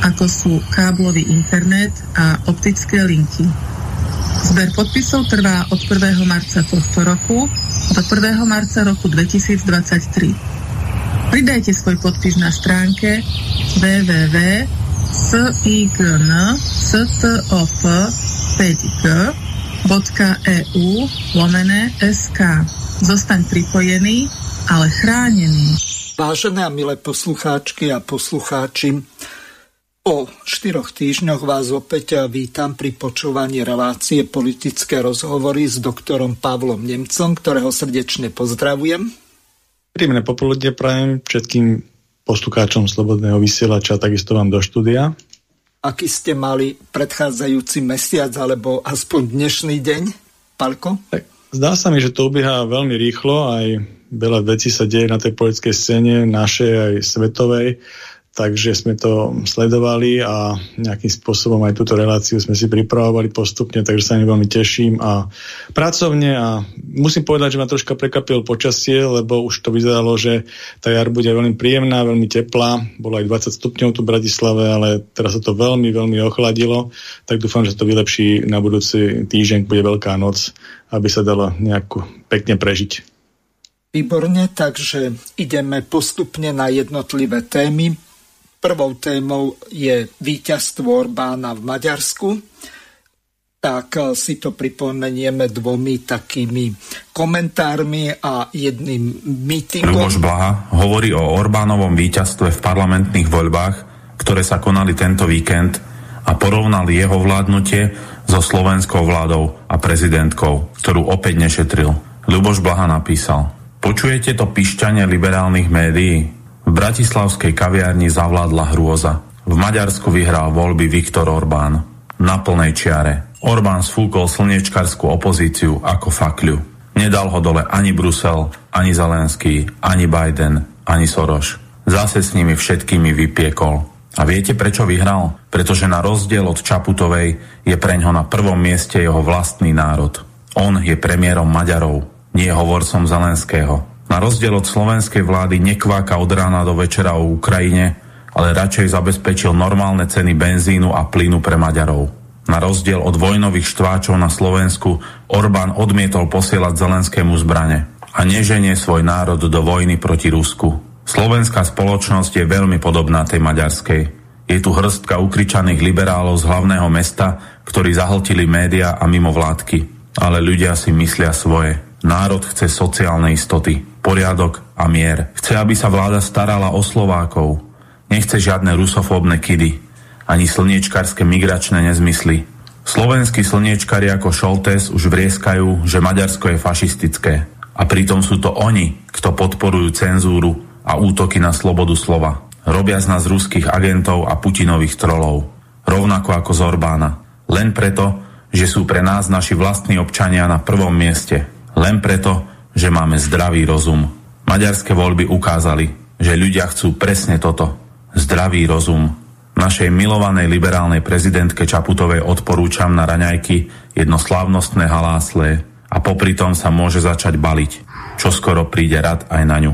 ako sú káblový internet a optické linky. Zber podpisov trvá od 1. marca tohto roku do 1. marca roku 2023. Pridajte svoj podpis na stránke www.sign.stop5g.eu lomené SK. Zostaň pripojený, ale chránený. Vážené a milé poslucháčky a poslucháči, po štyroch týždňoch vás opäť vítam pri počúvaní relácie politické rozhovory s doktorom Pavlom Nemcom, ktorého srdečne pozdravujem. Príjemné popoludne prajem všetkým poslucháčom Slobodného vysielača, takisto vám do štúdia. Aký ste mali predchádzajúci mesiac, alebo aspoň dnešný deň, Palko? Tak, zdá sa mi, že to ubieha veľmi rýchlo, aj veľa vecí sa deje na tej politickej scéne, našej aj svetovej takže sme to sledovali a nejakým spôsobom aj túto reláciu sme si pripravovali postupne, takže sa mi veľmi teším a pracovne a musím povedať, že ma troška prekapil počasie, lebo už to vyzeralo, že tá jar bude veľmi príjemná, veľmi teplá, bolo aj 20 stupňov tu v Bratislave, ale teraz sa to veľmi, veľmi ochladilo, tak dúfam, že to vylepší na budúci týždeň, bude Veľká noc, aby sa dalo nejako pekne prežiť. Výborne, takže ideme postupne na jednotlivé témy. Prvou témou je víťazstvo Orbána v Maďarsku. Tak eh, si to pripomenieme dvomi takými komentármi a jedným mítingom. Luboš Blaha hovorí o Orbánovom víťazstve v parlamentných voľbách, ktoré sa konali tento víkend a porovnali jeho vládnutie so slovenskou vládou a prezidentkou, ktorú opäť nešetril. Luboš Blaha napísal Počujete to pišťanie liberálnych médií? Bratislavskej kaviarni zavládla hrôza. V Maďarsku vyhral voľby Viktor Orbán. Na plnej čiare. Orbán sfúkol slniečkarskú opozíciu ako fakľu. Nedal ho dole ani Brusel, ani Zelenský, ani Biden, ani Soros. Zase s nimi všetkými vypiekol. A viete, prečo vyhral? Pretože na rozdiel od Čaputovej je preňho na prvom mieste jeho vlastný národ. On je premiérom Maďarov, nie hovorcom Zelenského. Na rozdiel od slovenskej vlády nekváka od rána do večera o Ukrajine, ale radšej zabezpečil normálne ceny benzínu a plynu pre Maďarov. Na rozdiel od vojnových štváčov na Slovensku Orbán odmietol posielať Zelenskému zbrane a neženie svoj národ do vojny proti Rusku. Slovenská spoločnosť je veľmi podobná tej maďarskej. Je tu hrstka ukričaných liberálov z hlavného mesta, ktorí zahltili média a mimovládky. Ale ľudia si myslia svoje. Národ chce sociálne istoty poriadok a mier. Chce, aby sa vláda starala o Slovákov. Nechce žiadne rusofóbne kidy, ani slniečkarské migračné nezmysly. Slovenskí slniečkari ako Šoltes už vrieskajú, že Maďarsko je fašistické. A pritom sú to oni, kto podporujú cenzúru a útoky na slobodu slova. Robia z nás ruských agentov a Putinových trolov. Rovnako ako z Orbána. Len preto, že sú pre nás naši vlastní občania na prvom mieste. Len preto, že máme zdravý rozum. Maďarské voľby ukázali, že ľudia chcú presne toto. Zdravý rozum. Našej milovanej liberálnej prezidentke Čaputovej odporúčam na raňajky jedno slávnostné halásle a popri tom sa môže začať baliť, čo skoro príde rad aj na ňu.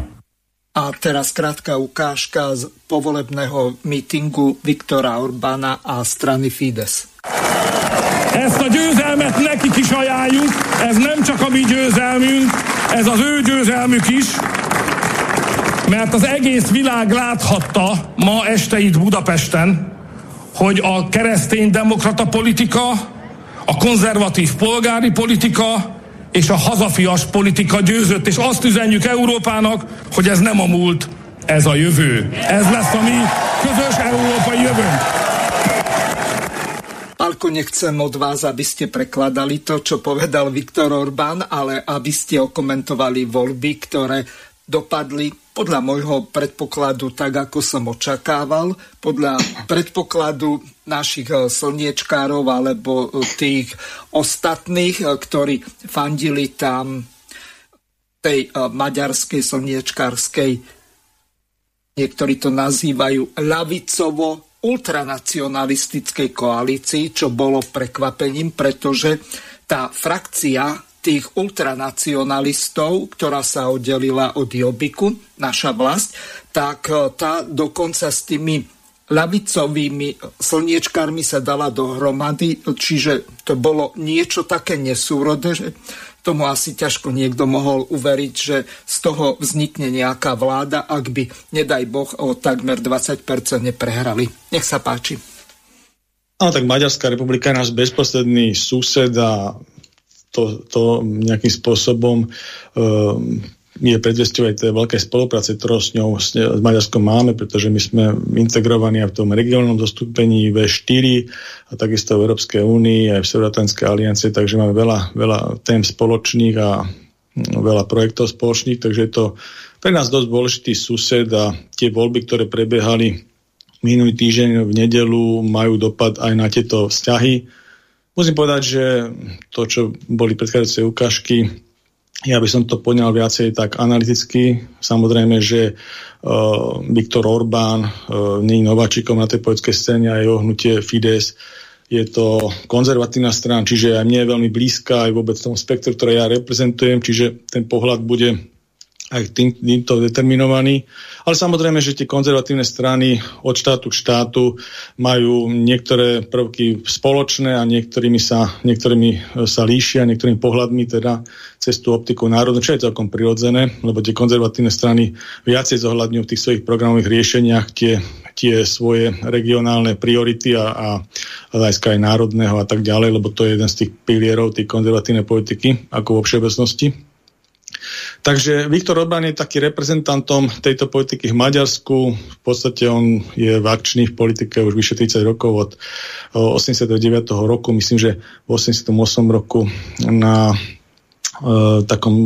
A teraz krátka ukážka z povolebného mítingu Viktora Orbána a strany Fides. Ezt a győzelmet nekik is ajánljuk, ez nem csak a mi győzelmünk, ez az ő győzelmük is, mert az egész világ láthatta ma este itt Budapesten, hogy a keresztény demokrata politika, a konzervatív polgári politika és a hazafias politika győzött, és azt üzenjük Európának, hogy ez nem a múlt, ez a jövő. Ez lesz a mi közös európai jövőnk. Pálko, nechcem od vás, aby ste prekladali to, čo povedal Viktor Orbán, ale aby ste okomentovali voľby, ktoré dopadli podľa môjho predpokladu tak, ako som očakával, podľa predpokladu našich eh, slniečkárov alebo eh, tých ostatných, eh, ktorí fandili tam tej maďarskej slniečkárskej, niektorí to nazývajú ľavicovo ultranacionalistickej koalícii, čo bolo prekvapením, pretože tá frakcia tých ultranacionalistov, ktorá sa oddelila od Jobiku, naša vlast, tak e, tá dokonca s tými ľavicovými slniečkármi sa dala dohromady, čiže to bolo niečo také nesúrodé, že tomu asi ťažko niekto mohol uveriť, že z toho vznikne nejaká vláda, ak by, nedaj Boh, o takmer 20% neprehrali. Nech sa páči. Áno, tak Maďarská republika je náš bezprostredný sused a to, to nejakým spôsobom uh, je predvesťou aj tej veľkej spolupráce, ktorú s ňou s, s Maďarskom máme, pretože my sme integrovaní aj v tom regionálnom zastúpení V4 a takisto v Európskej únii aj v Severoatlantskej aliancie, takže máme veľa, veľa tém spoločných a mm, veľa projektov spoločných, takže je to pre nás dosť dôležitý sused a tie voľby, ktoré prebiehali minulý týždeň v nedelu, majú dopad aj na tieto vzťahy. Musím povedať, že to, čo boli predchádzajúce ukážky, ja by som to poňal viacej tak analyticky. Samozrejme, že uh, Viktor Orbán uh, nie je nováčikom na tej politickej scéne a jeho hnutie Fides je to konzervatívna strana, čiže aj mne je veľmi blízka aj vôbec tomu spektru, ktoré ja reprezentujem, čiže ten pohľad bude aj tým, týmto determinovaní. Ale samozrejme, že tie konzervatívne strany od štátu k štátu majú niektoré prvky spoločné a niektorými sa, niektorými e, sa líšia, niektorými pohľadmi teda cez tú optiku národnú, čo je celkom prirodzené, lebo tie konzervatívne strany viacej zohľadňujú v tých svojich programových riešeniach tie, tie svoje regionálne priority a, a hľadiska aj národného a tak ďalej, lebo to je jeden z tých pilierov tej konzervatívnej politiky, ako vo všeobecnosti. Takže Viktor Orbán je taký reprezentantom tejto politiky v Maďarsku. V podstate on je v akčný v politike už vyše 30 rokov od 89. roku. Myslím, že v 88 roku na Uh, takom,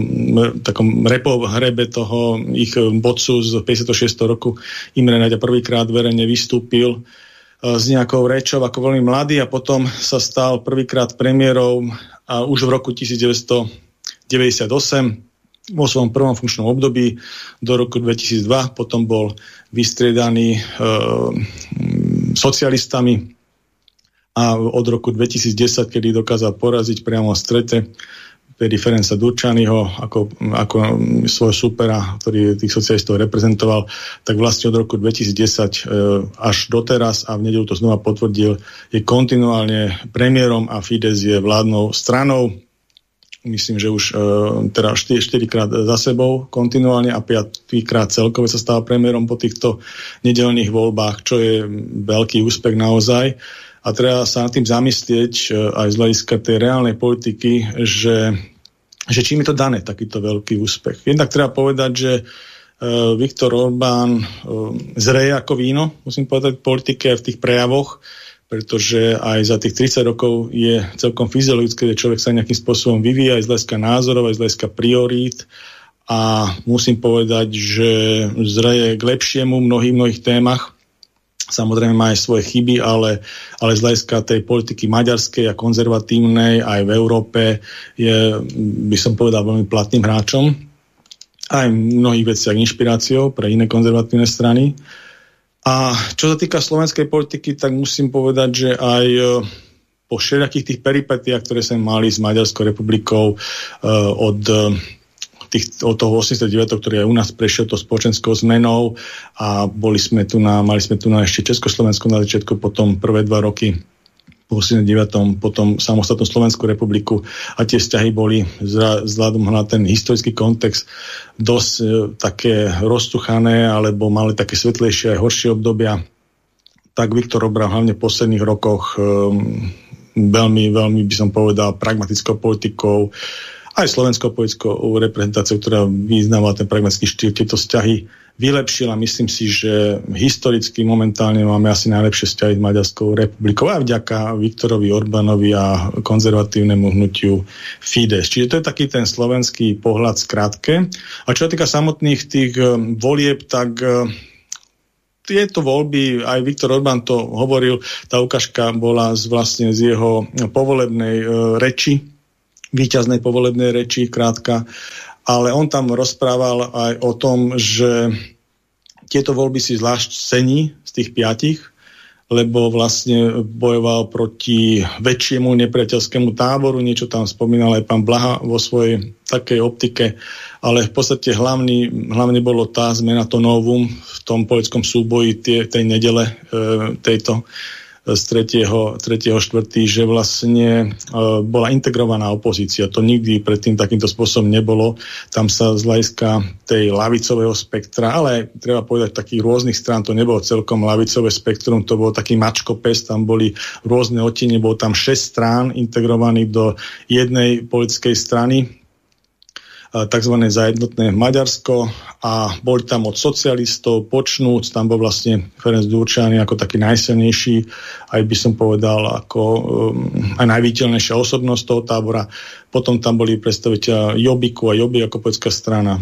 takom repo toho ich bodcu z 56. roku Imre Naďa prvýkrát verejne vystúpil uh, s nejakou rečou ako veľmi mladý a potom sa stal prvýkrát premiérou a už v roku 1998 vo svojom prvom funkčnom období do roku 2002, potom bol vystriedaný e, socialistami a od roku 2010, kedy dokázal poraziť priamo v strete tedy Ferenca Durčanyho ako, ako svoj supera, ktorý tých socialistov reprezentoval, tak vlastne od roku 2010 e, až doteraz a v nedelu to znova potvrdil, je kontinuálne premiérom a Fides je vládnou stranou myslím, že už uh, teda 4, 4 krát za sebou kontinuálne a 5 krát celkové sa stáva premiérom po týchto nedelných voľbách, čo je veľký úspech naozaj. A treba sa nad tým zamyslieť uh, aj z hľadiska tej reálnej politiky, že, že čím je to dané, takýto veľký úspech. Jednak treba povedať, že uh, Viktor Orbán uh, zreje ako víno, musím povedať, v politike v tých prejavoch pretože aj za tých 30 rokov je celkom fyziologické, že človek sa nejakým spôsobom vyvíja aj z hľadiska názorov, aj z hľadiska priorít a musím povedať, že zraje k lepšiemu v mnohých, mnohých témach. Samozrejme má aj svoje chyby, ale, ale z hľadiska tej politiky maďarskej a konzervatívnej aj v Európe je, by som povedal, veľmi platným hráčom. Aj v mnohých veciach inšpiráciou pre iné konzervatívne strany. A čo sa týka slovenskej politiky, tak musím povedať, že aj e, po všelijakých tých peripetiách, ktoré sme mali s Maďarskou republikou od tých, od toho 89, ktorý aj u nás prešiel to spoločenskou zmenou a boli sme tu na, mali sme tu na ešte Československo na začiatku, potom prvé dva roky po 89. potom samostatnú Slovenskú republiku a tie vzťahy boli vzhľadom na ten historický kontext dosť e, také roztuchané alebo mali také svetlejšie aj horšie obdobia. Tak Viktor Obrán hlavne v posledných rokoch e, veľmi, veľmi by som povedal pragmatickou politikou aj slovenskou politickou reprezentáciou, ktorá vyznávala ten pragmatický štýl, tieto vzťahy vylepšila. Myslím si, že historicky momentálne máme asi najlepšie vzťahy s Maďarskou republikou aj vďaka Viktorovi Orbánovi a konzervatívnemu hnutiu Fides. Čiže to je taký ten slovenský pohľad skrátke. A čo týka samotných tých eh, volieb, tak eh, tieto voľby, aj Viktor Orbán to hovoril, tá ukážka bola z, vlastne z jeho povolebnej e, reči, výťaznej povolebnej reči, krátka. Ale on tam rozprával aj o tom, že tieto voľby si zvlášť cení z tých piatich, lebo vlastne bojoval proti väčšiemu nepriateľskému táboru, niečo tam spomínal aj pán Blaha vo svojej takej optike, ale v podstate hlavný, hlavne bolo tá zmena, to novum v tom politickom súboji tie, tej nedele e, tejto z 3. 3. 4. že vlastne uh, bola integrovaná opozícia. To nikdy predtým takýmto spôsobom nebolo. Tam sa z hľadiska tej lavicového spektra, ale treba povedať takých rôznych strán, to nebolo celkom lavicové spektrum, to bol taký mačkopes, tam boli rôzne odtiene, bolo tam 6 strán integrovaných do jednej politickej strany, tzv. zajednotné Maďarsko a boli tam od socialistov počnúc, tam bol vlastne Ferenc Durčány ako taký najsilnejší, aj by som povedal ako um, aj najviditeľnejšia osobnosť toho tábora. Potom tam boli predstaviteľ Jobiku a Jobi ako politická strana.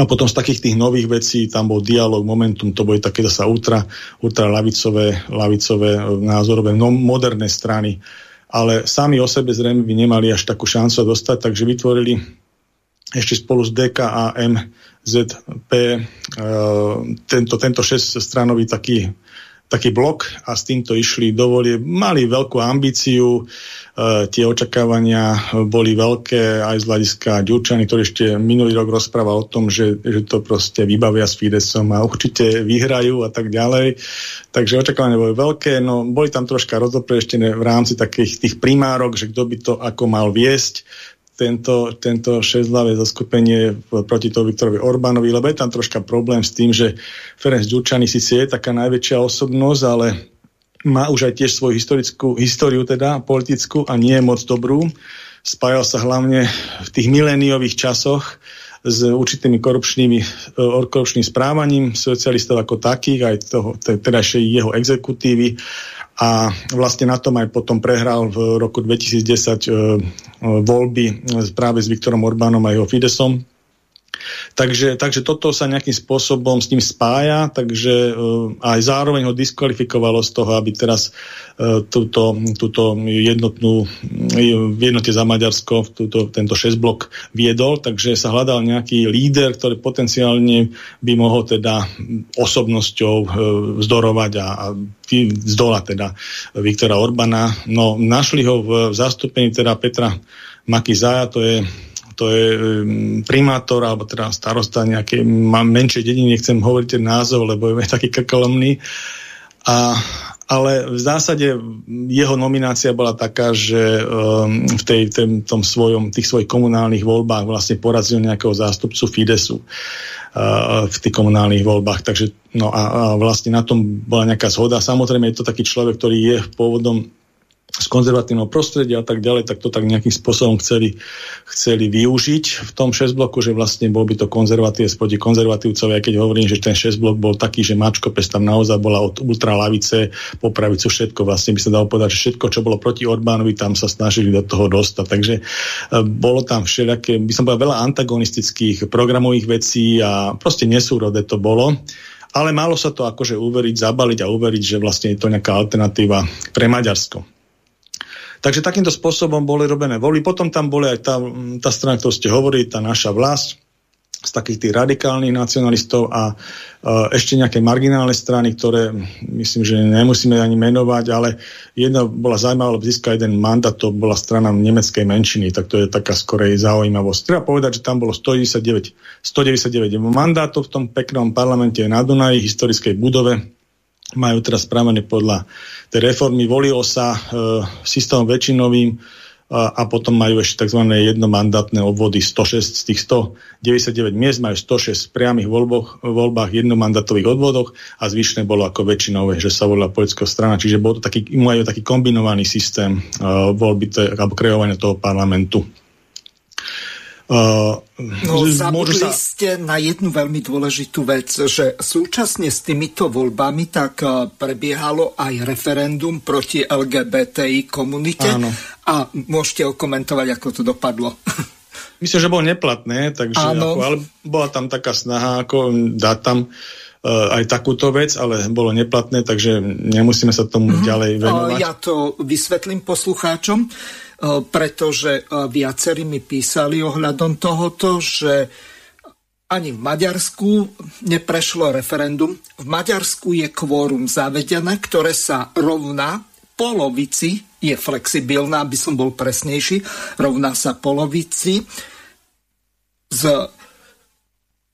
A potom z takých tých nových vecí tam bol dialog, momentum, to boli také zase ultra, ultra lavicové, lavicové názorové, no, moderné strany. Ale sami o sebe zrejme by nemali až takú šancu dostať, takže vytvorili ešte spolu s DKAM ZP e, tento, tento šeststranový taký, taký blok a s týmto išli do volie. Mali veľkú ambíciu, e, tie očakávania boli veľké aj z hľadiska Ďurčany, ktorý ešte minulý rok rozprával o tom, že, že to proste vybavia s Fidesom a určite vyhrajú a tak ďalej. Takže očakávania boli veľké, no boli tam troška rozoprieštené v rámci takých tých primárok, že kto by to ako mal viesť tento, tento šesťhlavé zoskupenie proti toho Viktorovi Orbánovi, lebo je tam troška problém s tým, že Ferenc Ďurčany síce je taká najväčšia osobnosť, ale má už aj tiež svoju historickú históriu teda politickú a nie moc dobrú. Spájal sa hlavne v tých miléniových časoch s určitými korupčnými, e, korupčným správaním socialistov ako takých, aj toho, teda jeho exekutívy a vlastne na tom aj potom prehral v roku 2010 e, e, voľby práve s Viktorom Orbánom a jeho Fidesom. Takže, takže toto sa nejakým spôsobom s ním spája, takže uh, aj zároveň ho diskvalifikovalo z toho, aby teraz uh, túto, túto jednotnú v jednote za Maďarsko túto, tento šesťblok viedol, takže sa hľadal nejaký líder, ktorý potenciálne by mohol teda osobnosťou uh, vzdorovať a, a zdolať teda Viktora Orbana. No našli ho v, v zastúpení teda Petra Makizaja, to je to je um, primátor alebo teda starosta nejaké mám menšie dediny, nechcem hovoriť ten názov, lebo je taký kakalomný. A, ale v zásade jeho nominácia bola taká, že um, v tej, tém, tom svojom, tých svojich komunálnych voľbách vlastne porazil nejakého zástupcu Fidesu v tých komunálnych voľbách. Takže no a, a vlastne na tom bola nejaká zhoda. Samozrejme je to taký človek, ktorý je pôvodom z konzervatívneho prostredia a tak ďalej, tak to tak nejakým spôsobom chceli, chceli využiť v tom 6 bloku, že vlastne bol by to konzervatív proti konzervatívcovi, aj keď hovorím, že ten 6 blok bol taký, že mačko pes tam naozaj bola od ultralavice po pravicu všetko, vlastne by sa dalo povedať, že všetko, čo bolo proti Orbánovi, tam sa snažili do toho dostať. Takže e, bolo tam všelijaké, by som povedal, veľa antagonistických programových vecí a proste nesúrode to bolo ale malo sa to akože uveriť, zabaliť a uveriť, že vlastne je to nejaká alternatíva pre Maďarsko. Takže takýmto spôsobom boli robené voľby. Potom tam boli aj tá, tá strana, ktorú ste hovorili, tá naša vlast. z takých tých radikálnych nacionalistov a uh, ešte nejaké marginálne strany, ktoré myslím, že nemusíme ani menovať, ale jedna bola zaujímavá, lebo získala jeden mandát, to bola strana nemeckej menšiny, tak to je taká skorej zaujímavosť. Treba povedať, že tam bolo 199, 199 mandátov v tom peknom parlamente na Dunaji, historickej budove, majú teraz spravené podľa tej reformy, volilo sa uh, systémom väčšinovým, a potom majú ešte tzv. jednomandátne obvody 106 z tých 199 miest majú 106 v priamých voľboch, voľbách jednomandatových odvodoch a zvyšné bolo ako väčšinové, že sa volila politická strana. Čiže bol to taký, majú taký kombinovaný systém uh, voľby alebo kreovania toho parlamentu. Uh, no, zabudli sa... ste na jednu veľmi dôležitú vec, že súčasne s týmito voľbami tak prebiehalo aj referendum proti LGBTI komunite Áno. a môžete okomentovať, ako to dopadlo. Myslím, že bolo neplatné, takže ako, ale bola tam taká snaha ako dať tam uh, aj takúto vec, ale bolo neplatné, takže nemusíme sa tomu mm-hmm. ďalej venovať. Ja to vysvetlím poslucháčom. E, pretože e, viacerí mi písali ohľadom tohoto, že ani v Maďarsku neprešlo referendum. V Maďarsku je kvórum zavedené, ktoré sa rovná polovici, je flexibilná, aby som bol presnejší, rovná sa polovici z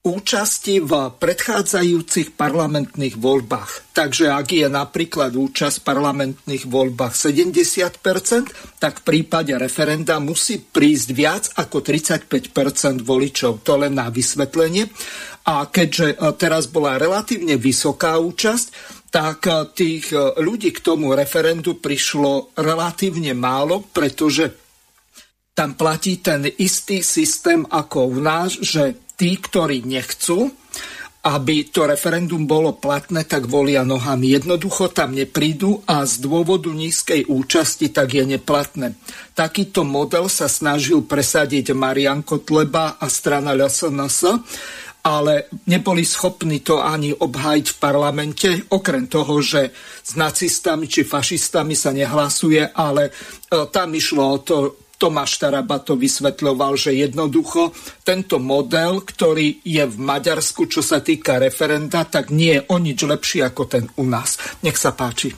účasti v predchádzajúcich parlamentných voľbách. Takže ak je napríklad účasť v parlamentných voľbách 70%, tak v prípade referenda musí prísť viac ako 35% voličov. To len na vysvetlenie. A keďže e, teraz bola relatívne vysoká účasť, tak e, tých e, ľudí k tomu referendu prišlo relatívne málo, pretože tam platí ten istý systém ako u nás, že tí, ktorí nechcú, aby to referendum bolo platné, tak volia nohami. Jednoducho tam neprídu a z dôvodu nízkej účasti tak je neplatné. Takýto model sa snažil presadiť Marian Kotleba a strana LSNS, ale neboli schopní to ani obhájiť v parlamente, okrem toho, že s nacistami či fašistami sa nehlasuje, ale e, tam išlo o to Tomáš Taraba to vysvetľoval, že jednoducho tento model, ktorý je v Maďarsku, čo sa týka referenda, tak nie je o nič lepší ako ten u nás. Nech sa páči.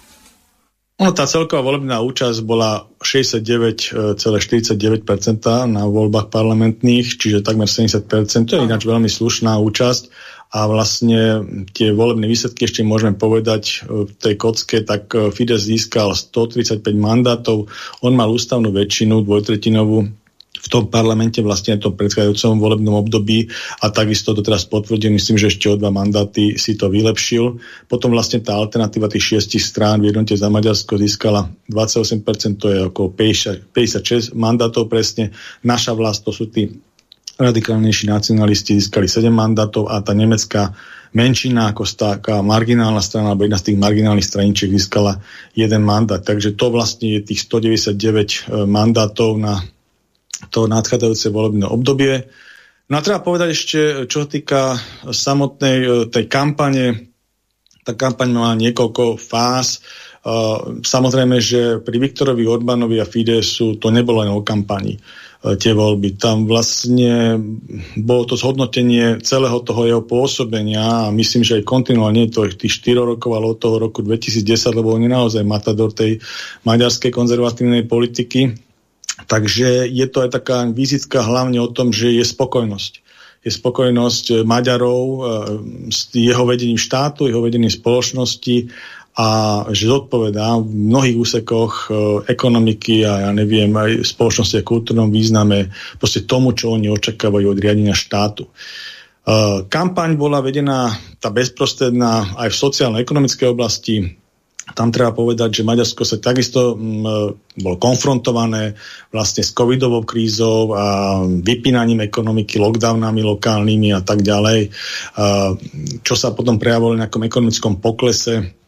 No, tá celková volebná účasť bola 69,49% na voľbách parlamentných, čiže takmer 70%. To je ináč veľmi slušná účasť a vlastne tie volebné výsledky ešte môžeme povedať e, v tej kocke, tak e, Fides získal 135 mandátov, on mal ústavnú väčšinu, dvojtretinovú, v tom parlamente vlastne v tom predchádzajúcom volebnom období a takisto to teraz potvrdil, myslím, že ešte o dva mandáty si to vylepšil. Potom vlastne tá alternatíva tých šiestich strán v jednote za Maďarsko získala 28%, to je okolo 56 mandátov presne. Naša vlast, to sú tí radikálnejší nacionalisti získali 7 mandátov a tá nemecká menšina ako taká marginálna strana alebo jedna z tých marginálnych straničiek získala jeden mandát. Takže to vlastne je tých 199 e, mandátov na to nadchádzajúce volebné obdobie. No a treba povedať ešte, čo týka samotnej e, tej kampane, tá kampaň má niekoľko fáz. Uh, samozrejme, že pri Viktorovi Orbánovi a Fidesu to nebolo len o kampani. E, tie voľby. Tam vlastne bolo to zhodnotenie celého toho jeho pôsobenia a myslím, že aj kontinuálne to tých 4 rokov, ale od toho roku 2010, lebo on je naozaj matador tej maďarskej konzervatívnej politiky. Takže je to aj taká vizitka hlavne o tom, že je spokojnosť. Je spokojnosť Maďarov e, s jeho vedením štátu, jeho vedením spoločnosti a že zodpovedá v mnohých úsekoch e, ekonomiky a ja neviem, aj spoločnosti a kultúrnom význame proste tomu, čo oni očakávajú od riadenia štátu. E, kampaň bola vedená tá bezprostredná aj v sociálno-ekonomickej oblasti. Tam treba povedať, že Maďarsko sa takisto m, e, bolo konfrontované vlastne s covidovou krízou a vypínaním ekonomiky, lockdownami lokálnymi a tak ďalej, čo sa potom prejavilo v nejakom ekonomickom poklese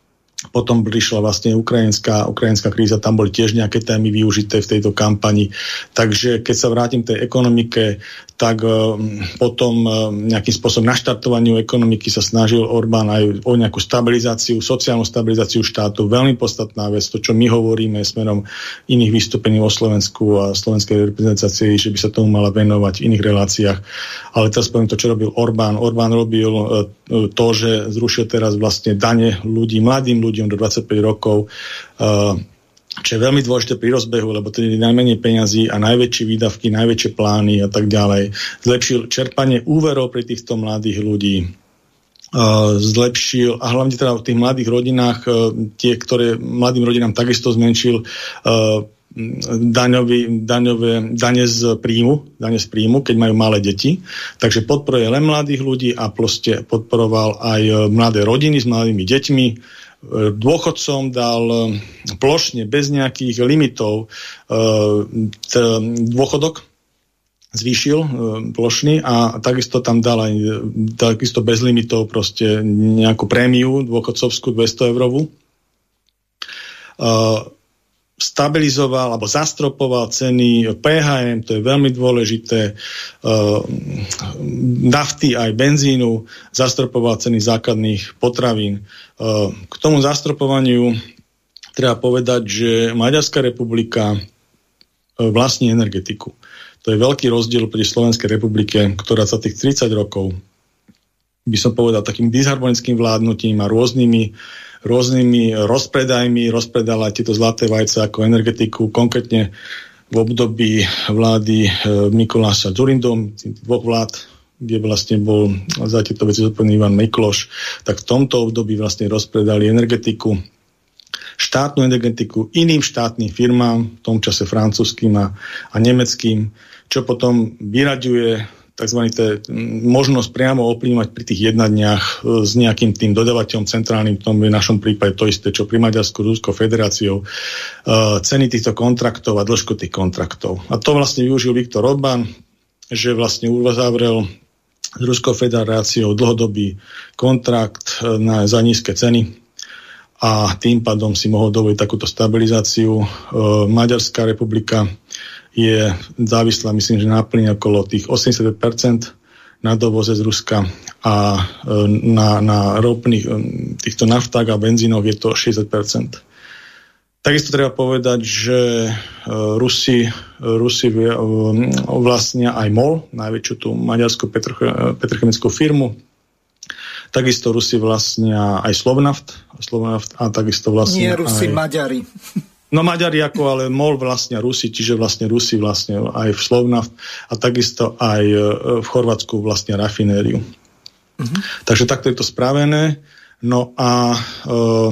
potom prišla vlastne ukrajinská, ukrajinská kríza, tam boli tiež nejaké témy využité v tejto kampani. Takže keď sa vrátim k tej ekonomike, tak uh, potom uh, nejakým spôsobom naštartovaniu ekonomiky sa snažil Orbán aj o nejakú stabilizáciu, sociálnu stabilizáciu štátu. Veľmi podstatná vec, to čo my hovoríme smerom iných vystúpení o Slovensku a slovenskej reprezentácii, že by sa tomu mala venovať v iných reláciách. Ale teraz poviem to, čo robil Orbán. Orbán robil uh, to, že zrušil teraz vlastne dane ľudí, mladým ľuďom, ľuďom do 25 rokov, uh, čo je veľmi dôležité pri rozbehu, lebo je najmenej peňazí a najväčšie výdavky, najväčšie plány a tak ďalej. Zlepšil čerpanie úverov pri týchto mladých ľudí. Uh, zlepšil, a hlavne teda v tých mladých rodinách, uh, tie, ktoré mladým rodinám takisto zmenšil daňový, daňové, dane z príjmu, dane z príjmu, keď majú malé deti. Takže podporuje len mladých ľudí a proste podporoval aj mladé rodiny s mladými deťmi, dôchodcom dal eh, plošne, bez nejakých limitov eh, dôchodok, zvýšil eh, plošný a takisto tam dal aj takisto bez limitov proste nejakú prémiu dôchodcovskú 200 eurovú stabilizoval alebo zastropoval ceny PHM, to je veľmi dôležité, uh, nafty aj benzínu, zastropoval ceny základných potravín. Uh, k tomu zastropovaniu treba povedať, že Maďarská republika uh, vlastní energetiku. To je veľký rozdiel pri Slovenskej republike, ktorá za tých 30 rokov by som povedal takým disharmonickým vládnutím a rôznymi rôznymi rozpredajmi, rozpredala tieto zlaté vajce ako energetiku, konkrétne v období vlády e, Mikuláša Dzurindom, dvoch vlád, kde vlastne bol za tieto veci zodpovedný Ivan Mikloš, tak v tomto období vlastne rozpredali energetiku, štátnu energetiku iným štátnym firmám, v tom čase francúzským a, a nemeckým, čo potom vyraďuje tzv. možnosť priamo ovplyvňovať pri tých jednaniach e, s nejakým tým dodavateľom centrálnym, v tom v našom prípade to isté, čo pri Maďarsku, Ruskou federáciou, uh, ceny týchto kontraktov a dĺžku tých kontraktov. A to vlastne využil Viktor Orbán, že vlastne uzavrel s Ruskou federáciou dlhodobý kontrakt e, na, za nízke ceny a tým pádom si mohol dovoliť takúto stabilizáciu. Uh, Maďarská republika je závislá, myslím, že náplň okolo tých 80% na dovoze z Ruska a e, na, na ropných e, týchto naftách a benzínoch je to 60%. Takisto treba povedať, že e, Rusi, Rusi vlastnia aj MOL, najväčšiu tú maďarskú petrochemickú firmu. Takisto Rusi vlastnia aj Slovnaft, Slovnaft a takisto vlastnia Nie Rusi, aj... Maďari. No Maďari ako, ale MOL vlastne Rusi, čiže vlastne Rusi vlastne aj v Slovnaft a takisto aj e, v Chorvátsku vlastne rafinériu. Uh-huh. Takže takto je to spravené. No a uh,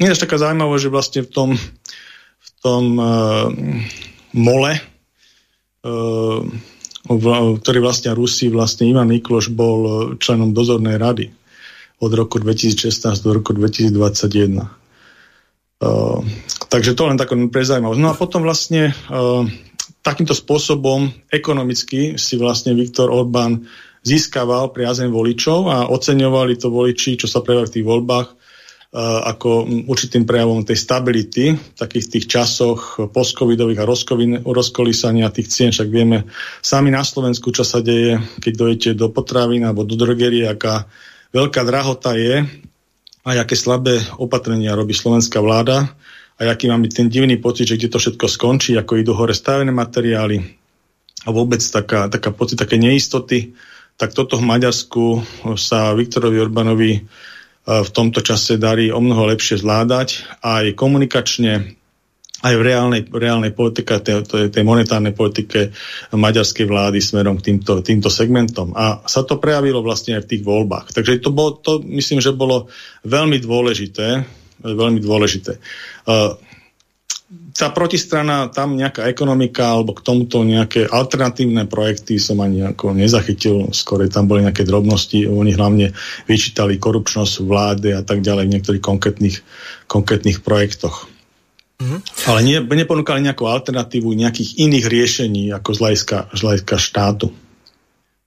je taká zaujímavé, že vlastne v tom, v tom uh, mole, uh, v, ktorý vlastne Rusi, vlastne Ivan Mikloš bol členom dozornej rady od roku 2016 do roku 2021. Uh, takže to len taká prezaujímavosť. No a potom vlastne uh, takýmto spôsobom ekonomicky si vlastne Viktor Orbán získaval priazeň voličov a oceňovali to voliči, čo sa prejavilo v tých voľbách, uh, ako určitým prejavom tej stability v takých tých časoch postcovidových a rozkolísania tých cien. Však vieme sami na Slovensku, čo sa deje, keď dojete do potravín alebo do drogerie, aká veľká drahota je a aké slabé opatrenia robí slovenská vláda a aký máme ten divný pocit, že kde to všetko skončí, ako idú hore stavené materiály a vôbec taká, taká pocit také neistoty, tak toto v Maďarsku sa Viktorovi Orbánovi e, v tomto čase darí o mnoho lepšie zvládať aj komunikačne, aj v reálnej, reálnej politike, tej, tej monetárnej politike maďarskej vlády smerom k týmto, týmto segmentom. A sa to prejavilo vlastne aj v tých voľbách. Takže to, bolo, to myslím, že bolo veľmi dôležité. Veľmi dôležité. Uh, tá protistrana, tam nejaká ekonomika alebo k tomuto nejaké alternatívne projekty som ani ako nezachytil, skôr tam boli nejaké drobnosti, oni hlavne vyčítali korupčnosť vlády a tak ďalej v niektorých konkrétnych, konkrétnych projektoch. Mm-hmm. Ale nie, neponúkali nejakú alternatívu nejakých iných riešení ako z hľadiska, z hľadiska štátu.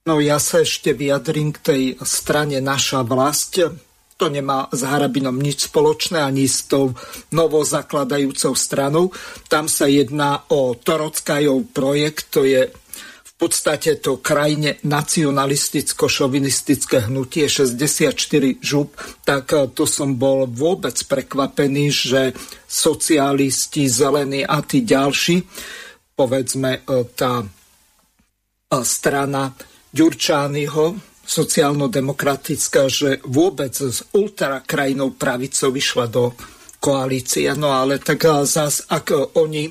No ja sa ešte vyjadrím k tej strane Naša vlast. To nemá s Harabinom nič spoločné ani s tou novozakladajúcou stranou. Tam sa jedná o Torockajov projekt, to je v podstate to krajine nacionalisticko-šovinistické hnutie 64 žup, tak e, to som bol vôbec prekvapený, že socialisti, zelení a tí ďalší, povedzme e, tá e, strana Ďurčányho, sociálno-demokratická, že vôbec s ultrakrajinou pravicou vyšla do koalície. No ale tak zás, ak oni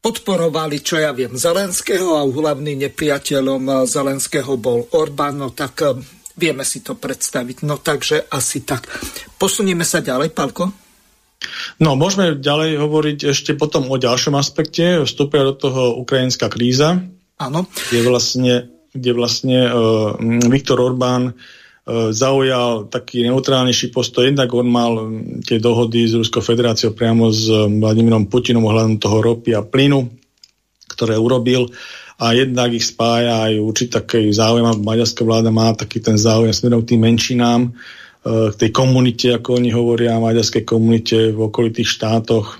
podporovali, čo ja viem, Zelenského a hlavným nepriateľom Zelenského bol Orbán, no tak vieme si to predstaviť. No takže asi tak. Posunieme sa ďalej, Palko? No, môžeme ďalej hovoriť ešte potom o ďalšom aspekte. Vstúpia do toho ukrajinská kríza. Áno. Je vlastne kde vlastne uh, Viktor Orbán uh, zaujal taký neutrálnejší postoj. Jednak on mal tie dohody s Ruskou federáciou priamo s Vladimírom Putinom ohľadom toho ropy a plynu, ktoré urobil a jednak ich spája aj určitý taký záujem, a maďarská vláda má taký ten záujem smerom k tým menšinám, k tej komunite, ako oni hovoria, maďarskej komunite v okolitých štátoch,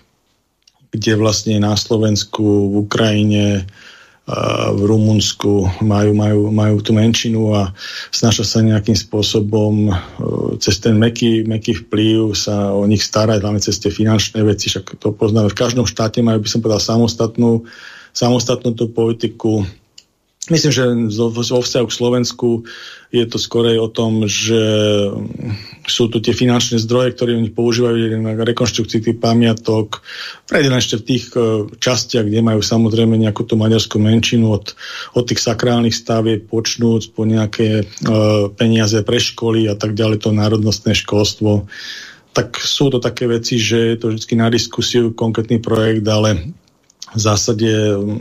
kde vlastne na Slovensku, v Ukrajine, v Rumunsku majú, majú, majú tú menšinu a snažia sa nejakým spôsobom e, cez ten meký, meký vplyv sa o nich starať, hlavne cez tie finančné veci, však to poznáme. V každom štáte majú, by som povedal, samostatnú, samostatnú tú politiku Myslím, že vo vzťahu k Slovensku je to skorej o tom, že sú tu tie finančné zdroje, ktoré oni používajú na rekonštrukcii tých pamiatok, prejde ešte v tých e, častiach, kde majú samozrejme nejakú tú maďarskú menšinu od, od tých sakrálnych stavieb počnúc po nejaké uh, peniaze pre školy a tak ďalej, to národnostné školstvo. Tak sú to také veci, že je to vždy na diskusiu konkrétny projekt, ale v zásade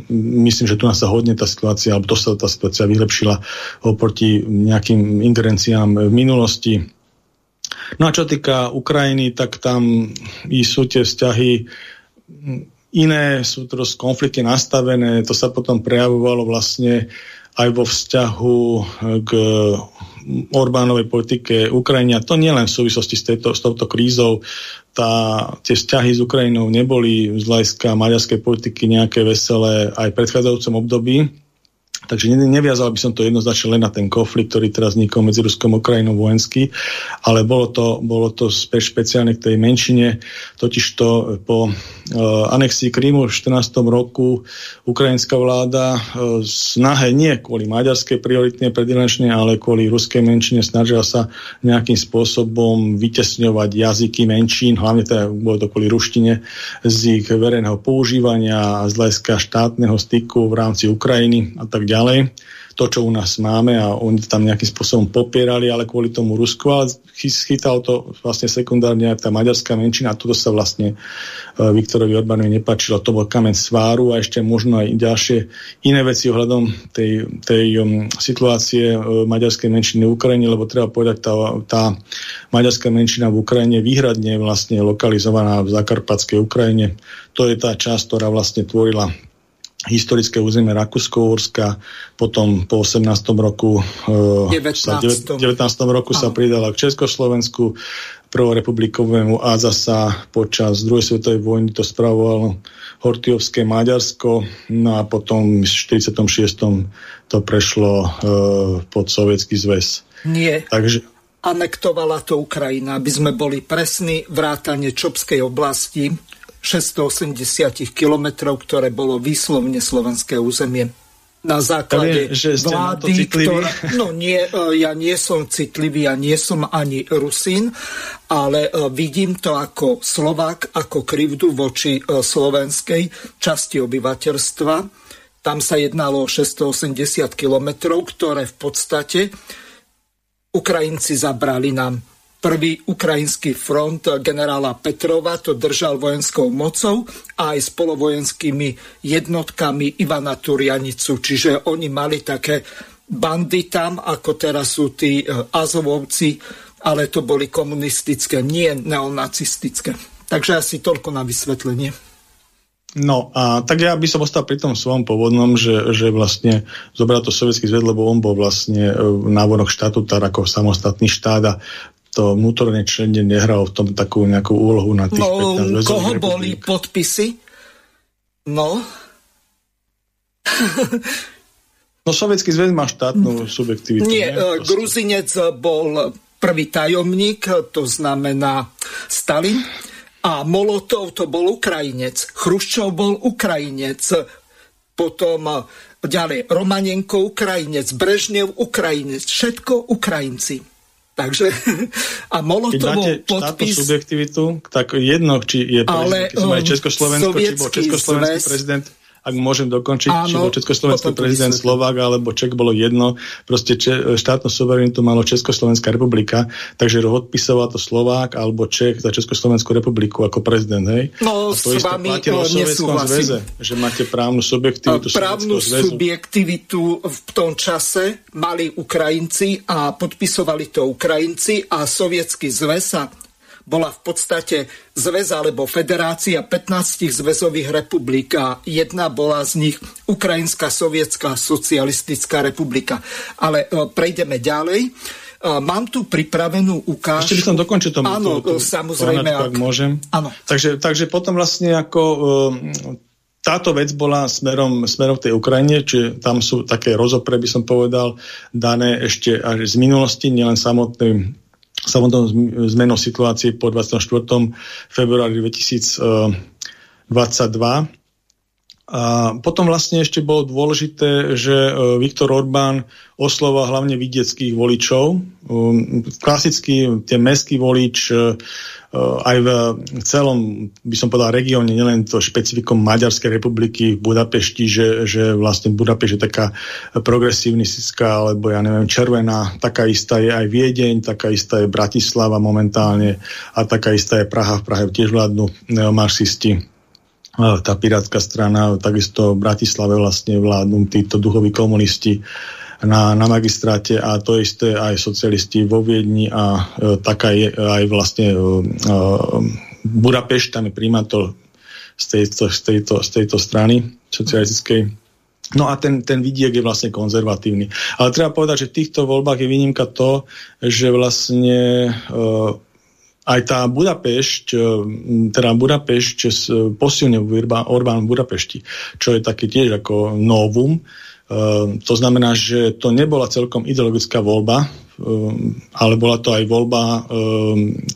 myslím, že tu nás sa hodne tá situácia, alebo to sa tá situácia vylepšila oproti nejakým ingerenciám v minulosti. No a čo týka Ukrajiny, tak tam sú tie vzťahy iné, sú to konflikty nastavené, to sa potom prejavovalo vlastne aj vo vzťahu k Orbánovej politike Ukrajiny. A to nielen v súvislosti s, tejto, s touto krízou. Tá, tie vzťahy s Ukrajinou neboli z hľadiska maďarskej politiky nejaké veselé aj v predchádzajúcom období Takže neviazal by som to jednoznačne len na ten konflikt, ktorý teraz vznikol medzi Ruskom a Ukrajinou vojenský, ale bolo to, bolo to špeciálne k tej menšine, totižto po uh, anexii Krímu v 14. roku ukrajinská vláda uh, snahe nie kvôli maďarskej prioritnej predilenčnej, ale kvôli ruskej menšine snažila sa nejakým spôsobom vytesňovať jazyky menšín, hlavne teda bolo to kvôli ruštine, z ich verejného používania z hľadiska štátneho styku v rámci Ukrajiny a tak ďalej ďalej. To, čo u nás máme a oni tam nejakým spôsobom popierali, ale kvôli tomu Rusku, ale chytal to vlastne sekundárne aj tá maďarská menšina a toto sa vlastne uh, Viktorovi Orbánovi nepačilo. To bol kamen sváru a ešte možno aj ďalšie iné veci ohľadom tej, tej um, situácie uh, maďarskej menšiny v Ukrajine, lebo treba povedať, tá, tá maďarská menšina v Ukrajine výhradne vlastne lokalizovaná v zakarpatskej Ukrajine. To je tá časť, ktorá vlastne tvorila historické územie Rakúsko-Úrska, potom po 18. roku 19. 19. roku sa pridala k Československu, prvorepublikovému a zasa počas druhej svetovej vojny to spravovalo Hortiovské Maďarsko, no a potom v 46. to prešlo uh, pod Sovietský zväz. Nie. Takže anektovala to Ukrajina, aby sme boli presní, vrátane Čopskej oblasti, 680 kilometrov, ktoré bolo výslovne slovenské územie. Na základe že vlády, ktorá... No nie, e, ja nie som citlivý, ja nie som ani Rusín, ale e, vidím to ako Slovák, ako krivdu voči e, slovenskej časti obyvateľstva. Tam sa jednalo o 680 kilometrov, ktoré v podstate Ukrajinci zabrali nám Prvý ukrajinský front generála Petrova to držal vojenskou mocou a aj spolovojenskými jednotkami Ivana Turianicu. Čiže oni mali také bandy tam, ako teraz sú tí e, Azovovci, ale to boli komunistické, nie neonacistické. Takže asi toľko na vysvetlenie. No a tak ja by som ostal pri tom svojom pôvodnom, že, že vlastne zobral to sovietský zväz, lebo on bol vlastne e, návonok štatutár ako samostatný štát a to vnútorné členie nehralo v tom takú nejakú úlohu na tých no, 15 koho boli podpisy? No. no, Sovietský zväz má štátnu subjektivitu. Nie, nie? Gruzinec bol prvý tajomník, to znamená Stalin. A Molotov to bol Ukrajinec. Chruščov bol Ukrajinec. Potom ďalej Romanenko Ukrajinec, Brežnev Ukrajinec. Všetko Ukrajinci. Takže a Molotovov podpis... subjektivitu, tak jedno, či je prezident, ale, keď Československo, či bol Československý zväz... prezident ak môžem dokončiť, Áno, či bol Československý prezident Slovák alebo Ček bolo jedno, proste če, štátnu suverenitu malo Československá republika, takže odpisoval to Slovák alebo Čech za Československú republiku ako prezident, hej? No, a to s vami platilo v zväze, že máte právnu subjektivitu Právnu subjektivitu v tom čase mali Ukrajinci a podpisovali to Ukrajinci a Sovietský zväz sa bola v podstate zväz alebo federácia 15 zväzových republik a jedna bola z nich Ukrajinská sovietská socialistická republika. Ale e, prejdeme ďalej. E, mám tu pripravenú ukážku. Ešte by som dokončil tomu. Áno, tú, tú, samozrejme. Ak, ak môžem. Áno. Takže, takže potom vlastne ako e, táto vec bola smerom, smerom tej Ukrajine, čiže tam sú také rozopre, by som povedal, dané ešte až z minulosti, nielen samotným samotnou zmenou situácie po 24. februári 2022. A potom vlastne ešte bolo dôležité, že e, Viktor Orbán oslova hlavne vidieckých voličov. Um, klasicky tie mestský volič e, aj v celom, by som povedal, regióne, nielen to špecifikom Maďarskej republiky v Budapešti, že, že vlastne Budapešť je taká progresívnistická, alebo ja neviem, červená, taká istá je aj Viedeň, taká istá je Bratislava momentálne a taká istá je Praha. V Prahe tiež vládnu neomarxisti tá pirátska strana, takisto v Bratislave vlastne vládnu títo duchoví komunisti na, na magistráte a to isté aj socialisti vo Viedni a e, taká je aj vlastne e, e, Budapešť, tam je primátor z tejto, z tejto, z tejto strany socialistickej. No a ten, ten vidiek je vlastne konzervatívny. Ale treba povedať, že v týchto voľbách je výnimka to, že vlastne e, aj tá Budapešť, e, teda Budapešť posilňuje Orbán v Budapešti, čo je také tiež ako novum, Ehm, to znamená, že to nebola celkom ideologická voľba, ale bola to aj voľba,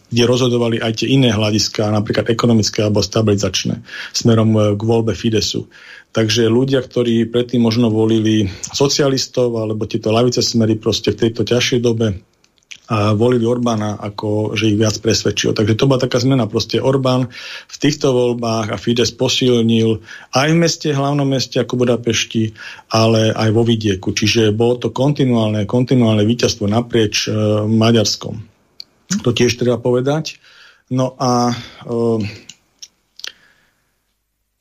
kde rozhodovali aj tie iné hľadiska, napríklad ekonomické alebo stabilizačné, smerom e, k voľbe Fidesu. Takže ľudia, ktorí predtým možno volili socialistov alebo tieto lavice smery proste v tejto ťažšej dobe, volili Orbána, ako že ich viac presvedčil. Takže to bola taká zmena. Proste Orbán v týchto voľbách a Fides posilnil aj v meste, hlavnom meste ako Budapešti, ale aj vo vidieku. Čiže bolo to kontinuálne, kontinuálne víťazstvo naprieč e, Maďarskom. To tiež treba povedať. No a e,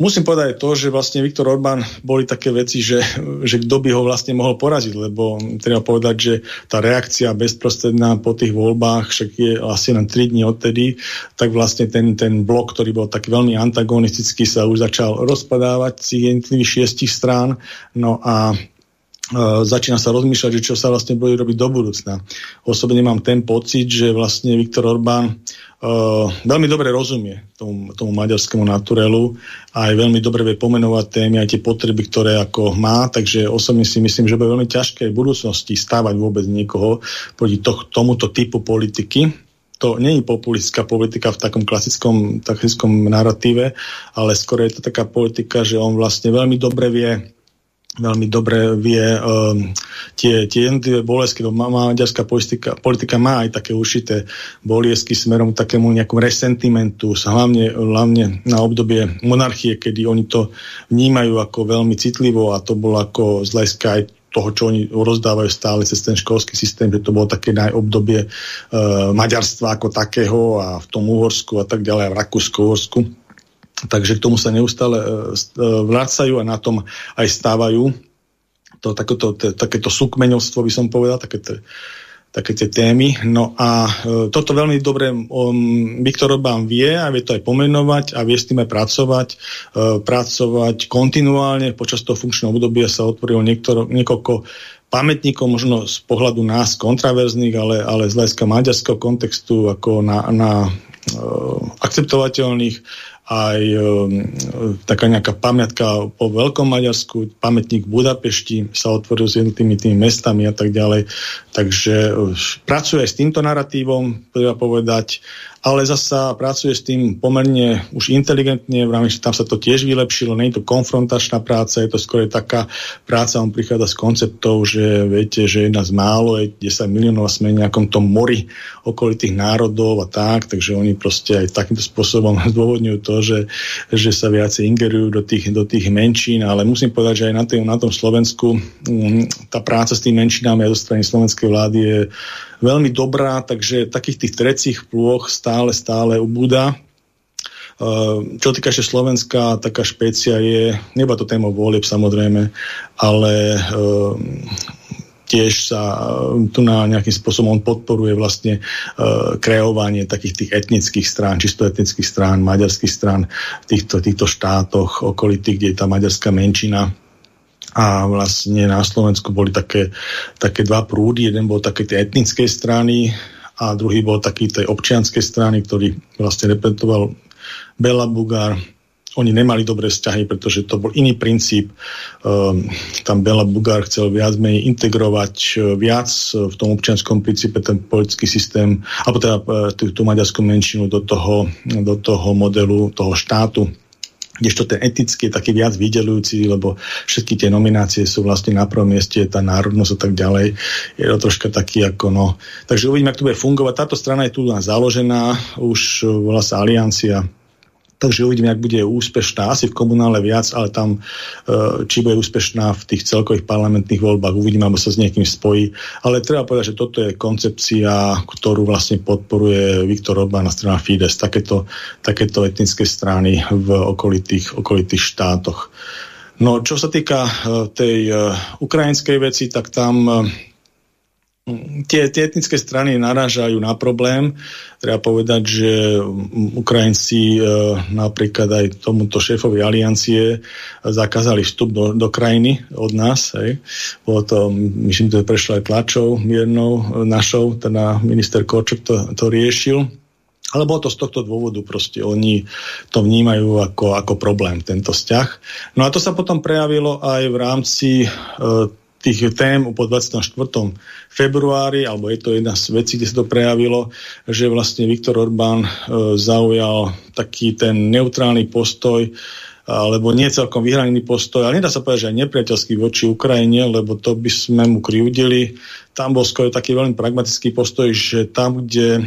Musím povedať to, že vlastne Viktor Orbán boli také veci, že, že kto by ho vlastne mohol poraziť, lebo treba povedať, že tá reakcia bezprostredná po tých voľbách, však je asi len 3 dní odtedy, tak vlastne ten, ten blok, ktorý bol taký veľmi antagonistický, sa už začal rozpadávať z jednotlivých šiestich strán. No a začína sa rozmýšľať, že čo sa vlastne bude robiť do budúcna. Osobne mám ten pocit, že vlastne Viktor Orbán uh, veľmi dobre rozumie tomu, tomu maďarskému naturelu a aj veľmi dobre vie pomenovať témy aj tie potreby, ktoré ako má, takže osobne si myslím, že bude veľmi ťažké v budúcnosti stávať vôbec niekoho proti to, tomuto typu politiky. To nie je populistická politika v takom klasickom, klasickom narratíve, ale skôr je to taká politika, že on vlastne veľmi dobre vie veľmi dobre vie um, tie, tie jednotlivé bolesky, lebo maďarská politika, politika má aj také určité boliesky smerom k takému nejakom resentimentu, hlavne, hlavne na obdobie monarchie, kedy oni to vnímajú ako veľmi citlivo a to bolo ako z aj toho, čo oni rozdávajú stále cez ten školský systém, že to bolo také najobdobie uh, maďarstva ako takého a v tom Uhorsku a tak ďalej, a v Rakúsku-Uhorsku Takže k tomu sa neustále e, e, vracajú a na tom aj stávajú. To, takéto, takéto súkmeňovstvo by som povedal, také, také tie témy. No a e, toto veľmi dobre um, Viktor Orbán vie a vie to aj pomenovať a vie s tým aj pracovať. E, pracovať kontinuálne. Počas toho funkčného obdobia sa otvorilo niekoľko pamätníkov možno z pohľadu nás kontraverzných, ale, ale z hľadiska maďarského kontextu ako na, na uh, akceptovateľných aj um, taká nejaká pamiatka po Veľkom Maďarsku, pamätník v Budapešti sa otvoril s jednotými tými mestami a tak ďalej. Takže uh, pracuje s týmto narratívom, treba povedať ale zasa pracuje s tým pomerne už inteligentne, v rámci tam sa to tiež vylepšilo, nie je to konfrontačná práca, je to skôr taká práca, on prichádza s konceptov, že viete, že jedna z málo je 10 miliónov a sme v nejakom tom mori okolitých národov a tak, takže oni proste aj takýmto spôsobom zdôvodňujú to, že, že sa viacej ingerujú do tých, do tých menšín, ale musím povedať, že aj na, tým, na tom Slovensku um, tá práca s tými menšinami aj zo strany slovenskej vlády je veľmi dobrá, takže takých tých trecích plôch stále, stále ubúda. Uh, čo týka ešte Slovenska, taká špécia je, neba to téma volieb samozrejme, ale uh, tiež sa uh, tu na nejakým spôsobom on podporuje vlastne uh, kreovanie takých tých etnických strán, čisto etnických strán, maďarských strán v týchto, týchto štátoch okolitých, kde je tá maďarská menšina a vlastne na Slovensku boli také, také dva prúdy. Jeden bol také tej etnickej strany a druhý bol taký tej občianskej strany, ktorý vlastne reprezentoval Bela Bugár. Oni nemali dobré vzťahy, pretože to bol iný princíp. Um, tam Bela Bugár chcel viac menej integrovať uh, viac v tom občianskom princípe ten politický systém, alebo teda uh, tú, tú maďarskú menšinu do toho, do toho modelu, toho štátu kdežto ten etický je taký viac vydelujúci, lebo všetky tie nominácie sú vlastne na prvom mieste, tá národnosť a tak ďalej. Je to troška taký ako no. Takže uvidíme, ako to bude fungovať. Táto strana je tu založená, už volá sa Aliancia Takže uvidíme, ak bude úspešná, asi v komunále viac, ale tam, e, či bude úspešná v tých celkových parlamentných voľbách, uvidíme, alebo sa s niekým spojí. Ale treba povedať, že toto je koncepcia, ktorú vlastne podporuje Viktor Orbán na strana Fides, takéto, takéto etnické strany v okolitých, okolitých štátoch. No, čo sa týka e, tej e, ukrajinskej veci, tak tam tie, tie etnické strany narážajú na problém. Treba povedať, že Ukrajinci e, napríklad aj tomuto šéfovi aliancie zakázali vstup do, do krajiny od nás. Hej. Bolo to, myslím, to prešlo aj tlačou miernou našou, teda minister Koček to, to riešil. Ale bolo to z tohto dôvodu, proste oni to vnímajú ako, ako problém, tento vzťah. No a to sa potom prejavilo aj v rámci e, tých tém po 24. februári, alebo je to jedna z vecí, kde sa to prejavilo, že vlastne Viktor Orbán e, zaujal taký ten neutrálny postoj alebo nie celkom vyhranený postoj, ale nedá sa povedať, že aj nepriateľský voči Ukrajine, lebo to by sme mu kryudili. Tam bol skôr taký veľmi pragmatický postoj, že tam, kde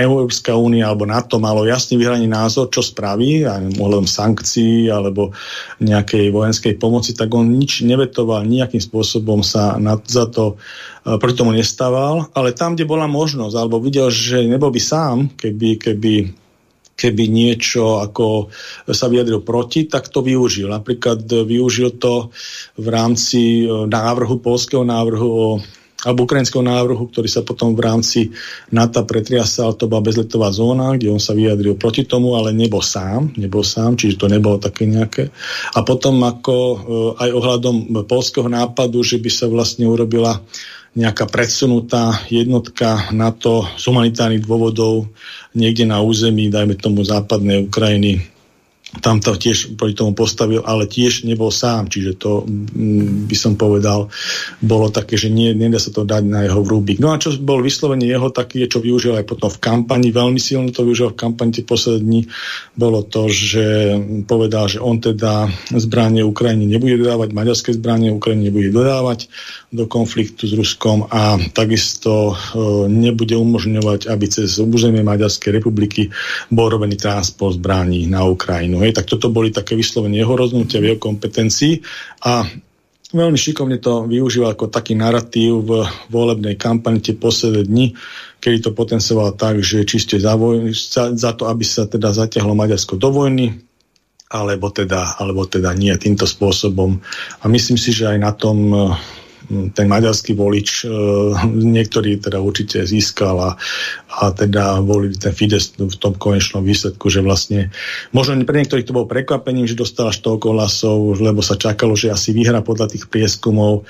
Európska únia alebo NATO malo jasný vyhranený názor, čo spraví, ohľadom sankcií alebo nejakej vojenskej pomoci, tak on nič nevetoval, nejakým spôsobom sa na, za to proti tomu nestával, ale tam, kde bola možnosť, alebo videl, že nebol by sám, keby, keby keby niečo ako sa vyjadril proti, tak to využil. Napríklad využil to v rámci e, návrhu, polského návrhu o alebo ukrajinského návrhu, ktorý sa potom v rámci NATO pretriasal, to bola bezletová zóna, kde on sa vyjadril proti tomu, ale nebol sám, nebol sám, čiže to nebolo také nejaké. A potom ako e, aj ohľadom polského nápadu, že by sa vlastne urobila nejaká predsunutá jednotka NATO z humanitárnych dôvodov niekde na území, dajme tomu západnej Ukrajiny, tam to tiež proti tomu postavil, ale tiež nebol sám, čiže to mm, by som povedal, bolo také, že nie, nedá sa to dať na jeho vrúbik. No a čo bol vyslovene jeho taký, čo využil aj potom v kampani, veľmi silno to využil v kampani tie posledné dní, bolo to, že povedal, že on teda zbranie Ukrajine nebude dodávať, maďarské zbranie Ukrajine nebude dodávať do konfliktu s Ruskom a takisto e, nebude umožňovať, aby cez územie Maďarskej republiky bol robený transport zbraní na Ukrajinu. Hej, tak toto boli také vyslovene jeho rozhodnutia v jeho kompetencii a veľmi šikovne to využíval ako taký narratív v volebnej kampani tie posledné dni, kedy to potencioval tak, že čiste za, voj- za, za to, aby sa teda zatiahlo Maďarsko do vojny, alebo teda, alebo teda nie týmto spôsobom. A myslím si, že aj na tom ten maďarský volič, e, niektorý teda určite získal a, a teda volili ten Fides v tom konečnom výsledku, že vlastne možno pre niektorých to bolo prekvapením, že dostal až toľko hlasov, lebo sa čakalo, že asi vyhra podľa tých prieskumov,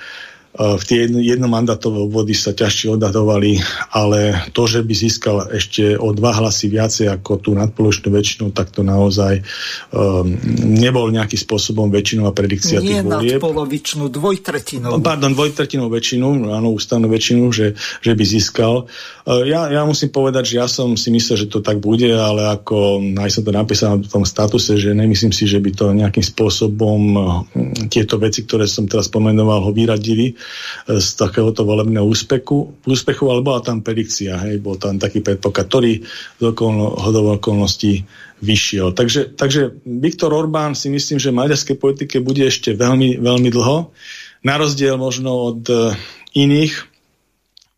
v tie jednomandátové obvody sa ťažšie odhadovali, ale to, že by získal ešte o dva hlasy viacej ako tú nadpoločnú väčšinu, tak to naozaj um, nebol nejakým spôsobom väčšinová predikcia Nie tých volieb. Nie nadpolovičnú, dvojtretinovú. Pardon, dvojtretinovú väčšinu, áno, ústavnú väčšinu, že, že by získal. Uh, ja, ja musím povedať, že ja som si myslel, že to tak bude, ale ako aj som to napísal v tom statuse, že nemyslím si, že by to nejakým spôsobom tieto veci, ktoré som teraz pomenoval, ho vyradili z takéhoto volebného úspechu, úspechu ale bola tam predikcia, hej, bol tam taký predpoklad, ktorý z okolno, okolností vyšiel. Takže, takže Viktor Orbán si myslím, že v maďarskej politike bude ešte veľmi, veľmi dlho, na rozdiel možno od uh, iných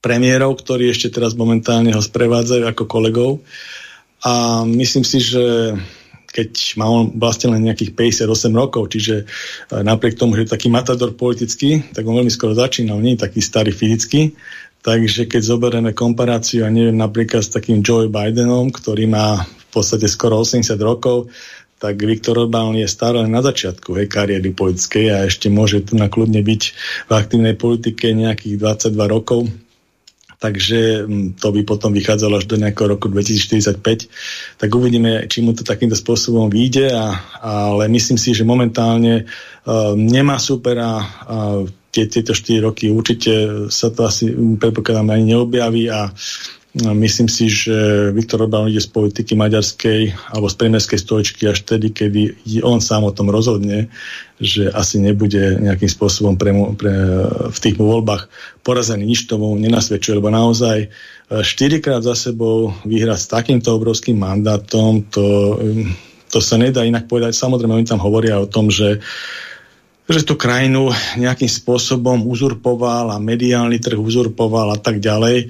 premiérov, ktorí ešte teraz momentálne ho sprevádzajú ako kolegov. A myslím si, že keď má on vlastne len nejakých 58 rokov, čiže e, napriek tomu, že je taký matador politický, tak on veľmi skoro začínal, nie je taký starý fyzicky, takže keď zoberieme komparáciu, ja neviem, napríklad s takým Joe Bidenom, ktorý má v podstate skoro 80 rokov, tak Viktor Orbán je stále na začiatku hej, kariéry politickej a ešte môže tu na kľudne byť v aktívnej politike nejakých 22 rokov takže mm, to by potom vychádzalo až do nejakého roku 2045, tak uvidíme, či mu to takýmto spôsobom vyjde, a, ale myslím si, že momentálne uh, nemá supera a tie, tieto 4 roky určite sa to asi predpokladám ani neobjaví a Myslím si, že Viktor Orbán ide z politiky maďarskej alebo z premiérskej stoličky až vtedy, kedy on sám o tom rozhodne, že asi nebude nejakým spôsobom pre, pre, v tých voľbách porazený. Nič tomu nenasvedčuje, lebo naozaj e, štyrikrát za sebou vyhrať s takýmto obrovským mandátom, to, to sa nedá inak povedať. Samozrejme, oni tam hovoria o tom, že že tú krajinu nejakým spôsobom uzurpoval a mediálny trh uzurpoval a tak ďalej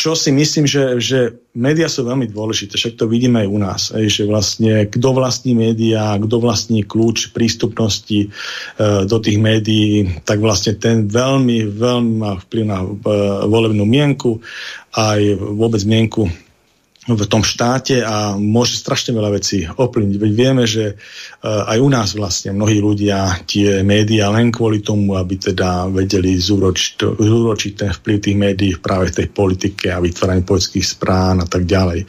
čo si myslím, že, že médiá sú veľmi dôležité, však to vidíme aj u nás, aj, že vlastne kto vlastní médiá, kto vlastní kľúč prístupnosti e, do tých médií, tak vlastne ten veľmi, veľmi má vplyv na e, volebnú mienku, aj vôbec mienku v tom štáte a môže strašne veľa vecí ovplyvniť. Veď vieme, že uh, aj u nás vlastne mnohí ľudia tie médiá len kvôli tomu, aby teda vedeli zúročiť ten vplyv tých médií práve v tej politike a vytváraní politických sprán a tak ďalej.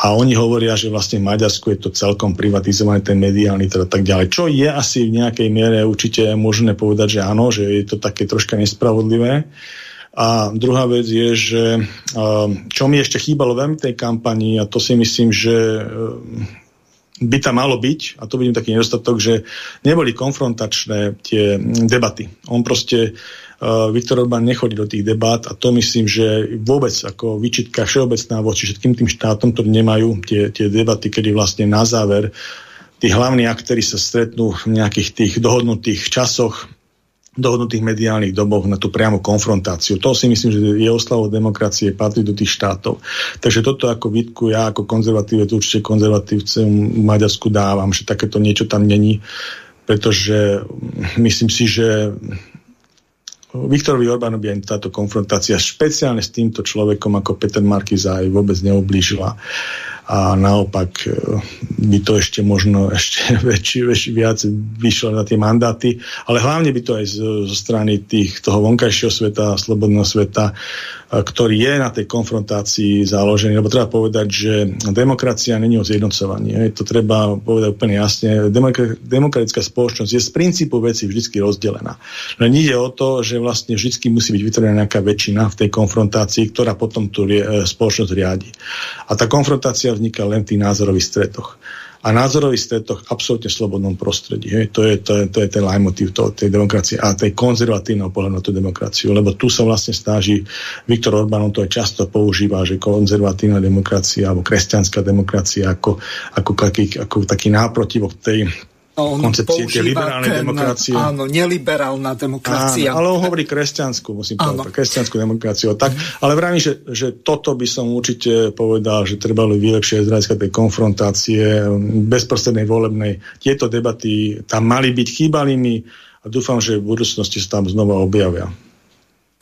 A oni hovoria, že vlastne v Maďarsku je to celkom privatizované, ten mediálny teda tak ďalej. Čo je asi v nejakej miere určite možné povedať, že áno, že je to také troška nespravodlivé. A druhá vec je, že čo mi ešte chýbalo veľmi tej kampani, a to si myslím, že e, by tam malo byť, a to vidím taký nedostatok, že neboli konfrontačné tie debaty. On proste, uh, Viktor Orbán nechodí do tých debat a to myslím, že vôbec ako vyčitka všeobecná voči všetkým tým štátom, ktorí nemajú tie, tie debaty, kedy vlastne na záver tí hlavní aktéry sa stretnú v nejakých tých dohodnutých časoch, dohodnutých mediálnych doboch na tú priamu konfrontáciu. To si myslím, že je oslavou demokracie, patrí do tých štátov. Takže toto ako výtku ja ako konzervatívec určite konzervatívcem v Maďarsku dávam, že takéto niečo tam není, pretože myslím si, že Viktorovi Orbánovi aj táto konfrontácia špeciálne s týmto človekom ako Peter Markiza aj vôbec neoblížila a naopak e, by to ešte možno ešte väčší, väčší viac vyšlo na tie mandáty, ale hlavne by to aj zo, zo strany tých, toho vonkajšieho sveta, slobodného sveta ktorý je na tej konfrontácii založený, lebo treba povedať, že demokracia není o zjednocovaní. Je to treba povedať úplne jasne. Demokratická spoločnosť je z princípu veci vždy rozdelená. Len ide o to, že vlastne vždy musí byť vytvorená nejaká väčšina v tej konfrontácii, ktorá potom tú spoločnosť riadi. A tá konfrontácia vzniká len v tých názorových stretoch a názorový stretoch absolútne slobodnom prostredí. Hej. To, je, to, je, to je ten leitmotiv tej demokracie a tej konzervatívneho pohľadu na tú demokraciu, lebo tu sa vlastne snaží, Viktor Orbán to aj často používa, že konzervatívna demokracia alebo kresťanská demokracia ako, ako, taký, ako taký náprotivok tej on koncepcie tej liberálnej ten, demokracie. Áno, neliberálna demokracia. Áno, ale on hovorí kresťanskú, musím áno. povedať, kresťanskú demokraciu. Tak, mm. Ale vravím, že, že toto by som určite povedal, že treba vylepšiť z hľadiska tej konfrontácie bezprostrednej volebnej. Tieto debaty tam mali byť, chýbali mi a dúfam, že v budúcnosti sa tam znova objavia.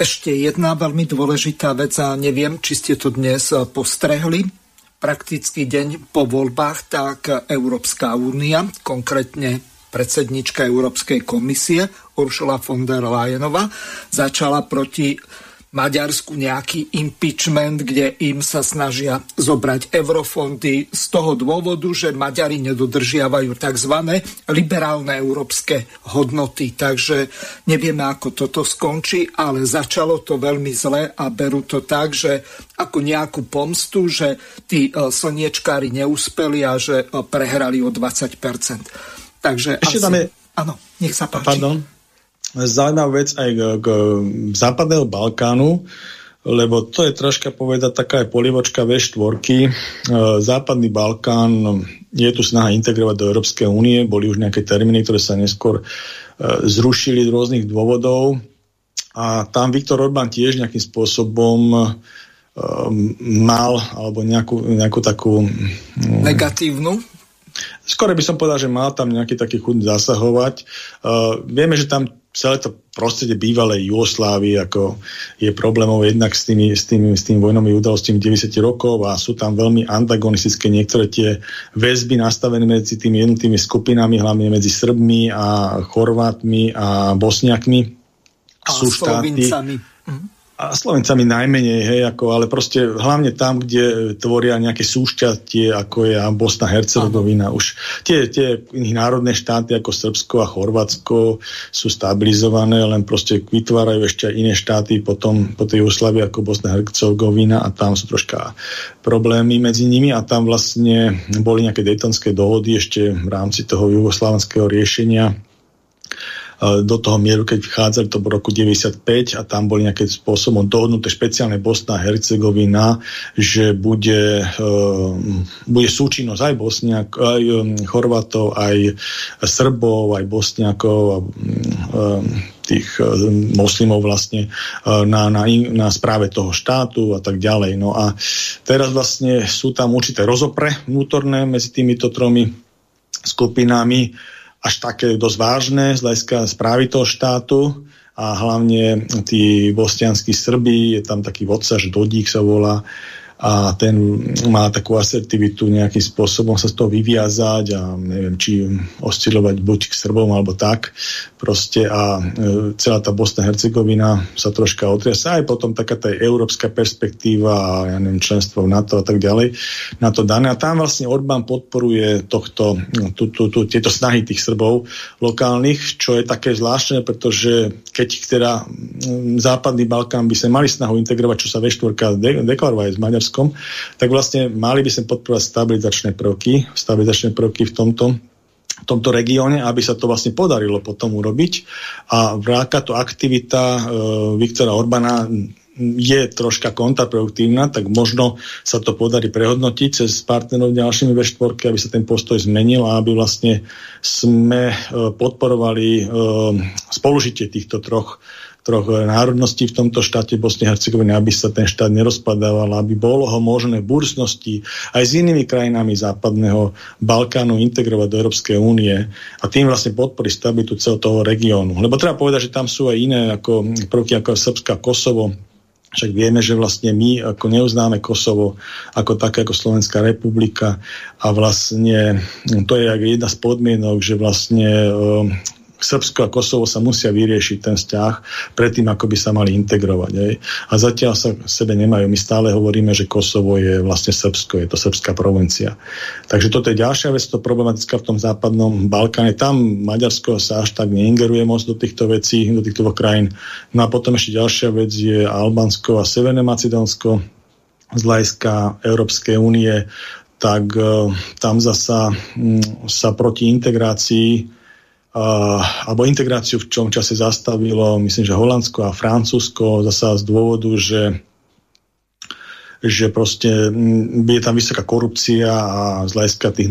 Ešte jedna veľmi dôležitá vec a neviem, či ste to dnes postrehli prakticky deň po voľbách, tak Európska únia, konkrétne predsednička Európskej komisie Ursula von der Leyenová začala proti Maďarsku nejaký impeachment, kde im sa snažia zobrať eurofondy z toho dôvodu, že Maďari nedodržiavajú tzv. liberálne európske hodnoty. Takže nevieme, ako toto skončí, ale začalo to veľmi zle a berú to tak, že ako nejakú pomstu, že tí e, slniečkári neúspeli a že e, prehrali o 20%. Takže Ešte asi... tam je... Áno, nech sa páči. Pardon zaujímavá vec aj k, k západného Balkánu, lebo to je troška povedať taká aj polivočka V4. E, západný Balkán je tu snaha integrovať do Európskej únie, boli už nejaké termíny, ktoré sa neskôr e, zrušili z rôznych dôvodov a tam Viktor Orbán tiež nejakým spôsobom e, mal alebo nejakú, nejakú takú negatívnu Skoro by som povedal, že mal tam nejaký taký chuť zasahovať. Uh, vieme, že tam celé to prostredie bývalej Jugoslávy ako je problémov jednak s tými, s tými, s tými vojnovými udalosťami 90 rokov a sú tam veľmi antagonistické niektoré tie väzby nastavené medzi tými jednotými skupinami, hlavne medzi Srbmi a Chorvátmi a Bosniakmi. A sú štáty, a Slovencami najmenej, hej, ako, ale proste hlavne tam, kde tvoria nejaké súšťatie, ako je Bosna, Hercegovina, už tie, tie národné štáty ako Srbsko a Chorvátsko sú stabilizované, len proste vytvárajú ešte aj iné štáty potom po tej Jugoslavii ako Bosna, Hercegovina a tam sú troška problémy medzi nimi a tam vlastne boli nejaké dejtonské dohody ešte v rámci toho jugoslavenského riešenia do toho mieru, keď vchádzali to v roku 95 a tam boli nejakým spôsobom dohodnuté špeciálne Bosna a Hercegovina, že bude, uh, bude súčinnosť aj Bosniak, aj um, Chorvatov, aj Srbov, aj Bosniakov a tých moslimov vlastne na, na, na správe toho štátu a tak ďalej. No a teraz vlastne sú tam určité rozopre vnútorné medzi týmito tromi skupinami až také dosť vážne z hľadiska správy toho štátu a hlavne tí bosnianskí Srbi, je tam taký vodca, že Dodík sa volá, a ten má takú asertivitu nejakým spôsobom sa z toho vyviazať a neviem, či oscilovať buď k Srbom alebo tak. Proste a e, celá tá Bosna Hercegovina sa troška otriasa aj potom taká tá európska perspektíva a ja neviem, členstvo v NATO a tak ďalej na to dané. A tam vlastne Orbán podporuje tohto, tú, tú, tú, tieto snahy tých Srbov lokálnych, čo je také zvláštne, pretože keď teda západný Balkán by sa mali snahu integrovať, čo sa V4 de- deklarovať s Maďarskom Slovenskom, tak vlastne mali by sme podporovať stabilizačné prvky, stabilizačné prvky v tomto v tomto regióne, aby sa to vlastne podarilo potom urobiť. A to aktivita e, Viktora Orbána je troška kontraproduktívna, tak možno sa to podarí prehodnotiť cez partnerov ďalšími ve štvorke, aby sa ten postoj zmenil a aby vlastne sme e, podporovali e, spolužitie týchto troch troch národností v tomto štáte Bosne a Hercegoviny, aby sa ten štát nerozpadával, aby bolo ho možné v budúcnosti aj s inými krajinami západného Balkánu integrovať do Európskej únie a tým vlastne podporiť stabilitu celého toho regiónu. Lebo treba povedať, že tam sú aj iné ako prvky ako Srbska, Kosovo, však vieme, že vlastne my ako neuznáme Kosovo ako také ako Slovenská republika a vlastne to je jedna z podmienok, že vlastne Srbsko a Kosovo sa musia vyriešiť ten vzťah predtým, ako by sa mali integrovať. Aj. A zatiaľ sa sebe nemajú. My stále hovoríme, že Kosovo je vlastne Srbsko, je to srbská provincia. Takže toto je ďalšia vec, to problematická v tom západnom Balkáne. Tam Maďarsko sa až tak neingeruje moc do týchto vecí, do týchto krajín. No a potom ešte ďalšia vec je Albánsko a Severné Macedónsko z hľadiska Európskej únie, tak uh, tam zasa um, sa proti integrácii alebo integráciu v čom čase zastavilo, myslím, že Holandsko a Francúzsko zasa z dôvodu, že že proste je tam vysoká korupcia a z hľadiska tých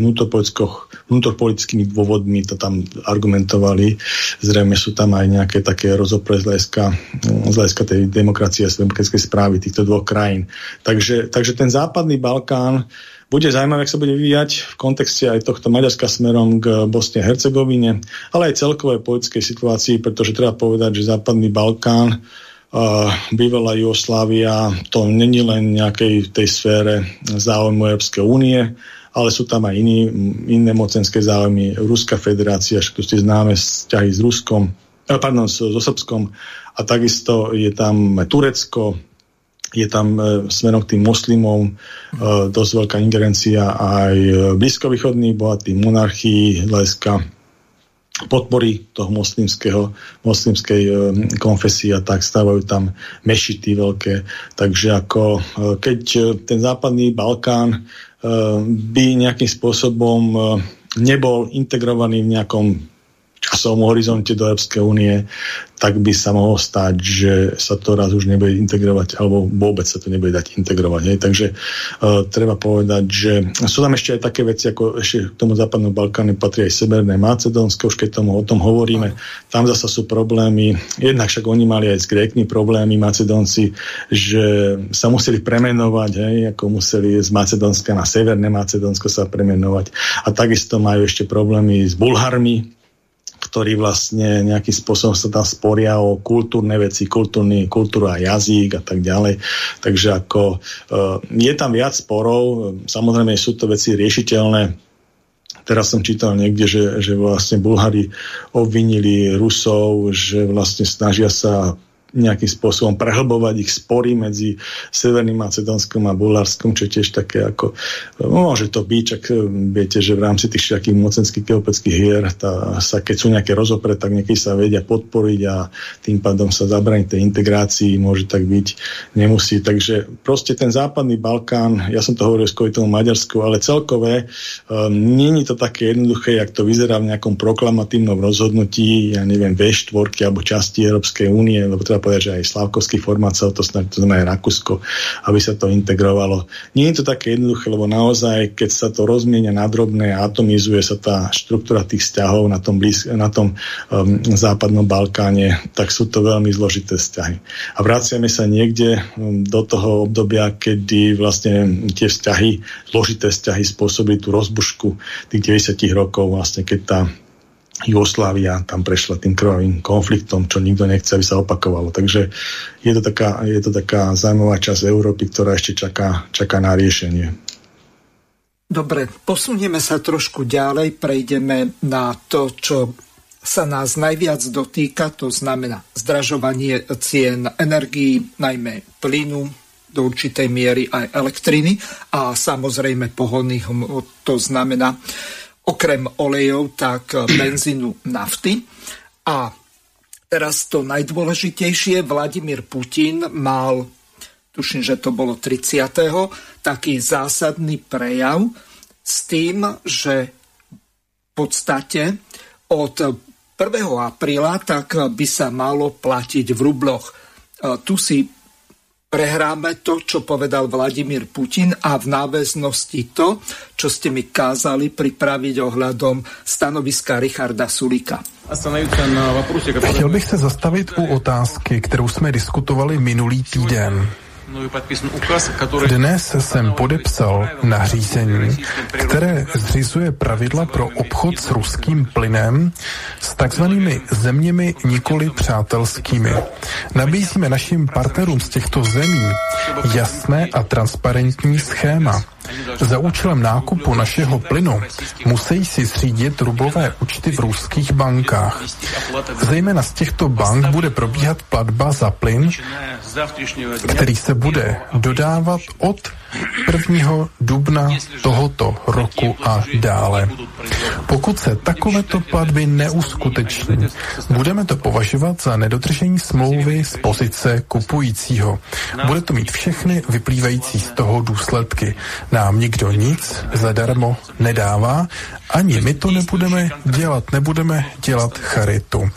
vnútorpolitickými dôvodmi to tam argumentovali. Zrejme sú tam aj nejaké také rozopre z hľadiska, z hľadiska tej demokracie a demokratickej správy týchto dvoch krajín. Takže, takže ten západný Balkán bude zaujímavé, ak sa bude vyvíjať v kontexte aj tohto Maďarska smerom k Bosne a Hercegovine, ale aj celkovej politickej situácii, pretože treba povedať, že Západný Balkán, uh, bývalá Jugoslávia, to není len nejakej tej sfére záujmu Európskej únie, ale sú tam aj iní, iné mocenské záujmy. Ruská federácia, tu si známe vzťahy s Ruskom, eh, pardon, so, so Srbskom a takisto je tam Turecko, je tam e, smerom k tým moslimom e, dosť veľká ingerencia aj blízkovýchodných bohatých monarchií, hľadiska podpory toho moslimského, moslimskej e, konfesie a tak stávajú tam mešity veľké. Takže ako e, keď e, ten západný Balkán e, by nejakým spôsobom e, nebol integrovaný v nejakom časovom horizonte do Európskej únie, tak by sa mohlo stať, že sa to raz už nebude integrovať, alebo vôbec sa to nebude dať integrovať. Hej. Takže uh, treba povedať, že sú tam ešte aj také veci, ako ešte k tomu západnému Balkánu patrí aj Severné Macedónsko, už keď tomu, o tom hovoríme, tam zasa sú problémy, jednak však oni mali aj s Grékmi problémy, Macedónci, že sa museli premenovať, hej, ako museli z Macedónska na Severné Macedónsko sa premenovať. A takisto majú ešte problémy s Bulharmi, ktorí vlastne nejakým spôsobom sa tam sporia o kultúrne veci, kultúrny, kultúra jazyk a tak ďalej. Takže ako uh, je tam viac sporov, samozrejme sú to veci riešiteľné, Teraz som čítal niekde, že, že vlastne Bulhári obvinili Rusov, že vlastne snažia sa nejakým spôsobom prehlbovať ich spory medzi Severným Macedónskom a Bulharskom, čo je tiež také ako, no, môže to byť, čak e, viete, že v rámci tých všetkých mocenských geopeckých hier, tá, sa, keď sú nejaké rozopre, tak niekedy sa vedia podporiť a tým pádom sa zabraniť tej integrácii, môže tak byť, nemusí. Takže proste ten západný Balkán, ja som to hovoril skôr tomu Maďarsku, ale celkové um, není to také jednoduché, jak to vyzerá v nejakom proklamatívnom rozhodnutí, ja neviem, V4 alebo časti Európskej únie, lebo teda povedať, že aj slavkovský formát sa o to znamená Rakúsko, aby sa to integrovalo. Nie je to také jednoduché, lebo naozaj, keď sa to rozmienia na drobné atomizuje sa tá štruktúra tých vzťahov na tom, blíz, na tom um, západnom Balkáne, tak sú to veľmi zložité vzťahy. A vraciame sa niekde um, do toho obdobia, kedy vlastne tie vzťahy, zložité vzťahy spôsobili tú rozbušku tých 90 rokov, vlastne keď tá Jugoslávia tam prešla tým krvavým konfliktom, čo nikto nechce, aby sa opakovalo. Takže je to taká, je to taká zaujímavá časť Európy, ktorá ešte čaká, čaká na riešenie. Dobre, posunieme sa trošku ďalej, prejdeme na to, čo sa nás najviac dotýka, to znamená zdražovanie cien energií, najmä plynu, do určitej miery aj elektriny a samozrejme pohodných, to znamená okrem olejov, tak eh, benzínu nafty. A teraz to najdôležitejšie, Vladimír Putin mal, tuším, že to bolo 30. taký zásadný prejav s tým, že v podstate od 1. apríla tak by sa malo platiť v rubloch. Eh, tu si prehráme to, čo povedal Vladimír Putin a v náväznosti to, čo ste mi kázali pripraviť ohľadom stanoviska Richarda Sulika. Chtěl bych se zastavit u otázky, kterou jsme diskutovali minulý týden. Dnes jsem podepsal nařízení, které zřizuje pravidla pro obchod s ruským plynem s takzvanými zeměmi nikoli přátelskými. Nabízíme našim partnerům z těchto zemí jasné a transparentní schéma. Za účelem nákupu našeho plynu musí si zřídit rublové účty v ruských bankách. Zejména z těchto bank bude probíhat platba za plyn, který se bude dodávat od 1. dubna tohoto roku a dále. Pokud se takovéto platby neuskuteční, budeme to považovat za nedodržení smlouvy z pozice kupujícího. Bude to mít všechny vyplývající z toho důsledky. Nám nikdo nic zadarmo nedává, ani my to nebudeme dělat, nebudeme dělat charitu.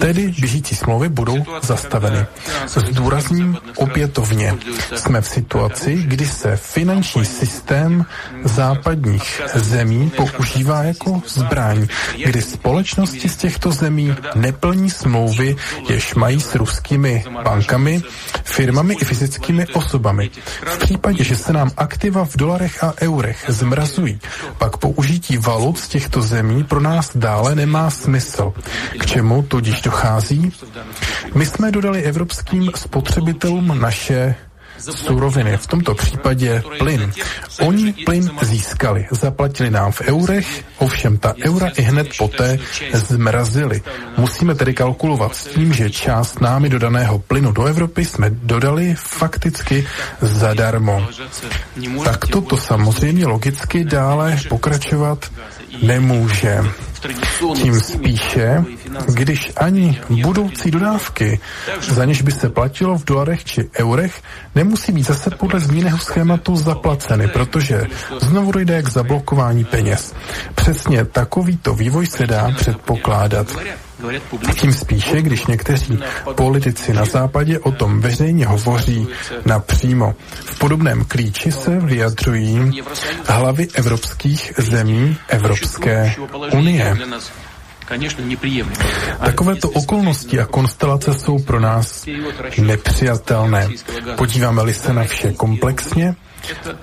Tedy běžící smlouvy budou zastaveny. Zdůrazním opětovně, jsme v situaci, kdy se finanční systém západních zemí používá jako zbraň, kdy společnosti z těchto zemí neplní smlouvy, jež mají s ruskými bankami, firmami i fyzickými osobami. V případě, že se nám aktiva v dolarech a eurech zmrazují, pak použití valut z těchto zemí pro nás dále nemá smysl. K čemu tudíž dochází? My jsme dodali evropským spotřebitelům naše suroviny, v tomto případě plyn. Oni plyn získali, zaplatili nám v eurech, ovšem ta eura i hned poté zmrazili. Musíme tedy kalkulovat s tím, že část námi dodaného plynu do Evropy jsme dodali fakticky zadarmo. Tak toto samozřejmě logicky dále pokračovat nemůže. Tím spíše, když ani budoucí dodávky, za něž by se platilo v dolarech či eurech, nemusí být zase podle zmíněného schématu zaplaceny, protože znovu dojde k zablokování peněz. Přesně takovýto vývoj se dá předpokládat. Tím spíše, když někteří politici na západě o tom veřejně hovoří napřímo. V podobném klíči se vyjadřují hlavy evropských zemí Evropské unie. Takovéto okolnosti a konstelace jsou pro nás nepřijatelné. Podíváme-li se na vše komplexně,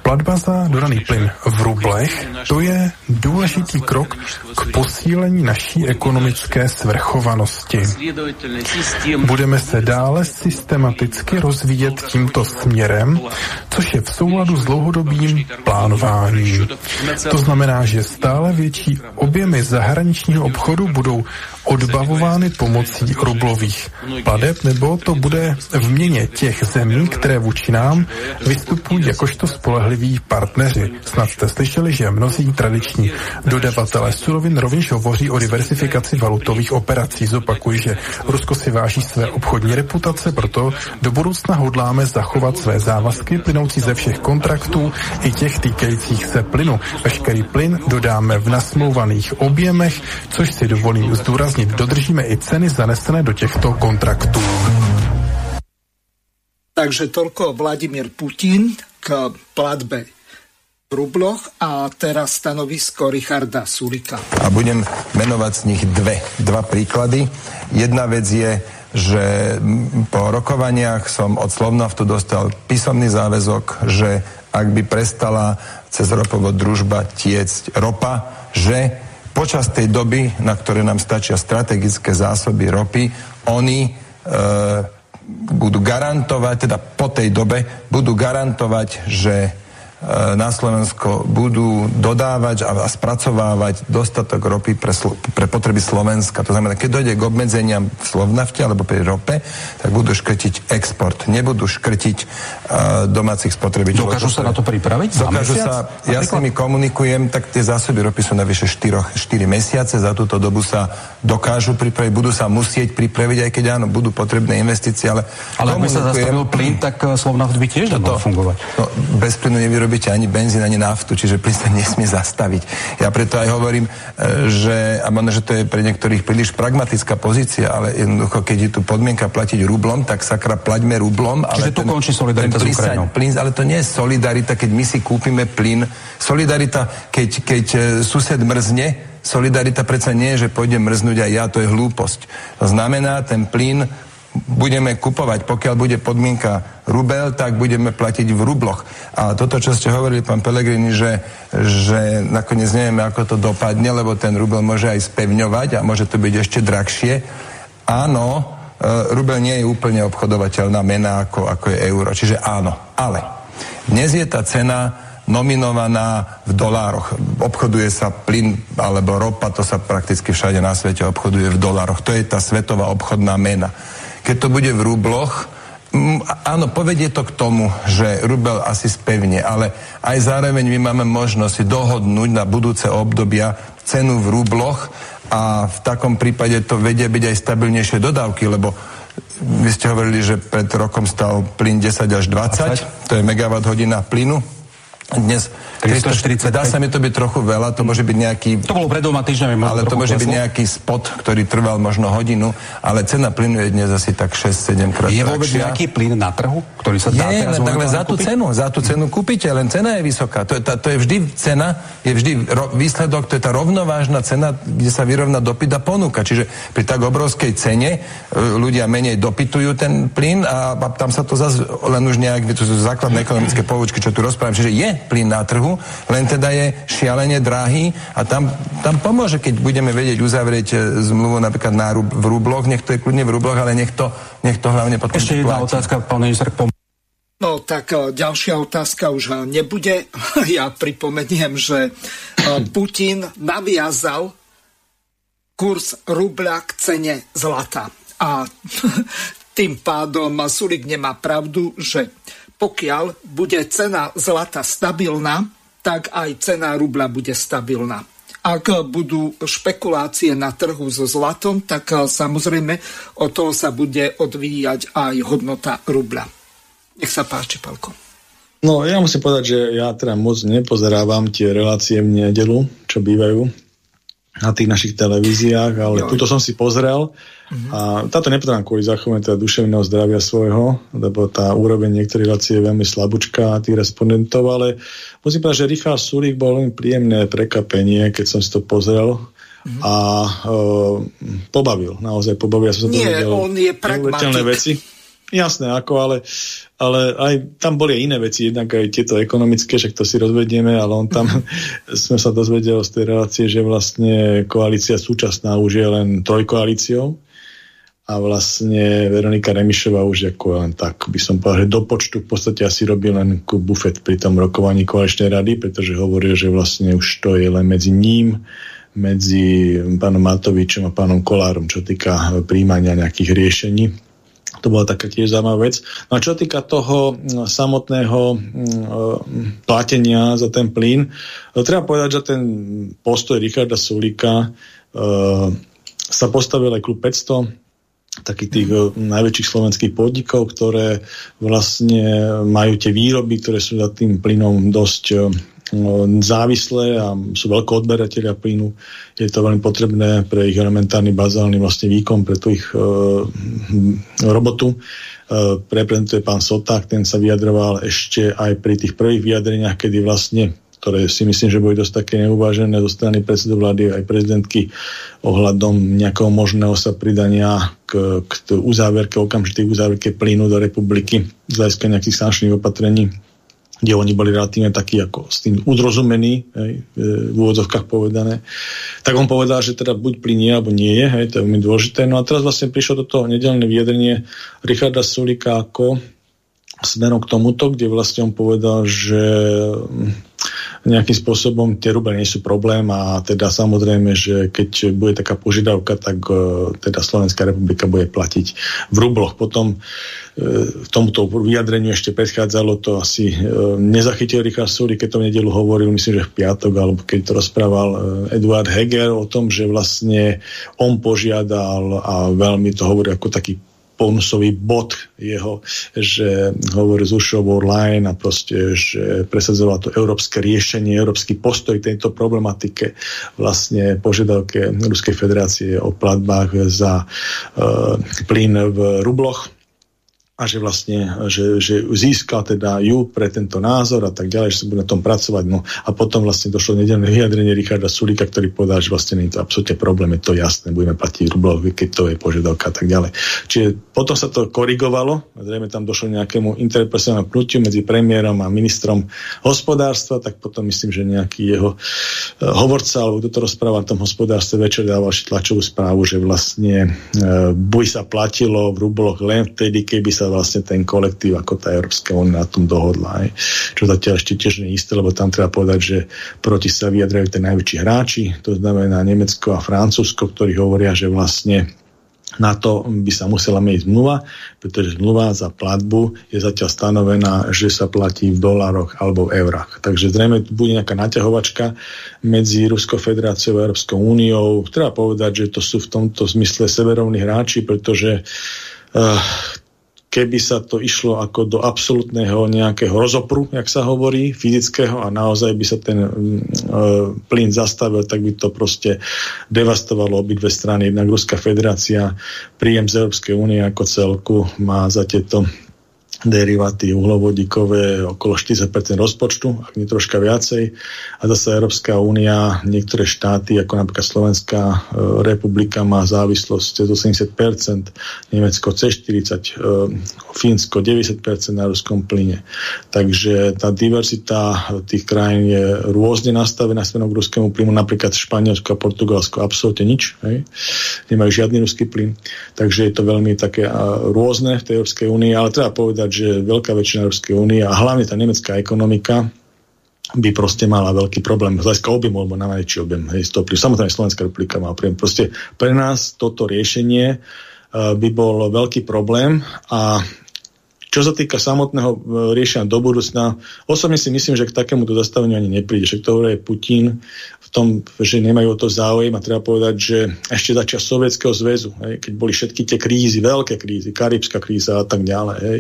Platba za dodaný plyn v rublech, to je důležitý krok k posílení naší ekonomické svrchovanosti. Budeme se dále systematicky rozvíjet tímto směrem, což je v souladu s dlouhodobým plánováním. To znamená, že stále větší objemy zahraničního obchodu budou odbavovány pomocí rublových pladeb, nebo to bude v měně těch zemí, které vůči nám vystupují jakožto spolehliví partneři. Snad jste slyšeli, že mnozí tradiční dodavatelé surovin rovněž hovoří o diversifikaci valutových operací. Zopakuji, že Rusko si váží své obchodní reputace, proto do budoucna hodláme zachovat své závazky plynoucí ze všech kontraktů i těch týkajících se plynu. Veškerý plyn dodáme v nasmlouvaných objemech, což si dovolím zdůraznit. Dodržíme i ceny zanesené do těchto kontraktů. Takže toľko Vladimír Putin k platbe v rubloch a teraz stanovisko Richarda Sulika. A budem menovať z nich dve, dva príklady. Jedna vec je, že po rokovaniach som od Slovnaftu dostal písomný záväzok, že ak by prestala cez ropovod družba tiecť ropa, že počas tej doby, na ktoré nám stačia strategické zásoby ropy, oni e, budú garantovať, teda po tej dobe, budú garantovať, že na Slovensko budú dodávať a spracovávať dostatok ropy pre, pre potreby Slovenska. To znamená, keď dojde k obmedzeniam v Slovnafte alebo pri rope, tak budú škrtiť export, nebudú škrtiť uh, domácich spotrebiteľov. Dokážu sa na to pripraviť? Dokážu sa, ja s nimi komunikujem, tak tie zásoby ropy sú na vyše 4, 4 mesiace, za túto dobu sa dokážu pripraviť, budú sa musieť pripraviť, aj keď áno, budú potrebné investície, ale Ale ak by sa zastavil plyn, tak e, Slovnaft by tiež nemohol fungovať. No, bez plynu nevyrobí nerobíte ani benzín, ani naftu, čiže plyn sa nesmie zastaviť. Ja preto aj hovorím, e, že, a možno, že to je pre niektorých príliš pragmatická pozícia, ale jednoducho, keď je tu podmienka platiť rublom, tak sakra plaťme rublom. Ale čiže tu končí solidarita s Ukrajinou. Plyn, ale to nie je solidarita, keď my si kúpime plyn. Solidarita, keď, keď e, sused mrzne, solidarita predsa nie je, že pôjdem mrznúť aj ja, to je hlúposť. To znamená, ten plyn budeme kupovať, pokiaľ bude podmienka rubel, tak budeme platiť v rubloch. A toto, čo ste hovorili, pán Pelegrini, že, že nakoniec nevieme, ako to dopadne, lebo ten rubel môže aj spevňovať a môže to byť ešte drahšie. Áno, e, rubel nie je úplne obchodovateľná mena ako, ako je euro, čiže áno. Ale dnes je tá cena nominovaná v dolároch. Obchoduje sa plyn alebo ropa, to sa prakticky všade na svete obchoduje v dolároch. To je tá svetová obchodná mena. Keď to bude v rubloch, m, áno, povedie to k tomu, že rubel asi spevne, ale aj zároveň my máme možnosť dohodnúť na budúce obdobia cenu v rubloch a v takom prípade to vedia byť aj stabilnejšie dodávky, lebo vy ste hovorili, že pred rokom stal plyn 10 až 20, 20. to je megawatt hodina plynu. Dnes 340. Dá sa mi to byť trochu veľa, to môže byť nejaký... To bolo pred dvoma týždňami. Ale to môže kleslo. byť nejaký spot, ktorý trval možno hodinu, ale cena plynu je dnes asi tak 6-7 krát Je vôbec nejaký plyn na trhu, ktorý sa dá je, teraz takhle za tú kúpiť? cenu, za tú cenu kúpite, len cena je vysoká. To je, tá, to je vždy cena, je vždy ro, výsledok, to je tá rovnovážna cena, kde sa vyrovná dopyt a ponuka. Čiže pri tak obrovskej cene e, ľudia menej dopytujú ten plyn a, a tam sa to zase len už nejak, to sú základné ekonomické poučky, čo tu rozprávam, čiže je plyn na trhu, len teda je šialene drahý a tam, tam pomôže, keď budeme vedieť uzavrieť e, zmluvu napríklad na, v rubloch, nech to je kľudne v rubloch, ale nech to, nech to hlavne potom Ešte jedna otázka, pán minister, No tak e, ďalšia otázka už e, nebude. Ja pripomeniem, že Putin naviazal kurz rubľa k cene zlata. A tým pádom Sulik nemá pravdu, že pokiaľ bude cena zlata stabilná, tak aj cena rubľa bude stabilná. Ak budú špekulácie na trhu so zlatom, tak samozrejme od toho sa bude odvíjať aj hodnota rubľa. Nech sa páči, Palko. No, ja musím povedať, že ja teda moc nepozerávam tie relácie v nedelu, čo bývajú na tých našich televíziách, ale jo. túto som si pozrel uh-huh. a táto nepotrebujem kvôli zachovaniu teda duševného zdravia svojho, lebo tá úroveň niektorých relácií je veľmi slabúčka tých respondentov, ale musím povedať, že Richard Sulík bol veľmi príjemné prekapenie, keď som si to pozrel uh-huh. a uh, pobavil, naozaj pobavil. Ja som Nie, on je pragmatik. veci. Jasné, ako, ale, ale aj tam boli aj iné veci, jednak aj tieto ekonomické, však to si rozvedieme, ale on tam, sme sa dozvedeli z tej relácie, že vlastne koalícia súčasná už je len trojkoalíciou a vlastne Veronika Remišová už ako len tak by som povedal, že do počtu v podstate asi robil len bufet pri tom rokovaní koaličnej rady, pretože hovoril, že vlastne už to je len medzi ním medzi pánom Matovičom a pánom Kolárom, čo týka príjmania nejakých riešení to bola taká tiež zaujímavá vec. No a čo týka toho mm, samotného mm, e, platenia za ten plyn, e, treba povedať, že ten postoj Richarda Sulíka uh, sa postavil aj klub 500 takých tých najväčších slovenských podnikov, ktoré vlastne majú tie výroby, ktoré sú za tým plynom dosť závislé a sú veľké odberatelia plynu. Je to veľmi potrebné pre ich elementárny bazálny vlastne výkon, pre tú ich e, robotu. E, reprezentuje pán Soták, ten sa vyjadroval ešte aj pri tých prvých vyjadreniach, kedy vlastne ktoré si myslím, že boli dosť také neuvážené zo strany predsedu vlády aj prezidentky ohľadom nejakého možného sa pridania k, k uzáverke, okamžitej uzávierke plynu do republiky z hľadiska nejakých sankčných opatrení kde oni boli relatívne takí ako s tým udrozumení, hej, v úvodzovkách povedané, tak on povedal, že teda buď plinie, alebo nie je, hej, to je veľmi dôležité. No a teraz vlastne prišlo do toho nedelné vyjadrenie Richarda Sulika ako smerom k tomuto, kde vlastne on povedal, že nejakým spôsobom tie ruble nie sú problém a teda samozrejme, že keď bude taká požiadavka, tak uh, teda Slovenská republika bude platiť v rubloch. Potom uh, tomuto vyjadreniu ešte predchádzalo to asi uh, nezachytil Richard Súri, keď to v nedelu hovoril, myslím, že v piatok, alebo keď to rozprával Eduard Heger o tom, že vlastne on požiadal a veľmi to hovorí ako taký bonusový bod jeho, že hovorí z Ušovou line a proste, že presadzoval to európske riešenie, európsky postoj tejto problematike, vlastne požiadavke Ruskej federácie o platbách za uh, plyn v rubloch a že vlastne, že, že získal teda ju pre tento názor a tak ďalej, že sa bude na tom pracovať. No a potom vlastne došlo nedelné vyjadrenie Richarda Sulika, ktorý povedal, že vlastne nie je to absolútne problém, je to jasné, budeme platiť rublov, keď to je požiadavka a tak ďalej. Čiže potom sa to korigovalo, zrejme tam došlo nejakému interpersonálnemu pnutiu medzi premiérom a ministrom hospodárstva, tak potom myslím, že nejaký jeho uh, hovorca, alebo kto to rozpráva v tom hospodárstve večer dával tlačovú správu, že vlastne uh, buď sa platilo v rubloch len vtedy, keby sa vlastne ten kolektív, ako tá Európska únia na tom dohodla. Aj. Čo zatiaľ ešte tiež nie isté, lebo tam treba povedať, že proti sa vyjadrajú tie najväčší hráči, to znamená Nemecko a Francúzsko, ktorí hovoria, že vlastne na to by sa musela meniť zmluva, pretože zmluva za platbu je zatiaľ stanovená, že sa platí v dolároch alebo v eurách. Takže zrejme bude nejaká naťahovačka medzi Ruskou federáciou a Európskou úniou. Treba povedať, že to sú v tomto zmysle severovní hráči, pretože uh, keby sa to išlo ako do absolútneho nejakého rozopru, jak sa hovorí, fyzického a naozaj by sa ten uh, plyn zastavil, tak by to proste devastovalo obidve strany. Jednak Ruská federácia, príjem z Európskej únie ako celku má za tieto deriváty uhlovodíkové okolo 40% rozpočtu, ak nie troška viacej. A zase Európska únia, niektoré štáty, ako napríklad Slovenská e, republika má závislosť cez 80%, Nemecko cez 40%, e, Fínsko 90% na ruskom plyne. Takže tá diverzita tých krajín je rôzne nastavená smerom k ruskému plynu, napríklad Španielsko a Portugalsko absolútne nič, hej? nemajú žiadny ruský plyn. Takže je to veľmi také rôzne v tej Európskej únii, ale treba povedať, že veľká väčšina Európskej únie a hlavne tá nemecká ekonomika by proste mala veľký problém z hľadiska objemu, alebo na najväčší objem. Hej, samozrejme Slovenská republika má príjem. Proste pre nás toto riešenie uh, by bol veľký problém a čo sa týka samotného e, riešenia do budúcna, osobne si myslím, že k takémuto zastaveniu ani nepríde. Však to hovorí Putin v tom, že nemajú o to záujem a treba povedať, že ešte začia Sovietskeho zväzu, hej, keď boli všetky tie krízy, veľké krízy, karibská kríza a tak ďalej. Hej.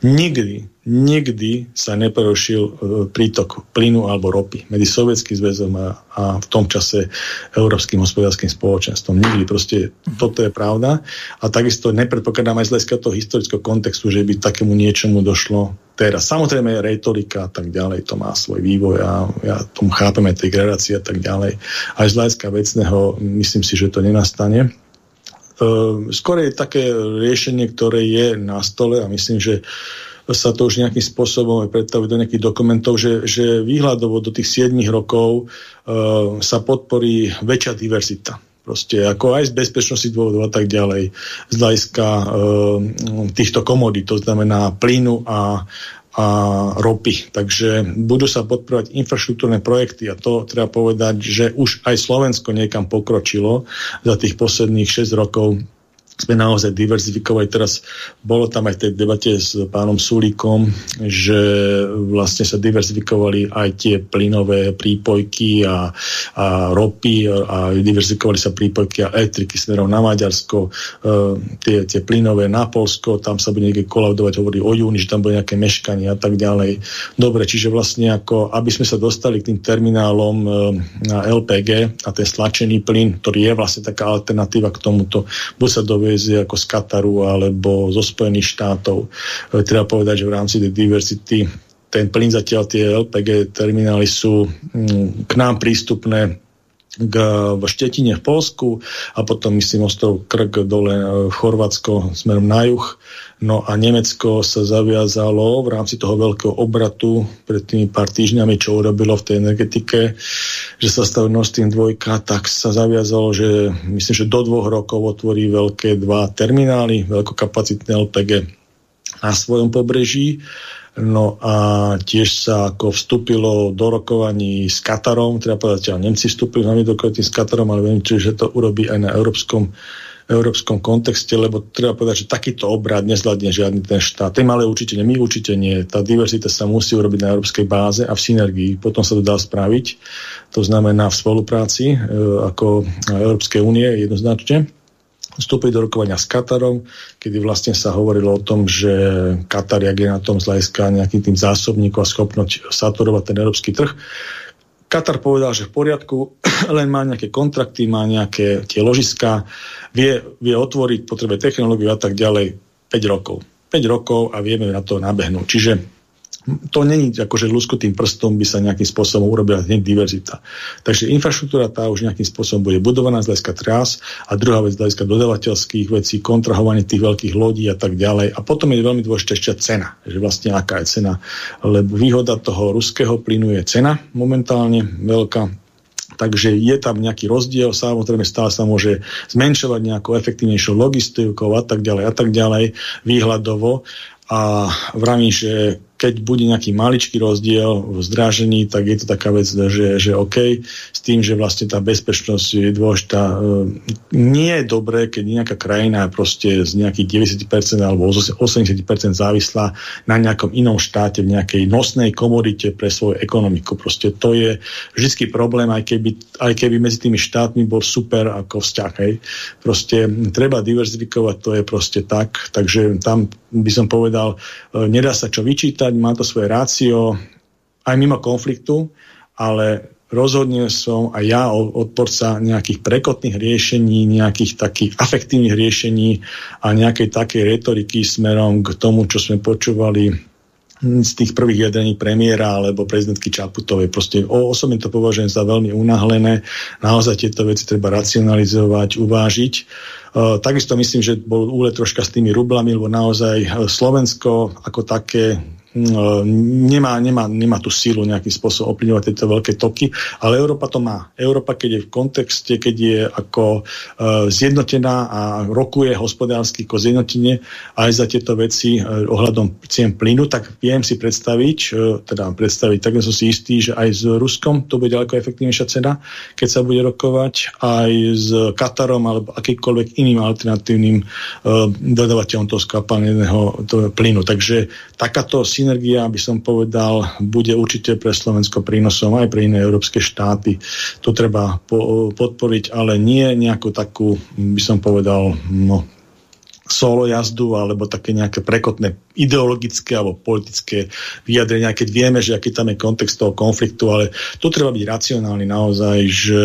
Nikdy nikdy sa neprerušil e, prítok plynu alebo ropy medzi Sovietským zväzom a, a v tom čase Európskym hospodárským spoločenstvom. Nikdy. Proste toto je pravda. A takisto nepredpokladám aj z hľadiska toho historického kontextu, že by takému niečomu došlo teraz. Samozrejme retorika a tak ďalej, to má svoj vývoj a ja tomu chápeme tej gradácie a tak ďalej. Aj z hľadiska vecného myslím si, že to nenastane. Uh, skôr je také riešenie, ktoré je na stole a myslím, že sa to už nejakým spôsobom predstavuje do nejakých dokumentov, že, že výhľadovo do tých 7 rokov uh, sa podporí väčšia diverzita. Proste ako aj z bezpečnosti dôvodov a tak ďalej. Z hľadiska uh, týchto komodít, to znamená plynu a, a ropy. Takže budú sa podporovať infraštruktúrne projekty a to treba povedať, že už aj Slovensko niekam pokročilo za tých posledných 6 rokov sme naozaj diverzifikovali. Teraz bolo tam aj v tej debate s pánom Sulíkom, že vlastne sa diverzifikovali aj tie plynové prípojky a, a ropy a diverzifikovali sa prípojky a elektriky smerom na Maďarsko, e, tie, tie plynové na Polsko, tam sa bude niekde kolaudovať, hovorí o júni, že tam bude nejaké meškanie a tak ďalej. Dobre, čiže vlastne ako, aby sme sa dostali k tým terminálom e, na LPG a ten stlačený plyn, ktorý je vlastne taká alternatíva k tomuto, buď sa dovie dovezie ako z Kataru alebo zo Spojených štátov. E, treba povedať, že v rámci diversity ten plyn zatiaľ tie LPG terminály sú mm, k nám prístupné k, v Štetine v Polsku a potom myslím ostrov Krk dole e, v Chorvátsko smerom na juh No a Nemecko sa zaviazalo v rámci toho veľkého obratu pred tými pár týždňami, čo urobilo v tej energetike, že sa staví Nord Stream 2, tak sa zaviazalo, že myslím, že do dvoch rokov otvorí veľké dva terminály, veľkokapacitné LPG na svojom pobreží. No a tiež sa ako vstúpilo do rokovaní s Katarom, teda povedať, že Nemci vstúpili hlavne do rokovaní s Katarom, ale viem, že to urobí aj na európskom európskom kontexte, lebo treba povedať, že takýto obrad nezvládne žiadny ten štát. Tým ale určite nie, my určite nie. Tá diverzita sa musí urobiť na európskej báze a v synergii. Potom sa to dá spraviť. To znamená v spolupráci e, ako Európskej únie jednoznačne vstúpiť do rokovania s Katarom, kedy vlastne sa hovorilo o tom, že Katar, jak je na tom z nejakým tým zásobníkom a schopnosť saturovať ten európsky trh, Katar povedal, že v poriadku, len má nejaké kontrakty, má nejaké tie ložiska, vie, vie otvoriť, potrebuje technológiu a tak ďalej 5 rokov. 5 rokov a vieme na to nabehnúť. Čiže to není ako, že luskutým prstom by sa nejakým spôsobom urobila hneď diverzita. Takže infraštruktúra tá už nejakým spôsobom bude budovaná z hľadiska trás a druhá vec z hľadiska dodavateľských vecí, kontrahovanie tých veľkých lodí a tak ďalej. A potom je veľmi dôležitá ešte cena, že vlastne aká je cena. Lebo výhoda toho ruského plynu je cena momentálne veľká, Takže je tam nejaký rozdiel, samozrejme stále sa môže zmenšovať nejakou efektívnejšou logistikou a tak ďalej a tak ďalej výhľadovo. A vravím, že keď bude nejaký maličký rozdiel v zdražení, tak je to taká vec, že, že OK, s tým, že vlastne tá bezpečnosť je dôležitá. E, nie je dobré, keď nejaká krajina proste z nejakých 90% alebo 80% závislá na nejakom inom štáte, v nejakej nosnej komodite pre svoju ekonomiku. Proste to je vždy problém, aj keby, aj keby medzi tými štátmi bol super ako vzťah. Hej. Proste treba diverzifikovať, to je proste tak. Takže tam by som povedal, e, nedá sa čo vyčítať, povedať, má to svoje rácio aj mimo konfliktu, ale rozhodne som aj ja odporca nejakých prekotných riešení, nejakých takých afektívnych riešení a nejakej takej retoriky smerom k tomu, čo sme počúvali z tých prvých jedení premiéra alebo prezidentky Čaputovej. Proste osobne to považujem za veľmi unáhlené. Naozaj tieto veci treba racionalizovať, uvážiť. Uh, takisto myslím, že bol úle troška s tými rublami, lebo naozaj Slovensko ako také nemá, nemá, nemá tú sílu nejakým spôsobom ovplyvňovať tieto veľké toky, ale Európa to má. Európa, keď je v kontexte, keď je ako uh, zjednotená a rokuje hospodársky ako zjednotenie aj za tieto veci uh, ohľadom cien plynu, tak viem si predstaviť, uh, teda predstaviť, tak som si istý, že aj s Ruskom to bude ďaleko efektívnejšia cena, keď sa bude rokovať, aj s Katarom alebo akýkoľvek iným alternatívnym uh, dodávateľom toho skapalného plynu. Takže takáto synergia, by som povedal, bude určite pre Slovensko prínosom aj pre iné európske štáty. To treba po, podporiť, ale nie nejakú takú, by som povedal, no, solo jazdu alebo také nejaké prekotné ideologické alebo politické vyjadrenia, keď vieme, že aký tam je kontext toho konfliktu, ale tu treba byť racionálny naozaj, že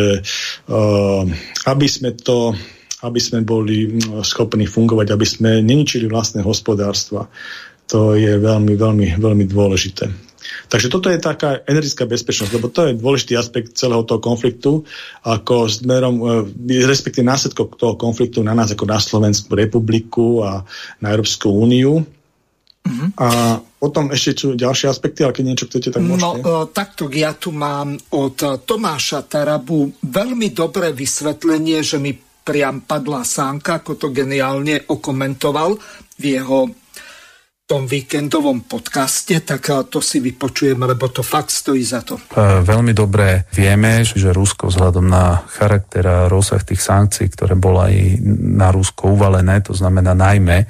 uh, aby sme to aby sme boli schopní fungovať, aby sme neničili vlastné hospodárstva to je veľmi, veľmi, veľmi dôležité. Takže toto je taká energická bezpečnosť, lebo to je dôležitý aspekt celého toho konfliktu, ako smerom, e, respektíve následkom toho konfliktu na nás ako na Slovenskú republiku a na Európsku úniu. Mm-hmm. A potom ešte sú ďalšie aspekty, ale keď niečo chcete, tak môžete. No, e, takto ja tu mám od Tomáša Tarabu veľmi dobré vysvetlenie, že mi priam padla sánka, ako to geniálne okomentoval v jeho tom víkendovom podcaste, tak eh, to si vypočujeme, lebo to fakt stojí za to. Eh, veľmi dobre vieme, že Rusko vzhľadom na charakter a rozsah tých sankcií, ktoré bolo aj na Rusko uvalené, to znamená najmä eh,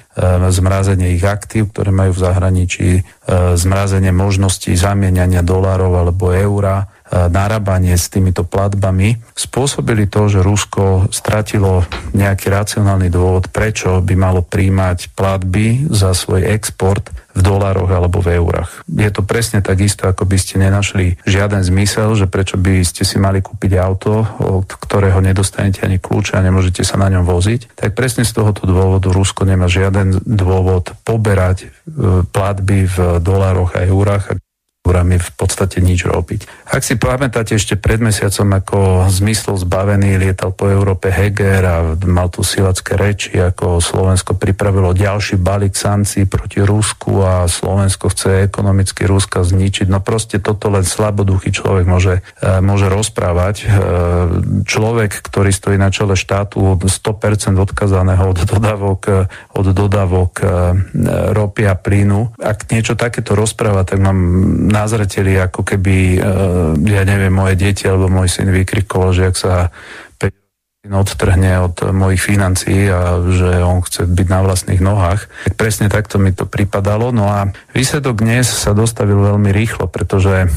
zmrazenie ich aktív, ktoré majú v zahraničí, zmrazenie možností zamieniania dolárov alebo eura, narábanie s týmito platbami spôsobili to, že Rusko stratilo nejaký racionálny dôvod, prečo by malo príjmať platby za svoj export v dolároch alebo v eurách. Je to presne tak isto, ako by ste nenašli žiaden zmysel, že prečo by ste si mali kúpiť auto, od ktorého nedostanete ani kľúče a nemôžete sa na ňom voziť. Tak presne z tohoto dôvodu Rusko nemá žiaden dôvod poberať e, platby v dolároch a eurách mi v podstate nič robiť. Ak si pamätáte ešte pred mesiacom, ako zmysl zbavený lietal po Európe Heger a mal tu silacké reči, ako Slovensko pripravilo ďalší balík sankcií proti Rusku a Slovensko chce ekonomicky Ruska zničiť. No proste toto len slaboduchý človek môže, e, môže rozprávať. E, človek, ktorý stojí na čele štátu 100% odkazaného od dodávok, od dodávok e, ropy a plynu. Ak niečo takéto rozpráva, tak mám na zreteli, ako keby, e, ja neviem, moje dieťa alebo môj syn vykrikoval, že ak sa odtrhne od mojich financií a že on chce byť na vlastných nohách. Presne takto mi to pripadalo. No a výsledok dnes sa dostavil veľmi rýchlo, pretože e,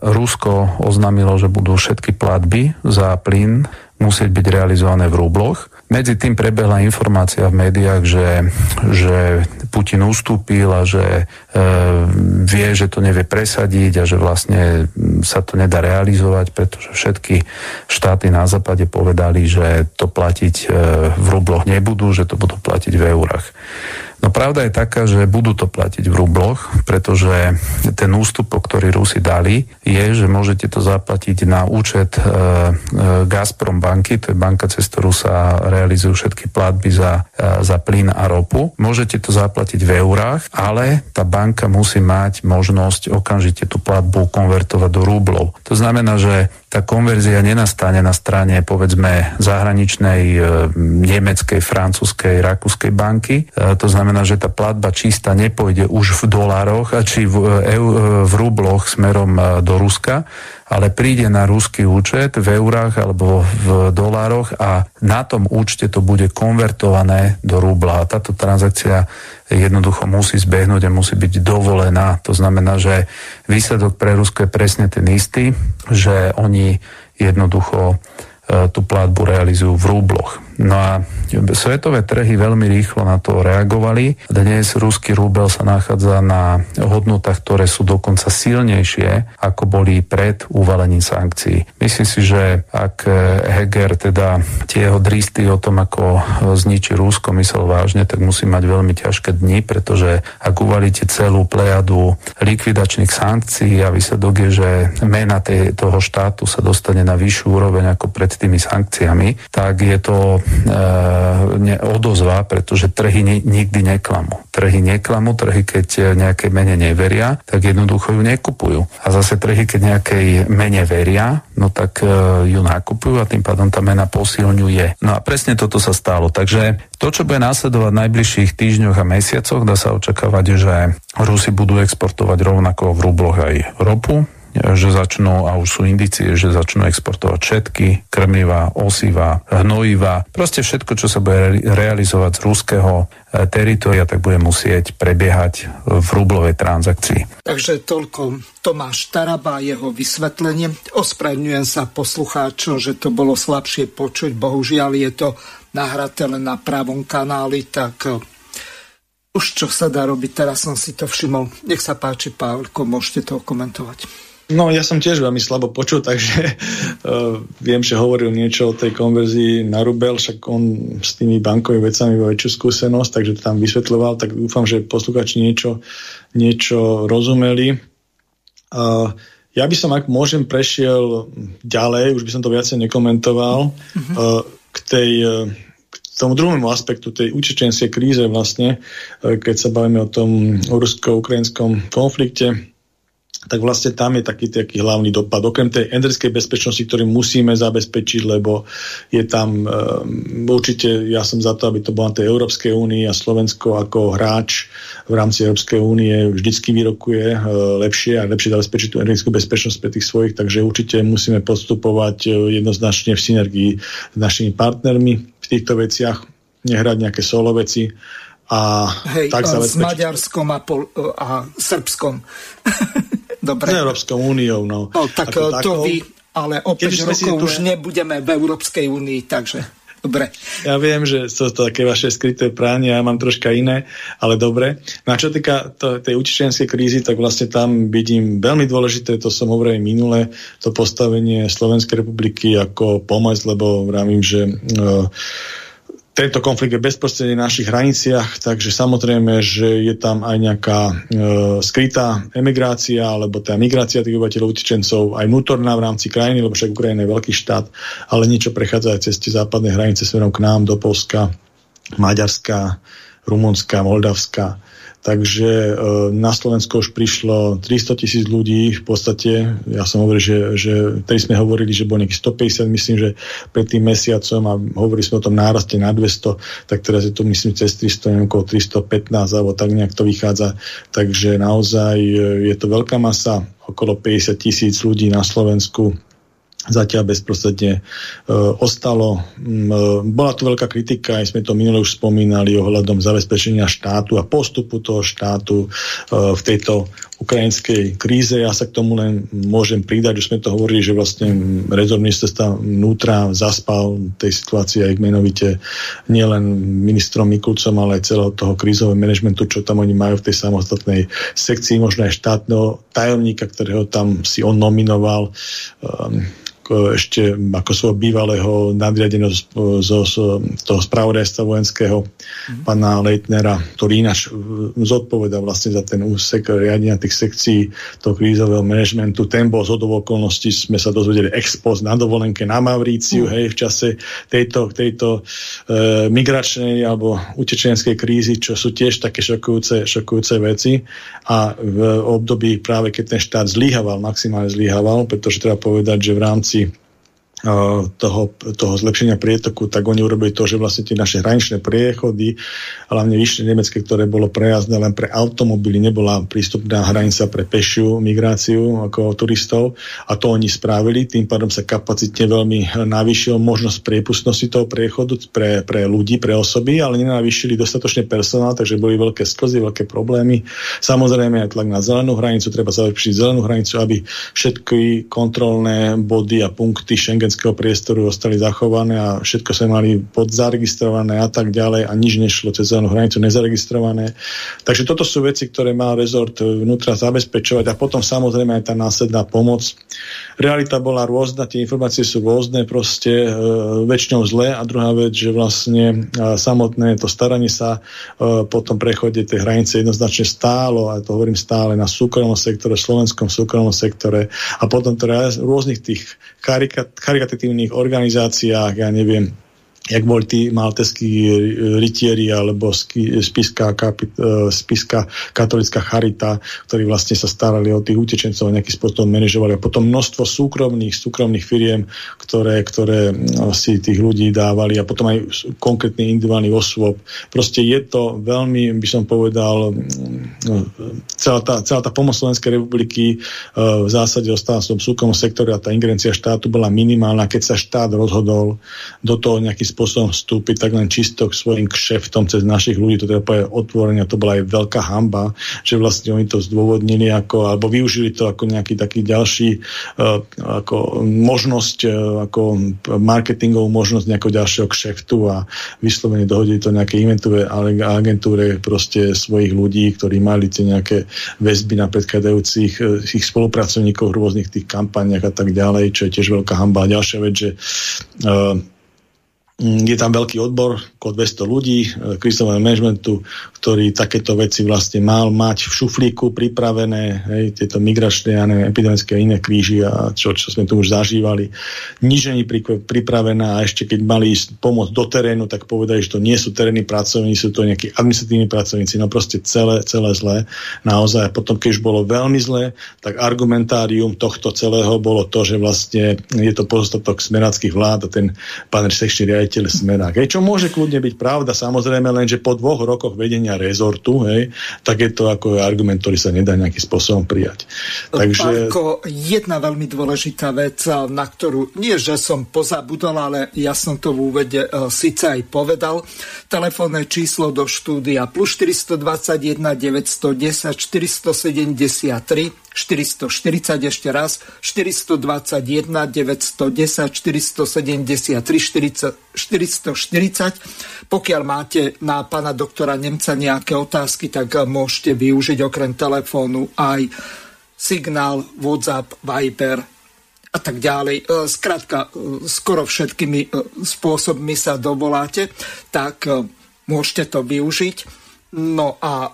Rusko oznámilo, že budú všetky platby za plyn musieť byť realizované v rubloch. Medzi tým prebehla informácia v médiách, že, že Putin ustúpil a že e, vie, že to nevie presadiť a že vlastne sa to nedá realizovať, pretože všetky štáty na západe povedali, že to platiť e, v rubloch nebudú, že to budú platiť v eurách. No pravda je taká, že budú to platiť v rubloch, pretože ten ústupok, ktorý Rusi dali, je, že môžete to zaplatiť na účet e, e, Gazprom banky, to je banka, cez ktorú sa realizujú všetky platby za, e, za plyn a ropu. Môžete to zaplatiť v eurách, ale tá banka musí mať možnosť okamžite tú platbu konvertovať do rublov. To znamená, že tá konverzia nenastane na strane povedzme zahraničnej e, nemeckej, francúzskej, rakúskej banky. E, to znamená, že tá platba čistá nepôjde už v dolároch, či v, e, v rubloch smerom do Ruska, ale príde na ruský účet v eurách alebo v dolároch a na tom účte to bude konvertované do rubla. A táto transakcia jednoducho musí zbehnúť a musí byť dovolená. To znamená, že výsledok pre Rusko je presne ten istý, že oni jednoducho e, tú platbu realizujú v rúbloch. No a svetové trhy veľmi rýchlo na to reagovali. Dnes ruský rúbel sa nachádza na hodnotách, ktoré sú dokonca silnejšie, ako boli pred uvalením sankcií. Myslím si, že ak Heger teda tie jeho dristy o tom, ako zničí Rusko, myslel vážne, tak musí mať veľmi ťažké dni, pretože ak uvalíte celú plejadu likvidačných sankcií a výsledok je, že mena tej, toho štátu sa dostane na vyššiu úroveň ako pred tými sankciami, tak je to ne, odozva, pretože trhy ne, nikdy neklamú. Trhy neklamú, trhy keď nejakej mene neveria, tak jednoducho ju nekupujú. A zase trhy, keď nejakej mene veria, no tak uh, ju nakupujú a tým pádom tá mena posilňuje. No a presne toto sa stalo. Takže to, čo bude následovať v najbližších týždňoch a mesiacoch, dá sa očakávať, že Rusi budú exportovať rovnako v rubloch aj ropu, že začnú, a už sú indície, že začnú exportovať všetky krmiva, osiva, hnojiva, proste všetko, čo sa bude realizovať z ruského e, teritoria, tak bude musieť prebiehať v rublovej transakcii. Takže toľko Tomáš Taraba a jeho vysvetlenie. Ospravedňujem sa poslucháčom, že to bolo slabšie počuť, bohužiaľ je to nahraté len na pravom kanáli, tak e, už čo sa dá robiť, teraz som si to všimol. Nech sa páči, Pálko, môžete to komentovať. No ja som tiež veľmi slabo počul, takže uh, viem, že hovoril niečo o tej konverzii na rubel, však on s tými bankovými vecami má väčšiu skúsenosť, takže to tam vysvetľoval, tak dúfam, že posluchači niečo, niečo rozumeli. Uh, ja by som, ak môžem, prešiel ďalej, už by som to viacej nekomentoval, uh-huh. uh, k tej k tomu druhému aspektu tej učečenskej kríze vlastne, keď sa bavíme o tom rusko-ukrajinskom konflikte, tak vlastne tam je taký, taký hlavný dopad. Okrem tej energetickej bezpečnosti, ktorú musíme zabezpečiť, lebo je tam um, určite, ja som za to, aby to bolo na tej Európskej únii a Slovensko ako hráč v rámci Európskej únie vždycky vyrokuje uh, lepšie a lepšie zabezpečiť tú energetickú bezpečnosť pre tých svojich, takže určite musíme postupovať uh, jednoznačne v synergii s našimi partnermi v týchto veciach, nehrať nejaké solo veci a Hej, tak zabezpečiť. s Maďarskom a, Pol- a Srbskom. Dobre. S Európskou úniou, no. no tak to takou. vy, ale o 5 rokov už ne... nebudeme v Európskej únii, takže dobre. Ja viem, že sú to také vaše skryté práne, ja mám troška iné, ale dobre. No a čo týka to, tej učičenskej krízy, tak vlastne tam vidím veľmi dôležité, to som hovoril minule, to postavenie Slovenskej republiky ako pomoc, lebo vravím, že uh, tento konflikt je bezprostredne v našich hraniciach, takže samozrejme, že je tam aj nejaká e, skrytá emigrácia alebo tá migrácia tých obyvateľov utečencov aj vnútorná v rámci krajiny, lebo však Ukrajina je veľký štát, ale niečo prechádza aj cez tie západné hranice smerom k nám do Polska, Maďarska, Rumunska, Moldavska. Takže e, na Slovensko už prišlo 300 tisíc ľudí v podstate. Ja som hovoril, že, že tedy sme hovorili, že bolo nejakých 150, myslím, že pred tým mesiacom a hovorili sme o tom náraste na 200, tak teraz je to myslím cez 300, neviem, okolo 315 alebo tak nejak to vychádza. Takže naozaj e, je to veľká masa, okolo 50 tisíc ľudí na Slovensku zatiaľ bezprostredne e, ostalo. M, e, bola tu veľká kritika, aj sme to minule už spomínali ohľadom zabezpečenia štátu a postupu toho štátu e, v tejto ukrajinskej kríze. Ja sa k tomu len môžem pridať, už sme to hovorili, že vlastne rezort ministerstva vnútra zaspal tej situácii aj menovite nielen ministrom Mikulcom, ale aj celého toho krízového manažmentu, čo tam oni majú v tej samostatnej sekcii, možno aj štátneho tajomníka, ktorého tam si on nominoval. Um, ešte ako svojho bývalého nadriadeného z, z, z toho spravodajstva vojenského mm. pána Leitnera, ktorý ináč e, zodpoveda vlastne za ten úsek riadenia tých sekcií toho krízového manažmentu. Ten bol z okolností, sme sa dozvedeli expoz na dovolenke na Mauríciu, mm. hej, v čase tejto, tejto e, migračnej alebo utečenskej krízy, čo sú tiež také šokujúce, šokujúce veci a v období práve keď ten štát zlyhával, maximálne zlyhával, pretože treba povedať, že v rámci toho, toho zlepšenia prietoku, tak oni urobili to, že vlastne tie naše hraničné priechody, hlavne vyššie nemecké, ktoré bolo prejazdné len pre automobily, nebola prístupná hranica pre pešiu migráciu ako turistov a to oni spravili, tým pádom sa kapacitne veľmi navýšil možnosť priepustnosti toho priechodu pre, pre ľudí, pre osoby, ale nenavýšili dostatočne personál, takže boli veľké sklzy, veľké problémy. Samozrejme aj tlak na zelenú hranicu, treba zabezpečiť zelenú hranicu, aby všetky kontrolné body a punkty Schengen šengenského priestoru ostali zachované a všetko sa mali podzaregistrované a tak ďalej a nič nešlo cez zelenú hranicu nezaregistrované. Takže toto sú veci, ktoré má rezort vnútra zabezpečovať a potom samozrejme aj tá následná pomoc. Realita bola rôzna, tie informácie sú rôzne, proste e, väčšinou zlé a druhá vec, že vlastne e, samotné to staranie sa e, po tom prechode tej hranice jednoznačne stálo, a to hovorím stále, na súkromnom sektore, slovenskom súkromnom sektore a potom to rôznych tých charitatívnych organizáciách, ja neviem, jak boli tí malteskí rytieri alebo spiská, kapit, e, spiská katolická charita, ktorí vlastne sa starali o tých utečencov a nejakým spôsobom manažovali. A potom množstvo súkromných, súkromných firiem, ktoré, ktoré no, si tých ľudí dávali a potom aj konkrétny individuálnych osôb. Proste je to veľmi, by som povedal, no, celá tá, celá tá pomoc Slovenskej republiky e, v zásade ostáva v súkromnom sektore a tá ingerencia štátu bola minimálna, keď sa štát rozhodol do toho nejaký spôsobom vstúpiť tak len čisto k svojim kšeftom cez našich ľudí, to teda povedať otvorenia, to bola aj veľká hamba, že vlastne oni to zdôvodnili ako, alebo využili to ako nejaký taký ďalší uh, ako možnosť, uh, ako marketingovú možnosť nejakého ďalšieho kšeftu a vyslovene dohodili to nejaké inventúre agentúre proste svojich ľudí, ktorí mali tie nejaké väzby na predchádzajúcich uh, ich spolupracovníkov v rôznych tých kampaniach a tak ďalej, čo je tiež veľká hamba. A ďalšia vec, že uh, je tam veľký odbor, okolo 200 ľudí, e, krizového managementu, ktorý takéto veci vlastne mal mať v šuflíku pripravené, hej, tieto migračné a neviem, epidemické iné kríži a čo, čo sme tu už zažívali. Nič není pripravená a ešte keď mali ísť pomôcť do terénu, tak povedali, že to nie sú terénni pracovníci, sú to nejakí administratívni pracovníci, no proste celé, celé zlé. Naozaj. A potom, keď už bolo veľmi zlé, tak argumentárium tohto celého bolo to, že vlastne je to pozostatok smeráckých vlád a ten pán sekčný riaditeľ Smerák. Hej, čo môže kľudne byť pravda, samozrejme, len že po dvoch rokoch vedenia rezortu, hej, tak je to ako argument, ktorý sa nedá nejakým spôsobom prijať. Takže... Pálko, jedna veľmi dôležitá vec, na ktorú nie, že som pozabudol, ale ja som to v úvede uh, síce aj povedal. Telefónne číslo do štúdia plus 421 910 473 440 ešte raz, 421, 910, 473, 440. Pokiaľ máte na pána doktora Nemca nejaké otázky, tak môžete využiť okrem telefónu aj signál, WhatsApp, Viber a tak ďalej. E, skrátka, e, skoro všetkými spôsobmi sa dovoláte, tak môžete to využiť. No a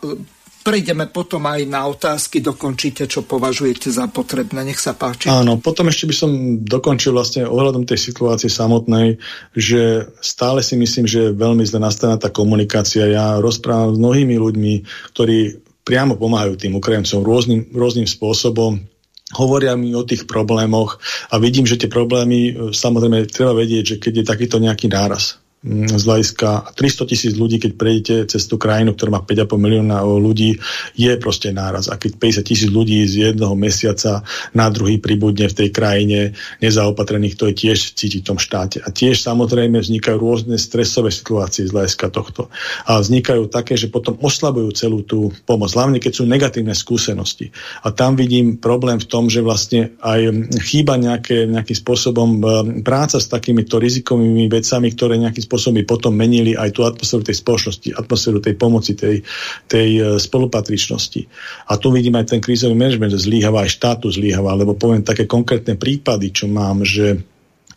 prejdeme potom aj na otázky, dokončíte, čo považujete za potrebné. Nech sa páči. Áno, potom ešte by som dokončil vlastne ohľadom tej situácie samotnej, že stále si myslím, že je veľmi zle nastavená tá komunikácia. Ja rozprávam s mnohými ľuďmi, ktorí priamo pomáhajú tým Ukrajincom rôznym, rôznym spôsobom, hovoria mi o tých problémoch a vidím, že tie problémy, samozrejme, treba vedieť, že keď je takýto nejaký náraz, z hľadiska 300 tisíc ľudí, keď prejdete cez tú krajinu, ktorá má 5,5 milióna ľudí, je proste náraz. A keď 50 tisíc ľudí z jedného mesiaca na druhý pribudne v tej krajine nezaopatrených, to je tiež cítiť v tom štáte. A tiež samozrejme vznikajú rôzne stresové situácie z hľadiska tohto. A vznikajú také, že potom oslabujú celú tú pomoc, hlavne keď sú negatívne skúsenosti. A tam vidím problém v tom, že vlastne aj chýba nejaké, nejakým spôsobom e, práca s takýmito rizikovými vecami, ktoré nejakým spôsobom by potom menili aj tú atmosféru tej spoločnosti, atmosféru tej pomoci, tej, tej e, spolupatričnosti. A tu vidím aj ten krízový manažment, zlíhava aj štátu zlíhava, lebo poviem také konkrétne prípady, čo mám, že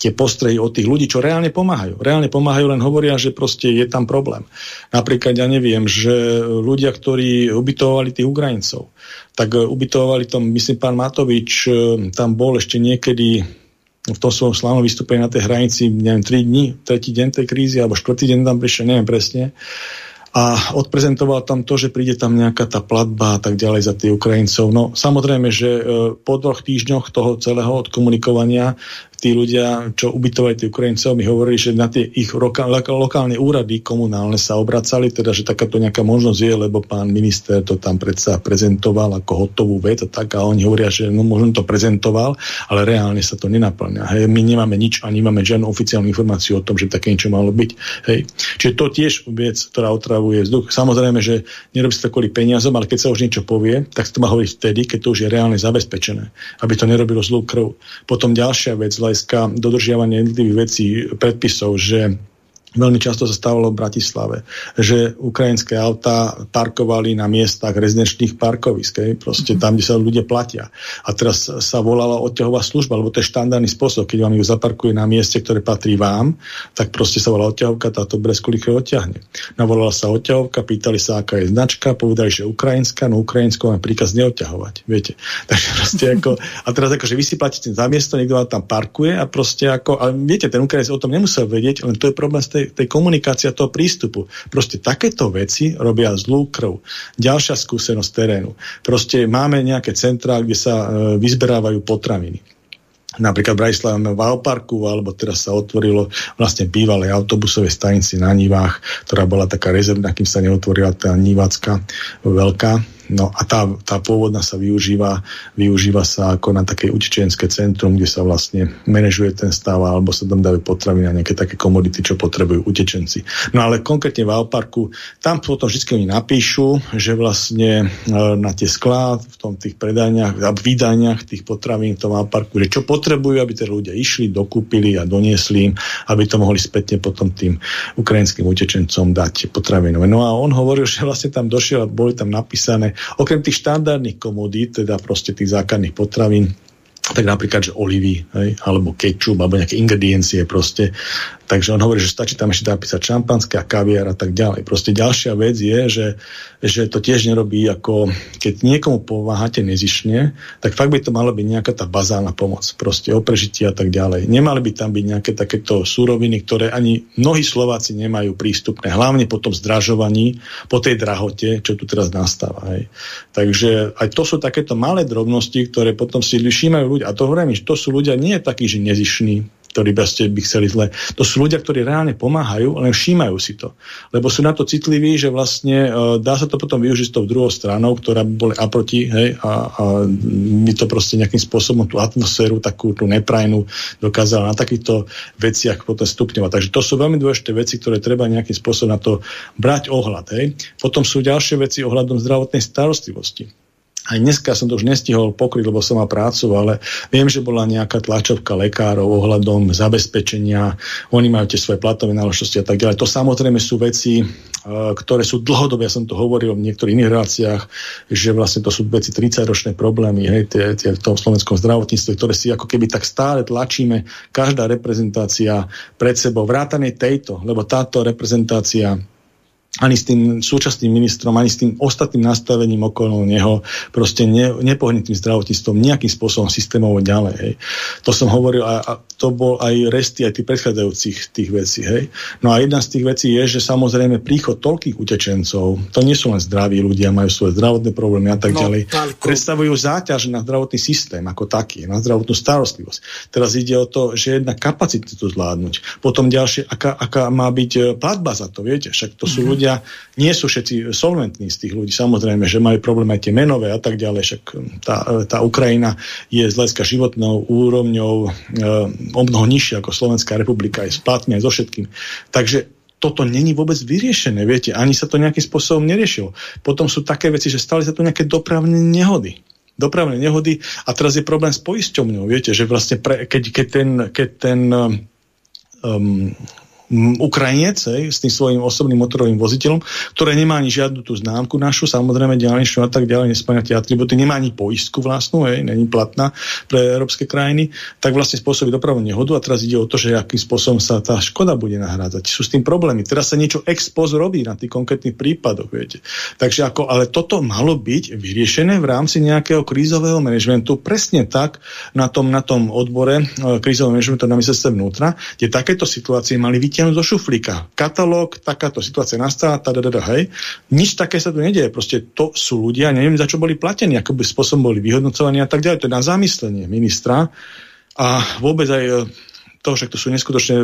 tie postrehy od tých ľudí, čo reálne pomáhajú. Reálne pomáhajú, len hovoria, že proste je tam problém. Napríklad, ja neviem, že ľudia, ktorí ubytovali tých Ukrajincov, tak ubytovali tom, myslím, pán Matovič, e, tam bol ešte niekedy v tom svojom slavnom vystúpení na tej hranici, neviem, 3 dní, tretí deň tej krízy, alebo štvrtý deň tam prišiel, neviem presne. A odprezentoval tam to, že príde tam nejaká tá platba a tak ďalej za tých Ukrajincov. No samozrejme, že e, po dvoch týždňoch toho celého odkomunikovania tí ľudia, čo ubytovali tých Ukrajincov, mi hovorili, že na tie ich lokálne úrady komunálne sa obracali, teda, že takáto nejaká možnosť je, lebo pán minister to tam predsa prezentoval ako hotovú vec a tak a oni hovoria, že no možno to prezentoval, ale reálne sa to nenaplňa. Hej, my nemáme nič a nemáme žiadnu oficiálnu informáciu o tom, že také niečo malo byť. Hej. Čiže to tiež vec, ktorá otravuje vzduch. Samozrejme, že nerobí sa to kvôli peniazom, ale keď sa už niečo povie, tak sa to má hovoriť vtedy, keď to už je reálne zabezpečené, aby to nerobilo zlú krv. Potom ďalšia vec, hľadiska dodržiavania jednotlivých vecí, predpisov, že Veľmi často sa stávalo v Bratislave, že ukrajinské autá parkovali na miestach rezidenčných parkovisk, proste tam, kde sa ľudia platia. A teraz sa volala odťahová služba, lebo to je štandardný spôsob, keď vám ju zaparkuje na mieste, ktoré patrí vám, tak proste sa volá odťahovka, táto Breskulike odťahne. Navolala sa odťahovka, pýtali sa, aká je značka, povedali, že ukrajinská, no ukrajinskou máme príkaz neodťahovať, viete. Takže proste ako, a teraz ako, že vy si platíte za miesto, niekto vám tam parkuje a proste ako, ale viete, ten Ukrajinec o tom nemusel vedieť, len to je problém z tej tej, tej komunikácie toho prístupu. Proste takéto veci robia zlú krv. Ďalšia skúsenosť terénu. Proste máme nejaké centrá, kde sa e, vyzberávajú potraviny napríklad v Bratislave v Valparku, alebo teraz sa otvorilo vlastne bývalej autobusovej stanici na Nivách, ktorá bola taká rezervná, kým sa neotvorila tá Nivácka veľká No a tá, tá pôvodná sa využíva, využíva sa ako na také utečenské centrum, kde sa vlastne manažuje ten stav alebo sa tam dajú potraviny a nejaké také komodity, čo potrebujú utečenci. No ale konkrétne v Alparku, tam potom vždy oni napíšu, že vlastne e, na tie sklá v tom tých predaniach a vydaniach tých potravín v tom Alparku, že čo potrebujú, aby tie ľudia išli, dokúpili a doniesli im, aby to mohli spätne potom tým ukrajinským utečencom dať potravinové. No a on hovoril, že vlastne tam došiel a boli tam napísané Okrem tých štandardných komodít, teda proste tých základných potravín, tak napríklad, že olivy, hej, alebo kečup, alebo nejaké ingrediencie proste, Takže on hovorí, že stačí tam ešte napísať šampanské a kaviar a tak ďalej. Proste ďalšia vec je, že, že to tiež nerobí ako, keď niekomu pomáhate nezišne, tak fakt by to malo byť nejaká tá bazálna pomoc, proste o prežitie a tak ďalej. Nemali by tam byť nejaké takéto súroviny, ktoré ani mnohí Slováci nemajú prístupné, hlavne po tom zdražovaní, po tej drahote, čo tu teraz nastáva. Hej. Takže aj to sú takéto malé drobnosti, ktoré potom si všímajú ľudia. A to hovorím, že to sú ľudia nie takí, že nezišní, ktorí by chceli zle. To sú ľudia, ktorí reálne pomáhajú, len všímajú si to. Lebo sú na to citliví, že vlastne uh, dá sa to potom využiť s tou druhou stranou, ktorá boli aproti, hej, a, a my to proste nejakým spôsobom tú atmosféru, takú tú neprajnú dokázala na takýchto veciach potom stupňovať. Takže to sú veľmi dôležité veci, ktoré treba nejakým spôsobom na to brať ohľad. Hej. Potom sú ďalšie veci ohľadom zdravotnej starostlivosti aj dneska som to už nestihol pokryť, lebo som mal prácu, ale viem, že bola nejaká tlačovka lekárov ohľadom zabezpečenia, oni majú tie svoje platové náležitosti a tak ďalej. To samozrejme sú veci, e, ktoré sú dlhodobé, ja som to hovoril v niektorých iných reláciách, že vlastne to sú veci 30-ročné problémy hej, tie, tie v tom slovenskom zdravotníctve, ktoré si ako keby tak stále tlačíme, každá reprezentácia pred sebou, vrátane tejto, lebo táto reprezentácia ani s tým súčasným ministrom, ani s tým ostatným nastavením okolo neho proste ne, nepohne tým zdravotníctvom nejakým spôsobom systémovo ďalej. Hej. To som hovoril a, a to bol aj resty aj tých predchádzajúcich tých vecí. Hej. No a jedna z tých vecí je, že samozrejme príchod toľkých utečencov, to nie sú len zdraví ľudia, majú svoje zdravotné problémy a tak no, ďalej, talko. predstavujú záťaž na zdravotný systém ako taký, na zdravotnú starostlivosť. Teraz ide o to, že jedna kapacita to zvládnuť. Potom ďalšie, aká, aká má byť e, platba za to, viete, však to sú mm-hmm. ľudia, ľudia, nie sú všetci solventní z tých ľudí, samozrejme, že majú problém aj tie menové a tak ďalej, však tá, tá Ukrajina je z hľadiska životnou úrovňou e, o mnoho nižšia ako Slovenská republika, aj s so všetkým. Takže toto není vôbec vyriešené, viete, ani sa to nejakým spôsobom neriešilo. Potom sú také veci, že stali sa tu nejaké dopravné nehody dopravné nehody a teraz je problém s poisťovňou, viete, že vlastne pre, keď, keď ten, keď ten um, Ukrajinec hej, s tým svojím osobným motorovým voziteľom, ktoré nemá ani žiadnu tú známku našu, samozrejme diálničnú a tak ďalej, nesplňa tie atributy, nemá ani poistku vlastnú, hej, není platná pre európske krajiny, tak vlastne spôsobí dopravnú nehodu a teraz ide o to, že akým spôsobom sa tá škoda bude nahrádzať. Sú s tým problémy. Teraz sa niečo ex post robí na tých konkrétnych prípadoch, viete. Takže ako, ale toto malo byť vyriešené v rámci nejakého krízového manažmentu presne tak na tom, na tom odbore e, krízového manažmentu na ministerstve vnútra, kde takéto situácie mali vyťahnuť zo šuflíka. Katalóg, takáto situácia nastala, tadadada, hej. Nič také sa tu nedieje. Proste to sú ľudia, neviem, za čo boli platení, ako by spôsobom boli vyhodnocovaní a tak ďalej. To je na zamyslenie ministra. A vôbec aj e, to, že to sú neskutočné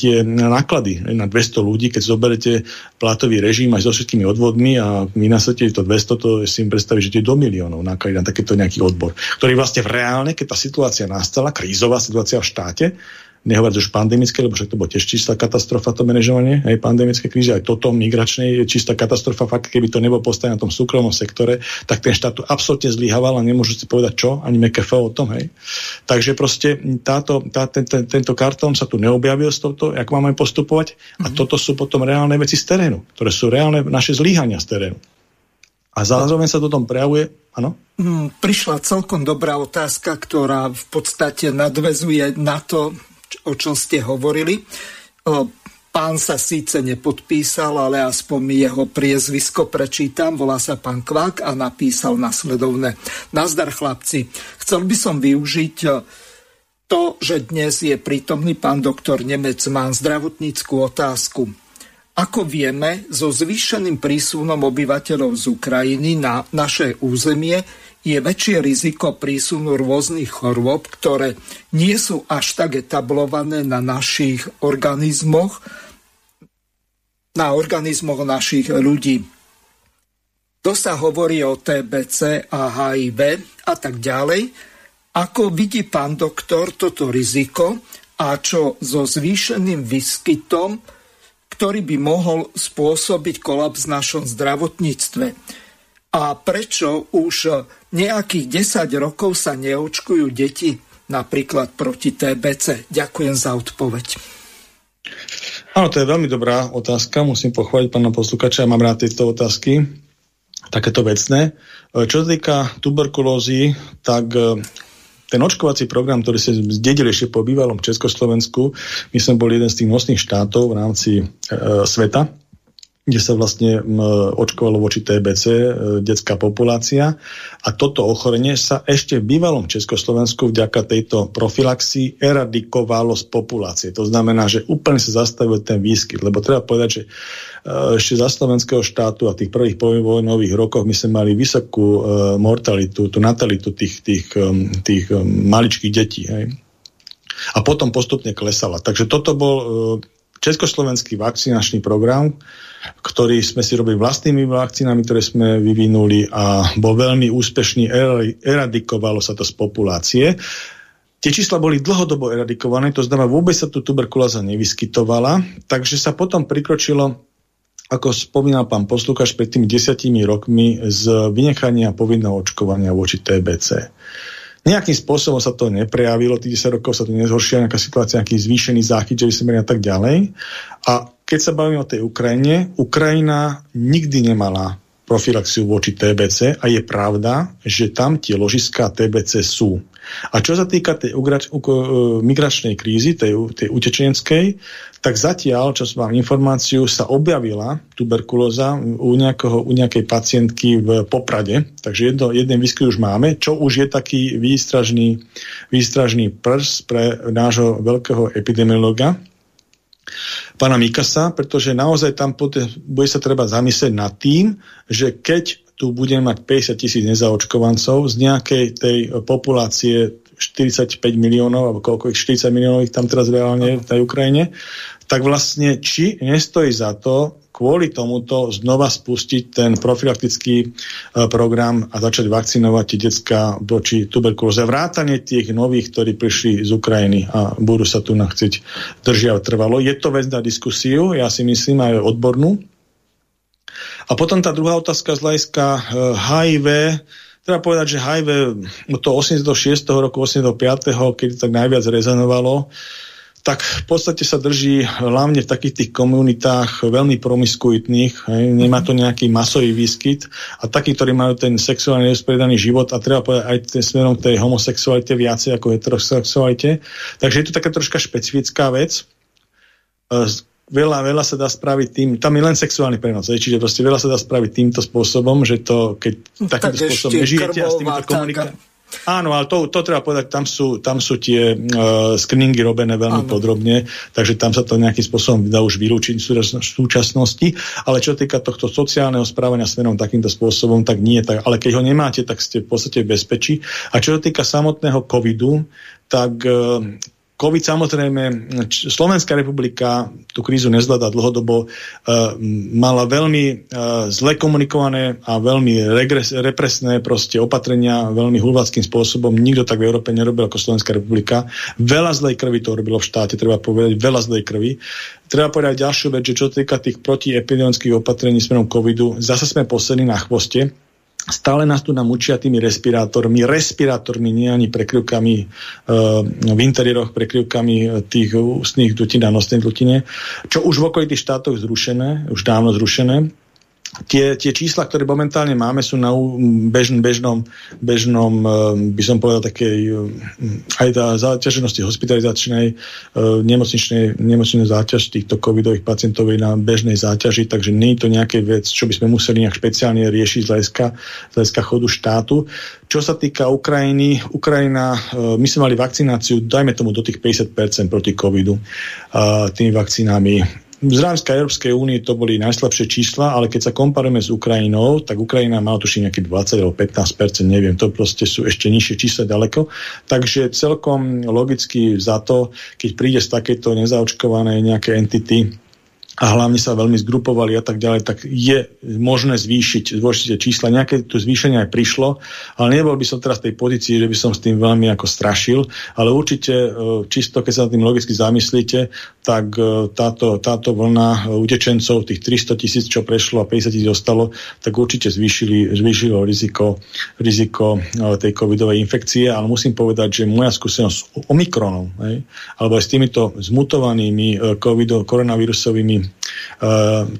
tie náklady na 200 ľudí, keď zoberete platový režim aj so všetkými odvodmi a vy nasete to 200, to si im predstaviť, že to je do miliónov náklady na takéto nejaký odbor, ktorý vlastne v reálne, keď tá situácia nastala, krízová situácia v štáte, nehovoriac už pandemické, lebo však to bolo tiež čistá katastrofa, to manažovanie, aj pandemické krízy, aj toto migračné je čistá katastrofa, fakt keby to nebolo postavené na tom súkromnom sektore, tak ten štát tu absolútne zlyhával a nemôžu si povedať čo, ani MKF o tom, hej. Takže proste táto, tá, ten, ten, tento kartón sa tu neobjavil z tohto, ako máme postupovať a mm-hmm. toto sú potom reálne veci z terénu, ktoré sú reálne naše zlyhania z terénu. A zároveň sa to tom prejavuje, áno? Hmm, prišla celkom dobrá otázka, ktorá v podstate nadvezuje na to, o čom ste hovorili. Pán sa síce nepodpísal, ale aspoň jeho priezvisko prečítam. Volá sa pán Kvák a napísal nasledovne. Nazdar chlapci, chcel by som využiť To, že dnes je prítomný pán doktor Nemec, mám zdravotníckú otázku. Ako vieme, so zvýšeným prísunom obyvateľov z Ukrajiny na naše územie je väčšie riziko prísunu rôznych chorôb, ktoré nie sú až tak etablované na našich organizmoch, na organizmoch našich ľudí. To sa hovorí o TBC a HIV a tak ďalej. Ako vidí pán doktor toto riziko a čo so zvýšeným výskytom, ktorý by mohol spôsobiť kolaps v našom zdravotníctve? A prečo už nejakých 10 rokov sa neočkujú deti napríklad proti TBC? Ďakujem za odpoveď. Áno, to je veľmi dobrá otázka. Musím pochváliť pána poslúkača. Ja mám rád tieto otázky, takéto vecné. E, čo sa týka tuberkulózy, tak e, ten očkovací program, ktorý sa zdedili ešte po bývalom Československu, my sme boli jeden z tých nosných štátov v rámci e, sveta, kde sa vlastne očkovalo voči TBC e, detská populácia a toto ochorenie sa ešte v bývalom Československu vďaka tejto profilaxii eradikovalo z populácie. To znamená, že úplne sa zastavil ten výskyt, lebo treba povedať, že e, ešte za slovenského štátu a tých prvých povojnových rokoch my sme mali vysokú e, mortalitu, tú natalitu tých, tých, tých maličkých detí. Hej. A potom postupne klesala. Takže toto bol československý vakcinačný program, ktorý sme si robili vlastnými vakcínami, ktoré sme vyvinuli a bol veľmi úspešný, eradikovalo sa to z populácie. Tie čísla boli dlhodobo eradikované, to znamená, vôbec sa tu tuberkulóza nevyskytovala, takže sa potom prikročilo ako spomínal pán poslúkač pred tými desiatimi rokmi z vynechania povinného očkovania voči TBC. Nejakým spôsobom sa to neprejavilo, tých 10 rokov sa to nezhoršila, nejaká situácia, nejaký zvýšený záchyt, že a tak ďalej. A keď sa bavíme o tej Ukrajine, Ukrajina nikdy nemala profilaxiu voči TBC a je pravda, že tam tie ložiská TBC sú. A čo sa týka tej ugrač, u, migračnej krízy, tej, tej utečenskej, tak zatiaľ, čo mám informáciu, sa objavila tuberkulóza u, nejakého, u nejakej pacientky v Poprade. Takže jedno, jeden výskyt už máme, čo už je taký výstražný, výstražný prs pre nášho veľkého epidemiologa, pána Mikasa, pretože naozaj tam bude sa treba zamyslieť nad tým, že keď tu budeme mať 50 tisíc nezaočkovancov z nejakej tej populácie 45 miliónov, alebo koľko ich 40 miliónov ich tam teraz reálne v tej Ukrajine, tak vlastne či nestojí za to kvôli tomuto znova spustiť ten profilaktický e, program a začať vakcinovať detská voči tuberkulóze. Vrátanie tých nových, ktorí prišli z Ukrajiny a budú sa tu nachceť držiavať trvalo. Je to vec na diskusiu, ja si myslím aj odbornú. A potom tá druhá otázka z hľadiska HIV. E, Treba povedať, že HIV od toho 86. roku, 85. kedy tak najviac rezonovalo, tak v podstate sa drží hlavne v takých tých komunitách veľmi promiskuitných, hej, nemá to nejaký masový výskyt a takí, ktorí majú ten sexuálne neusporiadaný život a treba povedať aj ten smerom k tej homosexualite viacej ako heterosexualite. Takže je to taká troška špecifická vec. E, veľa, veľa sa dá spraviť tým, tam je len sexuálny prenos, čiže proste veľa sa dá spraviť týmto spôsobom, že to, keď takýmto tak spôsobom nežijete a s týmito komunikáciami Áno, ale to, to treba povedať, tam sú, tam sú tie uh, screeningy robené veľmi Áno. podrobne, takže tam sa to nejakým spôsobom dá už vylúčiť v súčasnosti, ale čo týka tohto sociálneho správania smerom takýmto spôsobom, tak nie. Tak, ale keď ho nemáte, tak ste v podstate v bezpečí. A čo sa týka samotného covidu, tak uh, COVID samozrejme, Slovenská republika tú krízu nezvláda dlhodobo, uh, mala veľmi uh, zle komunikované a veľmi regres, represné proste opatrenia veľmi hulváckým spôsobom. Nikto tak v Európe nerobil ako Slovenská republika. Veľa zlej krvi to robilo v štáte, treba povedať, veľa zlej krvi. Treba povedať ďalšiu vec, že čo týka tých protiepidemických opatrení smerom covidu, zase sme poslední na chvoste Stále nás tu namučia tými respirátormi, respirátormi, nie ani prekryvkami e, v interiéroch, prekryvkami e, tých ústnych dutín a nosnej dutine, čo už v okolitých štátoch zrušené, už dávno zrušené. Tie, tie čísla, ktoré momentálne máme, sú na bežn, bežnom, bežnom, eh, by som povedal, takej eh, aj tá záťaženosti hospitalizačnej, eh, nemocničnej, nemocničnej záťaž týchto covidových pacientov je na bežnej záťaži, takže nie je to nejaké vec, čo by sme museli nejak špeciálne riešiť z hľadiska, z hľadiska chodu štátu. Čo sa týka Ukrajiny, Ukrajina, my sme mali vakcináciu, dajme tomu do tých 50% proti covidu tými vakcínami z rámska Európskej únie to boli najslabšie čísla, ale keď sa komparujeme s Ukrajinou, tak Ukrajina má tuším nejaký 20 alebo 15% neviem, to proste sú ešte nižšie čísla ďaleko. Takže celkom logicky za to, keď príde z takéto nezaočkovanej nejaké entity, a hlavne sa veľmi zgrupovali a tak ďalej, tak je možné zvýšiť, zvýšiť čísla. Nejaké tu zvýšenie aj prišlo, ale nebol by som teraz v tej pozícii, že by som s tým veľmi ako strašil, ale určite e, čisto, keď sa na tým logicky zamyslíte, tak e, táto, táto vlna utečencov, tých 300 tisíc, čo prešlo a 50 tisíc ostalo, tak určite zvýšili, zvýšilo riziko, riziko e, tej covidovej infekcie, ale musím povedať, že moja skúsenosť s Omikronom, hej, alebo aj s týmito zmutovanými COVID, koronavírusovými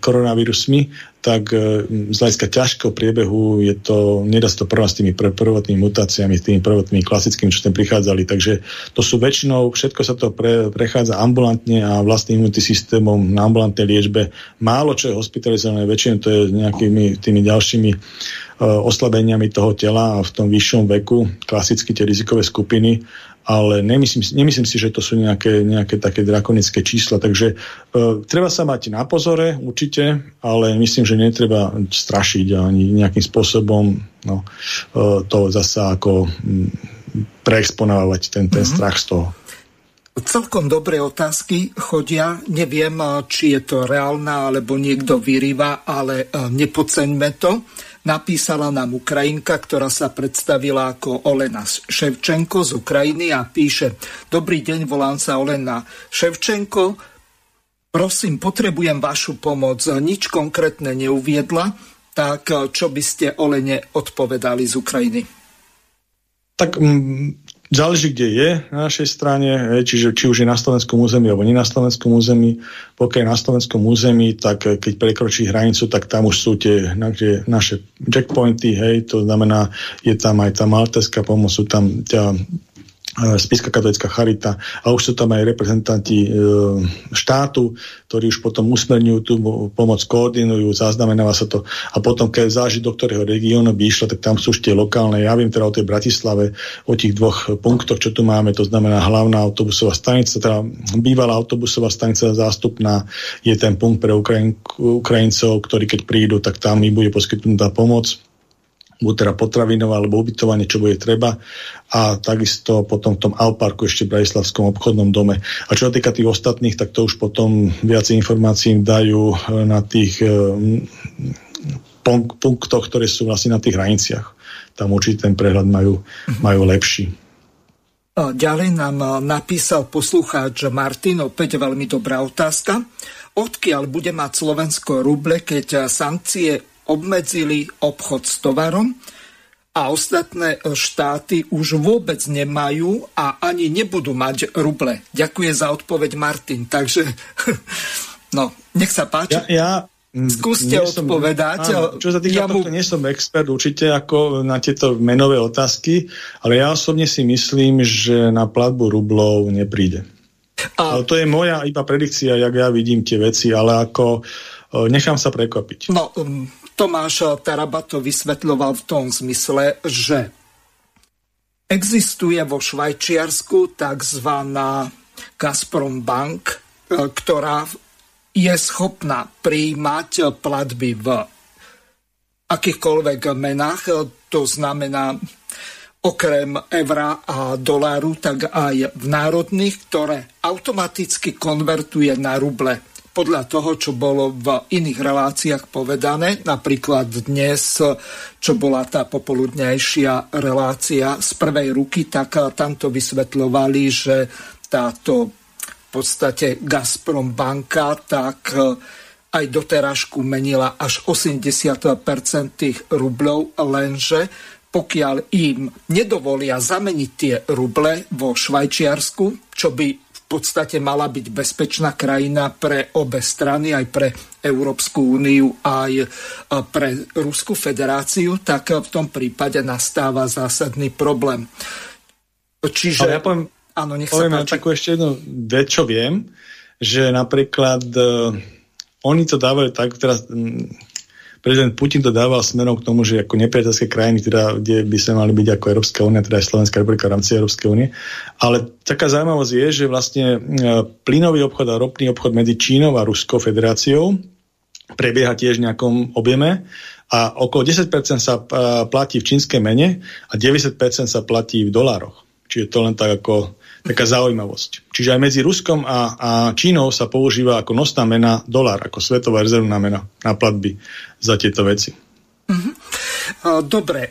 koronavírusmi, tak eh, z hľadiska ťažkého priebehu je to, nedá sa to prvá s tými prvotnými mutáciami, s tými prvotnými klasickými, čo tam prichádzali. Takže to sú väčšinou, všetko sa to pre, prechádza ambulantne a vlastným imunitným systémom na ambulantnej liečbe. Málo čo je hospitalizované, väčšinou to je nejakými tými ďalšími uh, oslabeniami toho tela a v tom vyššom veku, klasicky tie rizikové skupiny ale nemyslím, nemyslím si, že to sú nejaké, nejaké také drakonické čísla, takže e, treba sa mať na pozore určite, ale myslím, že netreba strašiť ani nejakým spôsobom no, e, to zasa ako m, preexponovať ten, ten mm-hmm. strach z toho. Celkom dobré otázky chodia. Neviem, či je to reálna, alebo niekto vyrýva, ale e, nepodceňme to. Napísala nám Ukrajinka, ktorá sa predstavila ako Olena Ševčenko z Ukrajiny a píše Dobrý deň, volám sa Olena Ševčenko. Prosím, potrebujem vašu pomoc. Nič konkrétne neuviedla, tak čo by ste Olene odpovedali z Ukrajiny? Tak Záleží, kde je na našej strane, čiže či už je na slovenskom území alebo nie na slovenskom území. Pokiaľ je na slovenskom území, tak eh, keď prekročí hranicu, tak tam už sú tie naše checkpointy, hej, to znamená, je tam aj tá malteská pomoc, sú tam E, Spiska katolická charita. A už sú tam aj reprezentanti e, štátu, ktorí už potom usmerňujú tú pomoc, koordinujú, zaznamenáva sa to. A potom, keď záži do ktorého regiónu by išlo, tak tam sú už tie lokálne, ja viem teda o tej Bratislave, o tých dvoch punktoch, čo tu máme, to znamená hlavná autobusová stanica, teda bývalá autobusová stanica zástupná je ten punkt pre Ukrajin, Ukrajincov, ktorí keď prídu, tak tam im bude poskytnutá pomoc buď teda potravinová alebo ubytovanie, čo bude treba a takisto potom v tom Alparku ešte v Bratislavskom obchodnom dome. A čo sa týka tých ostatných, tak to už potom viac informácií dajú eh, na tých eh, punktoch, ktoré sú vlastne na tých hraniciach. Tam určite ten prehľad majú, majú lepší. Ďalej nám eh, napísal poslucháč Martin, opäť veľmi dobrá otázka. Odkiaľ bude mať Slovensko ruble, keď sankcie obmedzili obchod s tovarom a ostatné štáty už vôbec nemajú a ani nebudú mať ruble. Ďakujem za odpoveď Martin. Takže, no, nech sa páči. Ja, ja Skúste som, odpovedať. Áno, čo sa týka ja tohto, mu... nie som expert určite ako na tieto menové otázky, ale ja osobne si myslím, že na platbu rublov nepríde. A... Ale to je moja iba predikcia, jak ja vidím tie veci, ale ako nechám sa prekvapiť. No, um, Tomáš Taraba to vysvetľoval v tom zmysle, že existuje vo Švajčiarsku tzv. Gazprom Bank, e, ktorá je schopná prijímať platby v akýchkoľvek menách, to znamená okrem eura a doláru, tak aj v národných, ktoré automaticky konvertuje na ruble podľa toho, čo bolo v iných reláciách povedané. Napríklad dnes, čo bola tá popoludnejšia relácia z prvej ruky, tak tam to vysvetľovali, že táto v podstate Gazprom banka tak aj doterážku menila až 80% tých rublov, lenže pokiaľ im nedovolia zameniť tie ruble vo Švajčiarsku, čo by podstate mala byť bezpečná krajina pre obe strany, aj pre Európsku úniu, aj pre Rusku federáciu, tak v tom prípade nastáva zásadný problém. Čiže... Ale ja poviem, áno, nech poviem sa páči. takú ešte jednu vec, čo viem, že napríklad uh, oni to dávali tak, teraz prezident Putin to dával smerom k tomu, že ako nepriateľské krajiny, teda, kde by sa mali byť ako Európska únia, teda aj Slovenská republika v rámci Európskej únie. Ale taká zaujímavosť je, že vlastne e, plynový obchod a ropný obchod medzi Čínou a Ruskou federáciou prebieha tiež v nejakom objeme a okolo 10% sa e, platí v čínskej mene a 90% sa platí v dolároch. Čiže to len tak ako taká zaujímavosť. Čiže aj medzi Ruskom a, a Čínou sa používa ako nosná mena dolár, ako svetová rezervná mena na platby za tieto veci. Uh-huh. Dobre, e,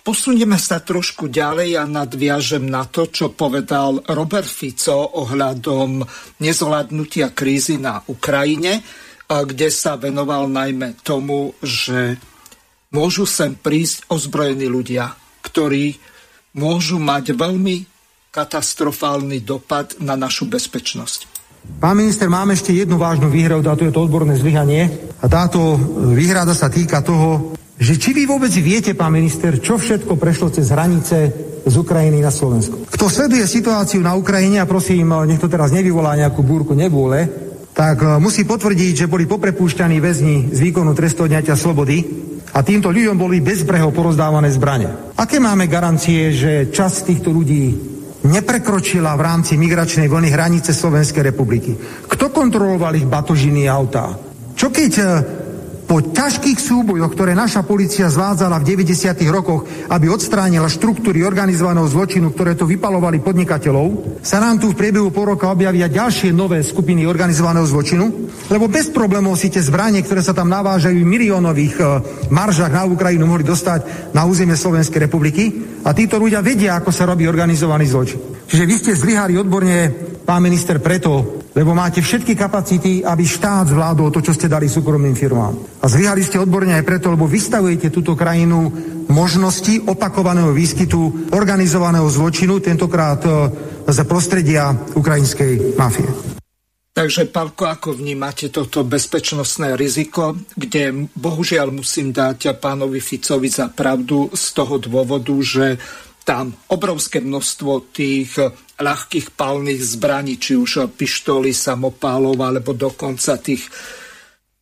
posunieme sa trošku ďalej a nadviažem na to, čo povedal Robert Fico ohľadom nezvládnutia krízy na Ukrajine, kde sa venoval najmä tomu, že môžu sem prísť ozbrojení ľudia, ktorí môžu mať veľmi katastrofálny dopad na našu bezpečnosť. Pán minister, máme ešte jednu vážnu výhradu a to je to odborné zlyhanie. A táto výhrada sa týka toho, že či vy vôbec viete, pán minister, čo všetko prešlo cez hranice z Ukrajiny na Slovensko. Kto sleduje situáciu na Ukrajine, a prosím, nech to teraz nevyvolá nejakú búrku nebôle, tak e, musí potvrdiť, že boli poprepúšťaní väzni z výkonu trestu slobody a týmto ľuďom boli bezbreho porozdávané zbrane. Aké máme garancie, že časť týchto ľudí neprekročila v rámci migračnej vlny hranice Slovenskej republiky. Kto kontroloval ich batožiny a autá? Čo keď e, po ťažkých súbojoch, ktoré naša policia zvádzala v 90. rokoch, aby odstránila štruktúry organizovaného zločinu, ktoré to vypalovali podnikateľov, sa nám tu v priebehu po roka objavia ďalšie nové skupiny organizovaného zločinu, lebo bez problémov si tie zbranie, ktoré sa tam navážajú v miliónových e, maržách na Ukrajinu, mohli dostať na územie Slovenskej republiky a títo ľudia vedia, ako sa robí organizovaný zločin. Čiže vy ste zlyhali odborne, pán minister, preto, lebo máte všetky kapacity, aby štát zvládol to, čo ste dali súkromným firmám. A zlyhali ste odborne aj preto, lebo vystavujete túto krajinu možnosti opakovaného výskytu organizovaného zločinu, tentokrát e, z prostredia ukrajinskej mafie. Takže, Pálko, ako vnímate toto bezpečnostné riziko, kde bohužiaľ musím dať pánovi Ficovi za pravdu z toho dôvodu, že tam obrovské množstvo tých ľahkých palných zbraní, či už pištoly, samopálov, alebo dokonca tých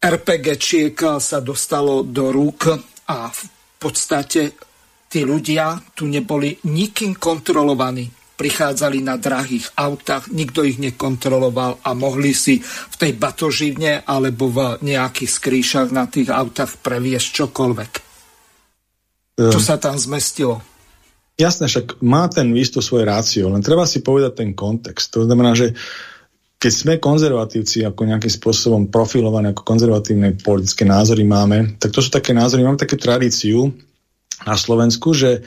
RPGčiek sa dostalo do rúk a v podstate tí ľudia tu neboli nikým kontrolovaní. Prichádzali na drahých autách, nikto ich nekontroloval a mohli si v tej batoživne alebo v nejakých skrýšach na tých autách previesť čokoľvek. Čo sa tam zmestilo? Jasné, však má ten výstup svoje rácio, len treba si povedať ten kontext. To znamená, že keď sme konzervatívci ako nejakým spôsobom profilovaní ako konzervatívne politické názory máme, tak to sú také názory, máme také tradíciu na Slovensku, že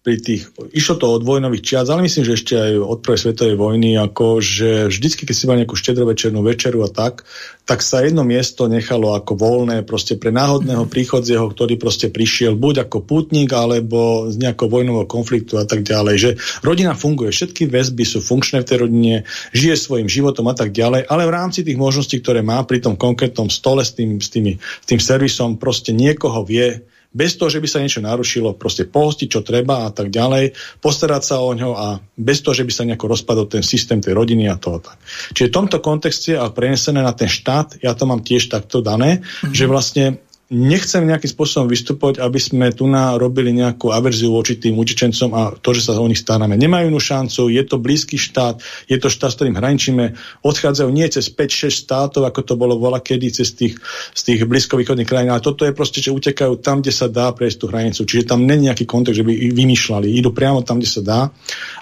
pri tých, išlo to od vojnových čias, ale myslím, že ešte aj od prvej svetovej vojny, ako že vždycky, keď si mal nejakú štedrovečernú večeru a tak, tak sa jedno miesto nechalo ako voľné proste pre náhodného príchodzieho, ktorý proste prišiel buď ako pútnik, alebo z nejakého vojnového konfliktu a tak ďalej. Že rodina funguje, všetky väzby sú funkčné v tej rodine, žije svojim životom a tak ďalej, ale v rámci tých možností, ktoré má pri tom konkrétnom stole s tým, s tými, s tým servisom, proste niekoho vie bez toho, že by sa niečo narušilo, proste pohostiť, čo treba a tak ďalej, postarať sa o ňo a bez toho, že by sa nejako rozpadol ten systém tej rodiny a toho tak. Čiže v tomto kontexte a prenesené na ten štát, ja to mám tiež takto dané, mm-hmm. že vlastne nechcem nejakým spôsobom vystupovať, aby sme tu robili nejakú averziu voči tým utečencom a to, že sa o nich staráme. Nemajú inú šancu, je to blízky štát, je to štát, s ktorým hraničíme, odchádzajú nie cez 5-6 štátov, ako to bolo vola kedy cez tých, z tých blízkovýchodných krajín, ale toto je proste, že utekajú tam, kde sa dá prejsť tú hranicu. Čiže tam není nejaký kontext, že by ich vymýšľali. Idú priamo tam, kde sa dá.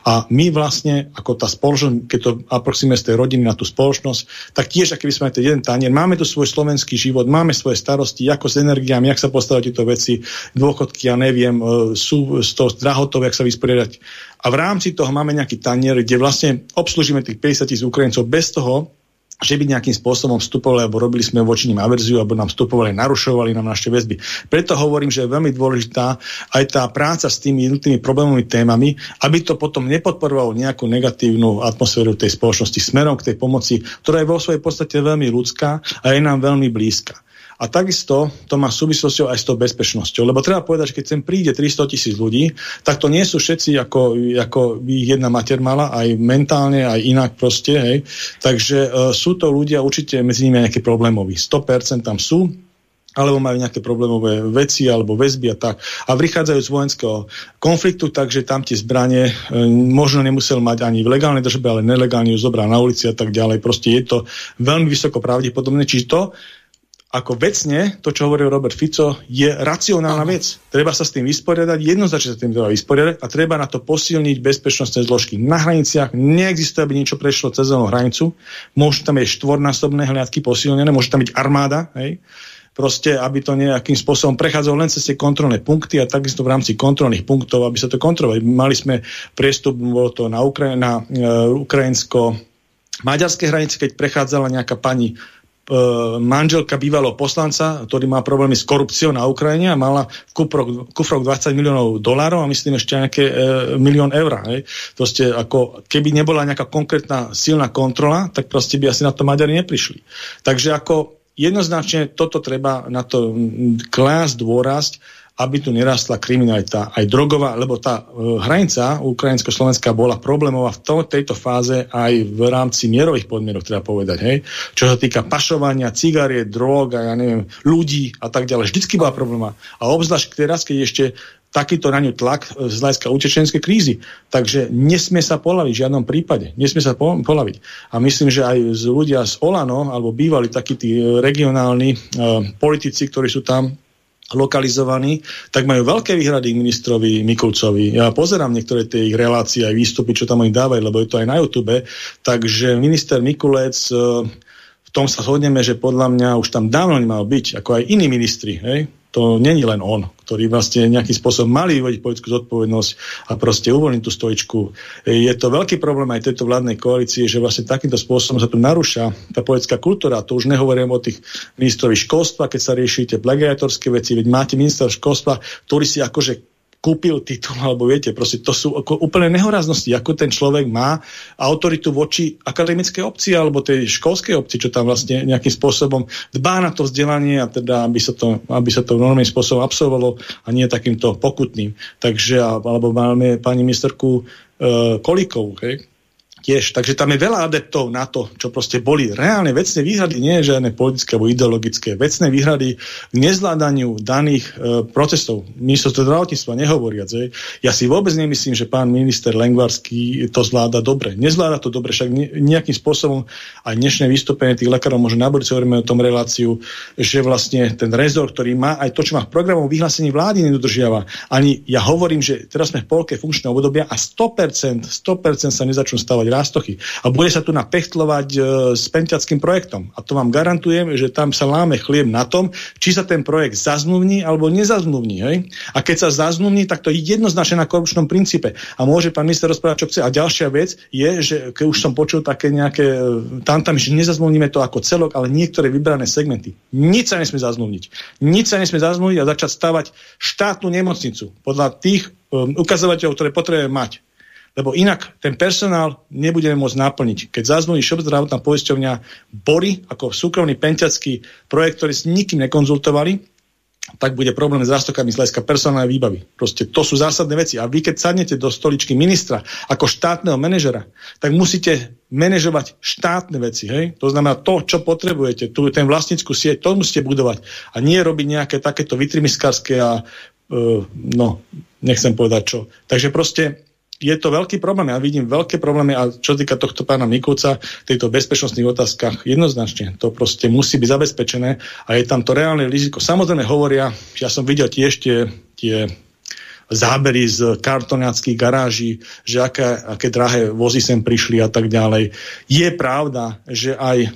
A my vlastne, ako tá spoločnosť, keď to aproxíme z tej rodiny na tú spoločnosť, tak tiež, aký by sme ten jeden tanier, máme tu svoj slovenský život, máme svoje starosti, ako energiami, jak sa postavať tieto veci, dôchodky, ja neviem, e, sú z toho drahotou, jak sa vysporiadať. A v rámci toho máme nejaký tanier, kde vlastne obslužíme tých 50 tisíc Ukrajincov bez toho, že by nejakým spôsobom vstupovali, alebo robili sme voči ním averziu, alebo nám vstupovali, narušovali nám naše väzby. Preto hovorím, že je veľmi dôležitá aj tá práca s tými jednotými problémovými témami, aby to potom nepodporovalo nejakú negatívnu atmosféru tej spoločnosti smerom k tej pomoci, ktorá je vo svojej podstate veľmi ľudská a je nám veľmi blízka. A takisto to má súvislosťou aj s tou bezpečnosťou. Lebo treba povedať, že keď sem príde 300 tisíc ľudí, tak to nie sú všetci, ako, ako jedna mater mala, aj mentálne, aj inak proste. Hej. Takže uh, sú to ľudia určite medzi nimi nejaké problémoví. 100% tam sú, alebo majú nejaké problémové veci alebo väzby a tak. A vychádzajú z vojenského konfliktu, takže tam tie zbranie e, možno nemusel mať ani v legálnej držbe, ale nelegálne ju zobral na ulici a tak ďalej. Proste je to veľmi vysoko pravdepodobné. Čiže to, ako vecne, to, čo hovoril Robert Fico, je racionálna vec. Treba sa s tým vysporiadať, jednoznačne sa s tým treba vysporiadať a treba na to posilniť bezpečnostné zložky. Na hraniciach neexistuje, aby niečo prešlo cez hranicu. Môžu tam byť štvornásobné hliadky posilnené, môže tam byť armáda, hej? proste, aby to nejakým spôsobom prechádzalo len cez tie kontrolné punkty a takisto v rámci kontrolných punktov, aby sa to kontrolovali. Mali sme priestup, bolo to na, Ukra- na uh, ukrajinsko maďarské hranice, keď prechádzala nejaká pani E, manželka bývalého poslanca, ktorý má problémy s korupciou na Ukrajine a mala v kufroch, kufroch 20 miliónov dolárov a myslím ešte nejaké e, milión eur. Hej. Keby nebola nejaká konkrétna silná kontrola, tak proste by asi na to Maďari neprišli. Takže ako jednoznačne toto treba na to klásť dôrazť, aby tu nerastla kriminalita aj drogová, lebo tá e, hranica ukrajinsko-slovenská bola problémová v to, tejto fáze aj v rámci mierových podmienok, treba povedať. Hej? Čo sa týka pašovania, cigarie, drog a ja neviem, ľudí a tak ďalej. Vždycky bola probléma. A obzvlášť teraz, keď ešte takýto na ňu tlak z hľadiska utečenskej krízy. Takže nesmie sa polaviť v žiadnom prípade. Nesmie sa polaviť. A myslím, že aj z ľudia z Olano, alebo bývali takí tí regionálni uh, politici, ktorí sú tam lokalizovaní, tak majú veľké výhrady k ministrovi Mikulcovi. Ja pozerám niektoré tie ich relácie aj výstupy, čo tam oni dávajú, lebo je to aj na YouTube. Takže minister Mikulec, e, v tom sa zhodneme, že podľa mňa už tam dávno nemal byť, ako aj iní ministri. Hej? To není len on, ktorý vlastne nejakým spôsobom mali vyvodiť politickú zodpovednosť a proste uvoľniť tú stojičku. Je to veľký problém aj tejto vládnej koalície, že vlastne takýmto spôsobom sa tu narúša tá politická kultúra. To už nehovorím o tých ministrovi školstva, keď sa riešite plagiatorské veci, veď máte ministra školstva, ktorý si akože kúpil titul, alebo viete, proste to sú ako úplné nehoraznosti, ako ten človek má autoritu voči akademickej obci alebo tej školskej obci, čo tam vlastne nejakým spôsobom dbá na to vzdelanie a teda, aby sa to, aby sa to normálnym spôsobom absolvovalo a nie takýmto pokutným. Takže, alebo máme pani ministerku e, Kolíkovú, hej, tiež. Takže tam je veľa adeptov na to, čo proste boli reálne vecné výhrady, nie žiadne politické alebo ideologické, vecné výhrady k nezvládaniu daných e, procesov. Ministerstvo zdravotníctva nehovoriac. Je. Ja si vôbec nemyslím, že pán minister Lengvarský to zvláda dobre. Nezvláda to dobre, však nejakým spôsobom aj dnešné vystúpenie tých lekárov, možno na budúce hovoríme o tom reláciu, že vlastne ten rezort, ktorý má aj to, čo má v programovom vyhlásení vlády, nedodržiava. Ani ja hovorím, že teraz sme v polke funkčného obdobia a 100%, 100% sa nezačnú stavať rástochy. A bude sa tu napechtlovať e, s pentiackým projektom. A to vám garantujem, že tam sa láme chlieb na tom, či sa ten projekt zazmluvní alebo nezazmluvní. Hej? A keď sa zazmluvní, tak to je jednoznačne na korupčnom princípe. A môže pán minister rozprávať, čo chce. A ďalšia vec je, že keď už som počul také nejaké e, tam tam, že nezazmluvníme to ako celok, ale niektoré vybrané segmenty. Nič sa nesmie zazmluvniť. Nič sa nesmie zazmluvniť a začať stavať štátnu nemocnicu podľa tých um, ukazovateľov, ktoré potrebujeme mať lebo inak ten personál nebudeme môcť naplniť. Keď Shop zdravotná poisťovňa Bory ako súkromný pentiacký projekt, ktorý s nikým nekonzultovali, tak bude problém s zástokami z hľadiska personálnej výbavy. Proste to sú zásadné veci. A vy, keď sadnete do stoličky ministra ako štátneho manažera, tak musíte manažovať štátne veci. Hej? To znamená to, čo potrebujete, tu, ten vlastnickú sieť, to musíte budovať. A nie robiť nejaké takéto vitrimiskarské a uh, no, nechcem povedať čo. Takže proste je to veľký problém. Ja vidím veľké problémy a čo týka tohto pána Mikulca, tejto bezpečnostných otázkach, jednoznačne to proste musí byť zabezpečené a je tam to reálne riziko. Samozrejme hovoria, ja som videl tiež tie, tie zábery z kartoniackých garáží, že aké, aké drahé vozy sem prišli a tak ďalej. Je pravda, že aj e,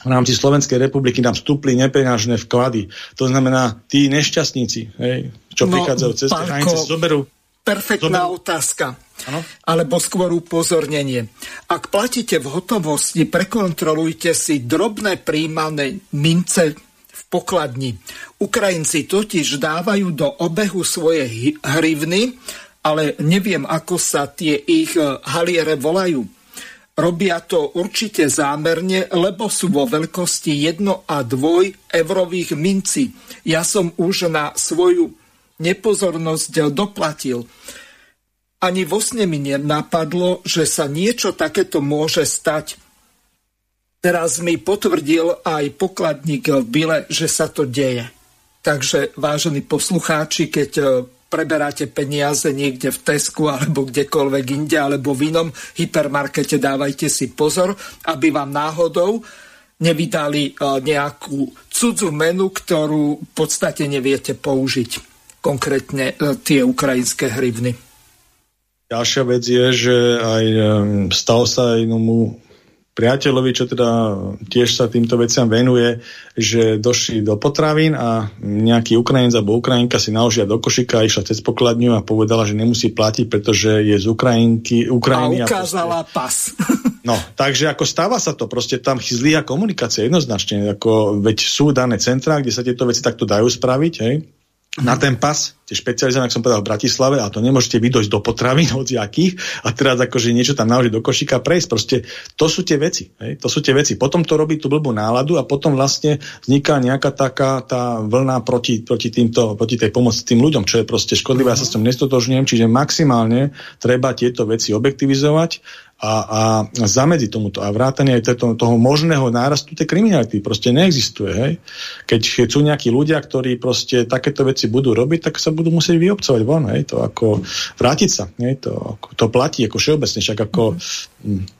v rámci Slovenskej republiky nám vstúpli nepeňažné vklady. To znamená, tí nešťastníci, hej, čo no, prichádzajú cez hranice, zoberú Perfektná Dobre. otázka. Ano. Alebo skôr upozornenie. Ak platíte v hotovosti, prekontrolujte si drobné príjmané mince v pokladni. Ukrajinci totiž dávajú do obehu svoje hrivny, ale neviem, ako sa tie ich eh, haliere volajú. Robia to určite zámerne, lebo sú vo veľkosti 1 a 2 eurových minci. Ja som už na svoju nepozornosť doplatil. Ani vo sne mi nenapadlo, že sa niečo takéto môže stať. Teraz mi potvrdil aj pokladník v Bile, že sa to deje. Takže, vážení poslucháči, keď e, preberáte peniaze niekde v Tesku alebo kdekoľvek inde alebo v inom hypermarkete, dávajte si pozor, aby vám náhodou nevydali e, nejakú cudzú menu, ktorú v podstate neviete použiť. Konkrétne e, tie ukrajinské hrivny. Ďalšia vec je, že aj stalo sa jednomu priateľovi, čo teda tiež sa týmto veciam venuje, že došli do potravín a nejaký Ukrajinec alebo Ukrajinka si naložia do košika, išla cez pokladňu a povedala, že nemusí platiť, pretože je z Ukrajinky, Ukrajiny. A ukázala a proste, pas. No, takže ako stáva sa to, proste tam zlíha komunikácia jednoznačne, ako veď sú dané centrá, kde sa tieto veci takto dajú spraviť, hej, na ten pas, tie špecializované, ako som povedal, v Bratislave, a to nemôžete vydojsť do potravín, hoci akých, a teraz akože niečo tam naložiť do košíka prejsť. Proste to sú tie veci. Hej? To sú tie veci. Potom to robí tú blbú náladu a potom vlastne vzniká nejaká taká tá vlna proti, proti, týmto, proti tej pomoci tým ľuďom, čo je proste škodlivé. Ja sa s tým nestotožňujem, čiže maximálne treba tieto veci objektivizovať a, a zamedzi tomuto. A vrátanie aj toho, toho možného nárastu tej kriminality proste neexistuje. Hej? Keď sú nejakí ľudia, ktorí proste takéto veci budú robiť, tak sa budú musieť vyobcovať von. Hej? To ako vrátiť sa. Hej? To, to platí ako všeobecne. Však ako... Mm.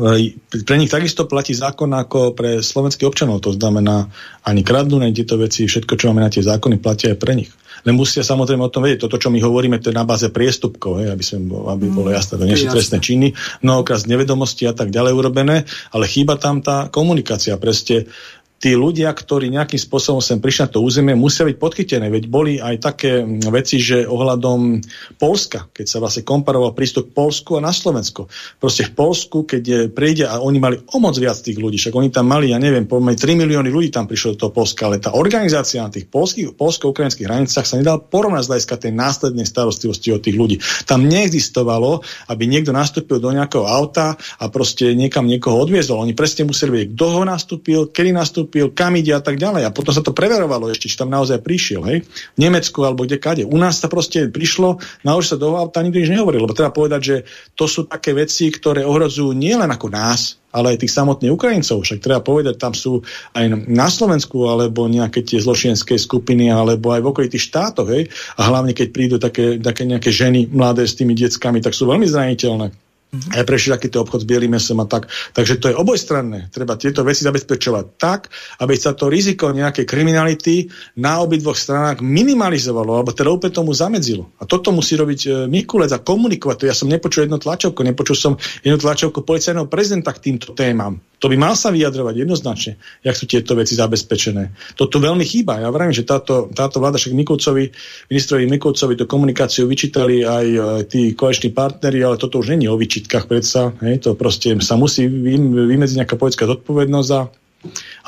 Pre nich takisto platí zákon ako pre slovenských občanov. To znamená, ani kradnú, ani tieto veci, všetko, čo máme na tie zákony, platia aj pre nich. Len musia samozrejme o tom vedieť. Toto, čo my hovoríme, to je na báze priestupkov, hej, aby, som, aby bolo mm, jasné. To nie sú trestné činy, mnohokrát z nevedomosti a tak ďalej urobené, ale chýba tam tá komunikácia. Preste tí ľudia, ktorí nejakým spôsobom sem prišli na to územie, musia byť podchytené. Veď boli aj také mm, veci, že ohľadom Polska, keď sa vlastne komparoval prístup k Polsku a na Slovensko. Proste v Polsku, keď príde a oni mali o moc viac tých ľudí, však oni tam mali, ja neviem, povedzme 3 milióny ľudí tam prišlo do toho Polska, ale tá organizácia na tých polských, polsko-ukrajinských hranicách sa nedal porovnať z hľadiska tej následnej starostlivosti od tých ľudí. Tam neexistovalo, aby niekto nastúpil do nejakého auta a proste niekam niekoho odviezol. Oni presne museli vedieť, kto ho nastúpil, kedy nastúpil, nastúpil, kam ide a tak ďalej. A potom sa to preverovalo ešte, či tam naozaj prišiel, hej? V Nemecku alebo kde kade. U nás sa proste prišlo, naozaj sa do auta nikto nič nehovoril, lebo treba povedať, že to sú také veci, ktoré ohrozujú nielen ako nás, ale aj tých samotných Ukrajincov. Však treba povedať, tam sú aj na Slovensku, alebo nejaké tie zločienské skupiny, alebo aj v okolitých štátoch. Hej? A hlavne, keď prídu také, také nejaké ženy mladé s tými deckami, tak sú veľmi zraniteľné Mm-hmm. Prešiel takýto obchod s bielým mesom a tak. Takže to je obojstranné. Treba tieto veci zabezpečovať tak, aby sa to riziko nejakej kriminality na obidvoch stranách minimalizovalo, alebo teda úplne tomu zamedzilo. A toto musí robiť e, Mikulec a komunikovať to. Ja som nepočul jedno tlačovku, nepočul som jednu tlačovku policajného prezidenta k týmto témam. To by mal sa vyjadrovať jednoznačne, jak sú tieto veci zabezpečené. Toto veľmi chýba. Ja vravím, že táto, táto vláda však Mikulcovi, ministrovi Mikulcovi tú komunikáciu vyčítali aj e, tí koaliční partneri, ale toto už není o vyčitkách predsa. Hej, to proste sa musí vymedziť nejaká politická zodpovednosť a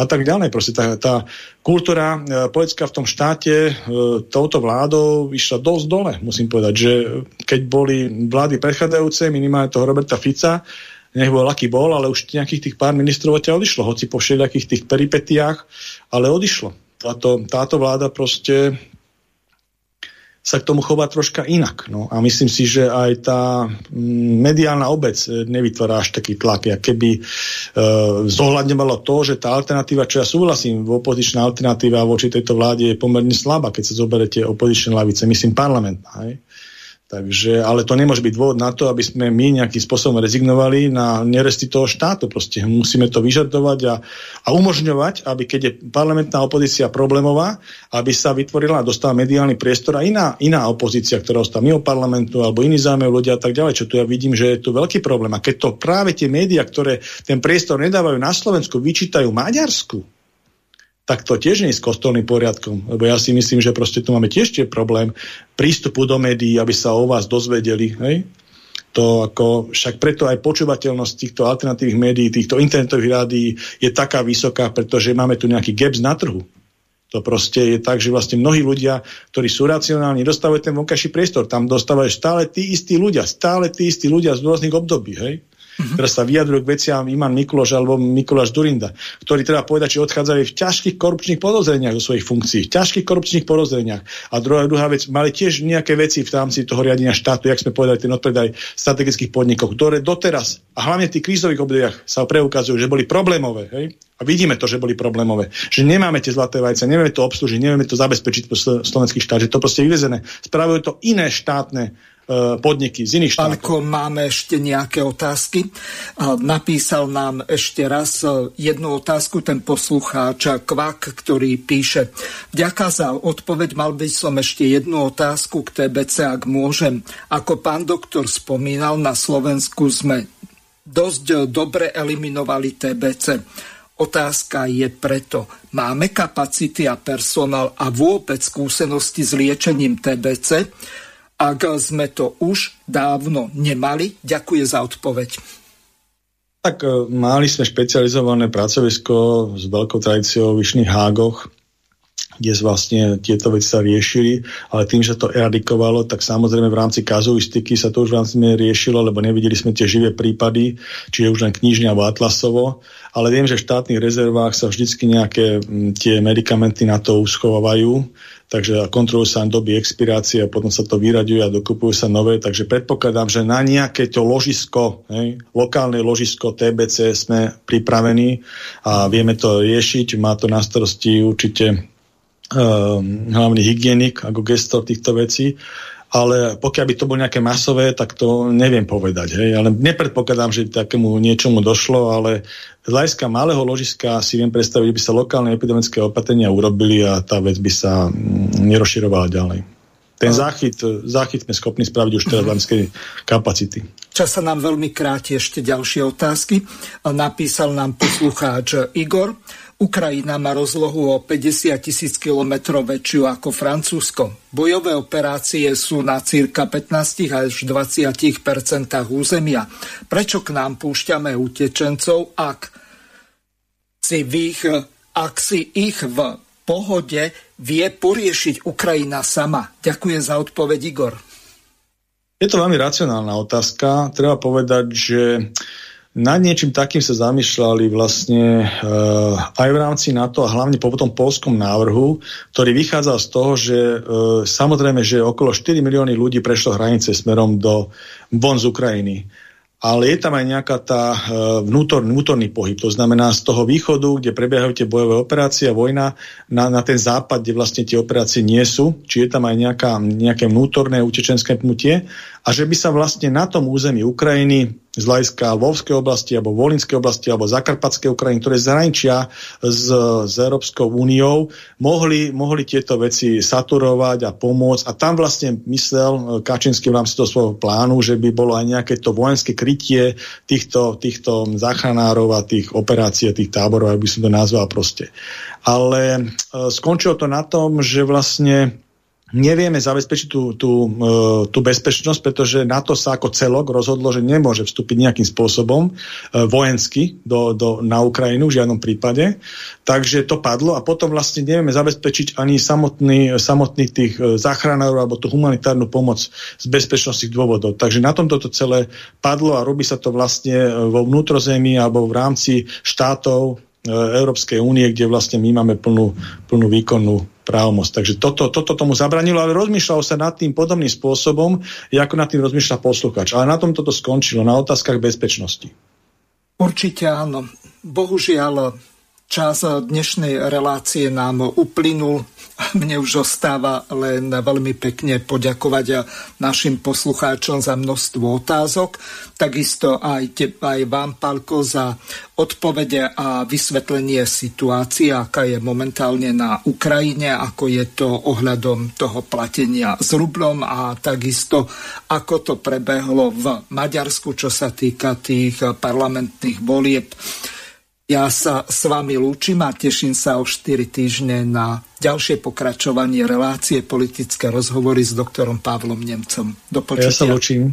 a tak ďalej. Proste tá, tá kultúra e, v tom štáte e, touto vládou vyšla dosť dole, musím povedať, že keď boli vlády predchádzajúce, minimálne toho Roberta Fica, nech bol aký bol, ale už nejakých tých pár ministrov odtiaľ odišlo, hoci po všelijakých tých peripetiách, ale odišlo. Táto, táto vláda proste sa k tomu chová troška inak. No. A myslím si, že aj tá mm, mediálna obec nevytvára až taký tlak, jak keby e, zohľadňovalo to, že tá alternatíva, čo ja súhlasím, opozičná alternatíva voči tejto vláde je pomerne slabá, keď sa zoberete opozičné lavice, myslím parlamentná. Hej? Takže, ale to nemôže byť dôvod na to, aby sme my nejakým spôsobom rezignovali na neresti toho štátu. Proste musíme to vyžadovať a, a umožňovať, aby keď je parlamentná opozícia problémová, aby sa vytvorila a dostala mediálny priestor a iná, iná opozícia, ktorá ostala mimo parlamentu alebo iní záujem ľudia a tak ďalej. Čo tu ja vidím, že je tu veľký problém. A keď to práve tie médiá, ktoré ten priestor nedávajú na Slovensku, vyčítajú Maďarsku, tak to tiež nie je s kostolným poriadkom. Lebo ja si myslím, že proste tu máme tiež tie problém prístupu do médií, aby sa o vás dozvedeli. Hej? To ako, však preto aj počúvateľnosť týchto alternatívnych médií, týchto internetových rádií je taká vysoká, pretože máme tu nejaký gaps na trhu. To proste je tak, že vlastne mnohí ľudia, ktorí sú racionálni, dostávajú ten vonkajší priestor. Tam dostávajú stále tí istí ľudia, stále tí istí ľudia z rôznych období. Hej? Mm-hmm. Teraz sa vyjadrujú k veciam Iman Mikuloš alebo Mikuláš Durinda, ktorí treba povedať, že odchádzajú v ťažkých korupčných podozreniach do svojich funkcií. V ťažkých korupčných podozreniach. A druhá, druhá vec, mali tiež nejaké veci v rámci toho riadenia štátu, jak sme povedali, ten odpredaj strategických podnikov, ktoré doteraz, a hlavne v tých krízových obdobiach sa preukazujú, že boli problémové. Hej? A vidíme to, že boli problémové. Že nemáme tie zlaté vajce, nevieme to obslužiť, nevieme to zabezpečiť po slovenských štát, že to proste vyvezené. Spravujú to iné štátne podniky z iných štátov. Pánko, máme ešte nejaké otázky. Napísal nám ešte raz e, jednu otázku ten poslucháč Kvak, ktorý píše Ďaká za odpoveď, mal by som ešte jednu otázku k TBC, ak môžem. Ako pán doktor spomínal, na Slovensku sme dosť dobre eliminovali TBC. Otázka je preto, máme kapacity a personál a vôbec skúsenosti s liečením TBC? Ak sme to už dávno nemali? Ďakujem za odpoveď. Tak e, mali sme špecializované pracovisko s veľkou tradíciou v Vyšných Hágoch, kde vlastne tieto veci sa riešili, ale tým, že to eradikovalo, tak samozrejme v rámci kazuistiky sa to už v rámci riešilo, lebo nevideli sme tie živé prípady, čiže už len knižne alebo atlasovo, ale viem, že v štátnych rezervách sa vždycky nejaké tie medikamenty na to uschovávajú, takže kontrolujú sa doby expirácie a potom sa to vyraďuje a dokupujú sa nové, takže predpokladám, že na nejaké to ložisko, hej, lokálne ložisko TBC sme pripravení a vieme to riešiť, má to na starosti určite uh, hlavný hygienik ako gestor týchto vecí ale pokiaľ by to bolo nejaké masové, tak to neviem povedať. Hej. Ale nepredpokladám, že takému niečomu došlo, ale z hľadiska malého ložiska si viem predstaviť, že by sa lokálne epidemické opatrenia urobili a tá vec by sa mm, nerozširovala ďalej. Ten záchyt, záchyt sme schopní spraviť už teraz v kapacity. Čas sa nám veľmi kráti ešte ďalšie otázky. Napísal nám poslucháč Igor. Ukrajina má rozlohu o 50 tisíc kilometrov väčšiu ako Francúzsko. Bojové operácie sú na cirka 15 až 20% územia. Prečo k nám púšťame utečencov, ak si, ich, ak si ich v pohode vie poriešiť Ukrajina sama? Ďakujem za odpoveď, Igor. Je to veľmi racionálna otázka. Treba povedať, že nad niečím takým sa zamýšľali vlastne uh, aj v rámci NATO a hlavne po tom polskom návrhu, ktorý vychádzal z toho, že uh, samozrejme, že okolo 4 milióny ľudí prešlo hranice smerom do von z Ukrajiny ale je tam aj nejaká tá e, vnútor, vnútorný pohyb. To znamená z toho východu, kde prebiehajú tie bojové operácie a vojna, na, na ten západ, kde vlastne tie operácie nie sú, či je tam aj nejaká, nejaké vnútorné utečenské pnutie a že by sa vlastne na tom území Ukrajiny z hľadiska Lvovskej oblasti alebo Volinskej oblasti alebo Zakarpatskej Ukrajiny, ktoré zhraničia s, s Európskou úniou, mohli, mohli tieto veci saturovať a pomôcť. A tam vlastne myslel eh, Kačinský v rámci toho svojho plánu, že by bolo aj nejaké to vojenské krytie týchto, týchto záchranárov a tých operácií, tých táborov, aby som to nazval proste. Ale e, skončilo to na tom, že vlastne nevieme zabezpečiť tú, tú, e, tú bezpečnosť, pretože NATO sa ako celok rozhodlo, že nemôže vstúpiť nejakým spôsobom e, vojensky do, do, na Ukrajinu v žiadnom prípade. Takže to padlo a potom vlastne nevieme zabezpečiť ani samotný, samotný tých e, záchranárov alebo tú humanitárnu pomoc z bezpečnostných dôvodov. Takže na tomto to celé padlo a robí sa to vlastne vo vnútrozemí alebo v rámci štátov Európskej únie, kde vlastne my máme plnú, plnú výkonnú právomoc. Takže toto, toto tomu zabranilo, ale rozmýšľalo sa nad tým podobným spôsobom, ako nad tým rozmýšľa posluchač. Ale na tom toto skončilo, na otázkach bezpečnosti. Určite áno. Bohužiaľ, čas dnešnej relácie nám uplynul. Mne už ostáva len veľmi pekne poďakovať našim poslucháčom za množstvo otázok. Takisto aj, te, aj vám, Palko, za odpovede a vysvetlenie situácie, aká je momentálne na Ukrajine, ako je to ohľadom toho platenia s rublom a takisto ako to prebehlo v Maďarsku, čo sa týka tých parlamentných volieb. Ja sa s vami lúčim a teším sa o 4 týždne na ďalšie pokračovanie relácie politické rozhovory s doktorom Pavlom Nemcom. Do počutia. Ja sa lúčim.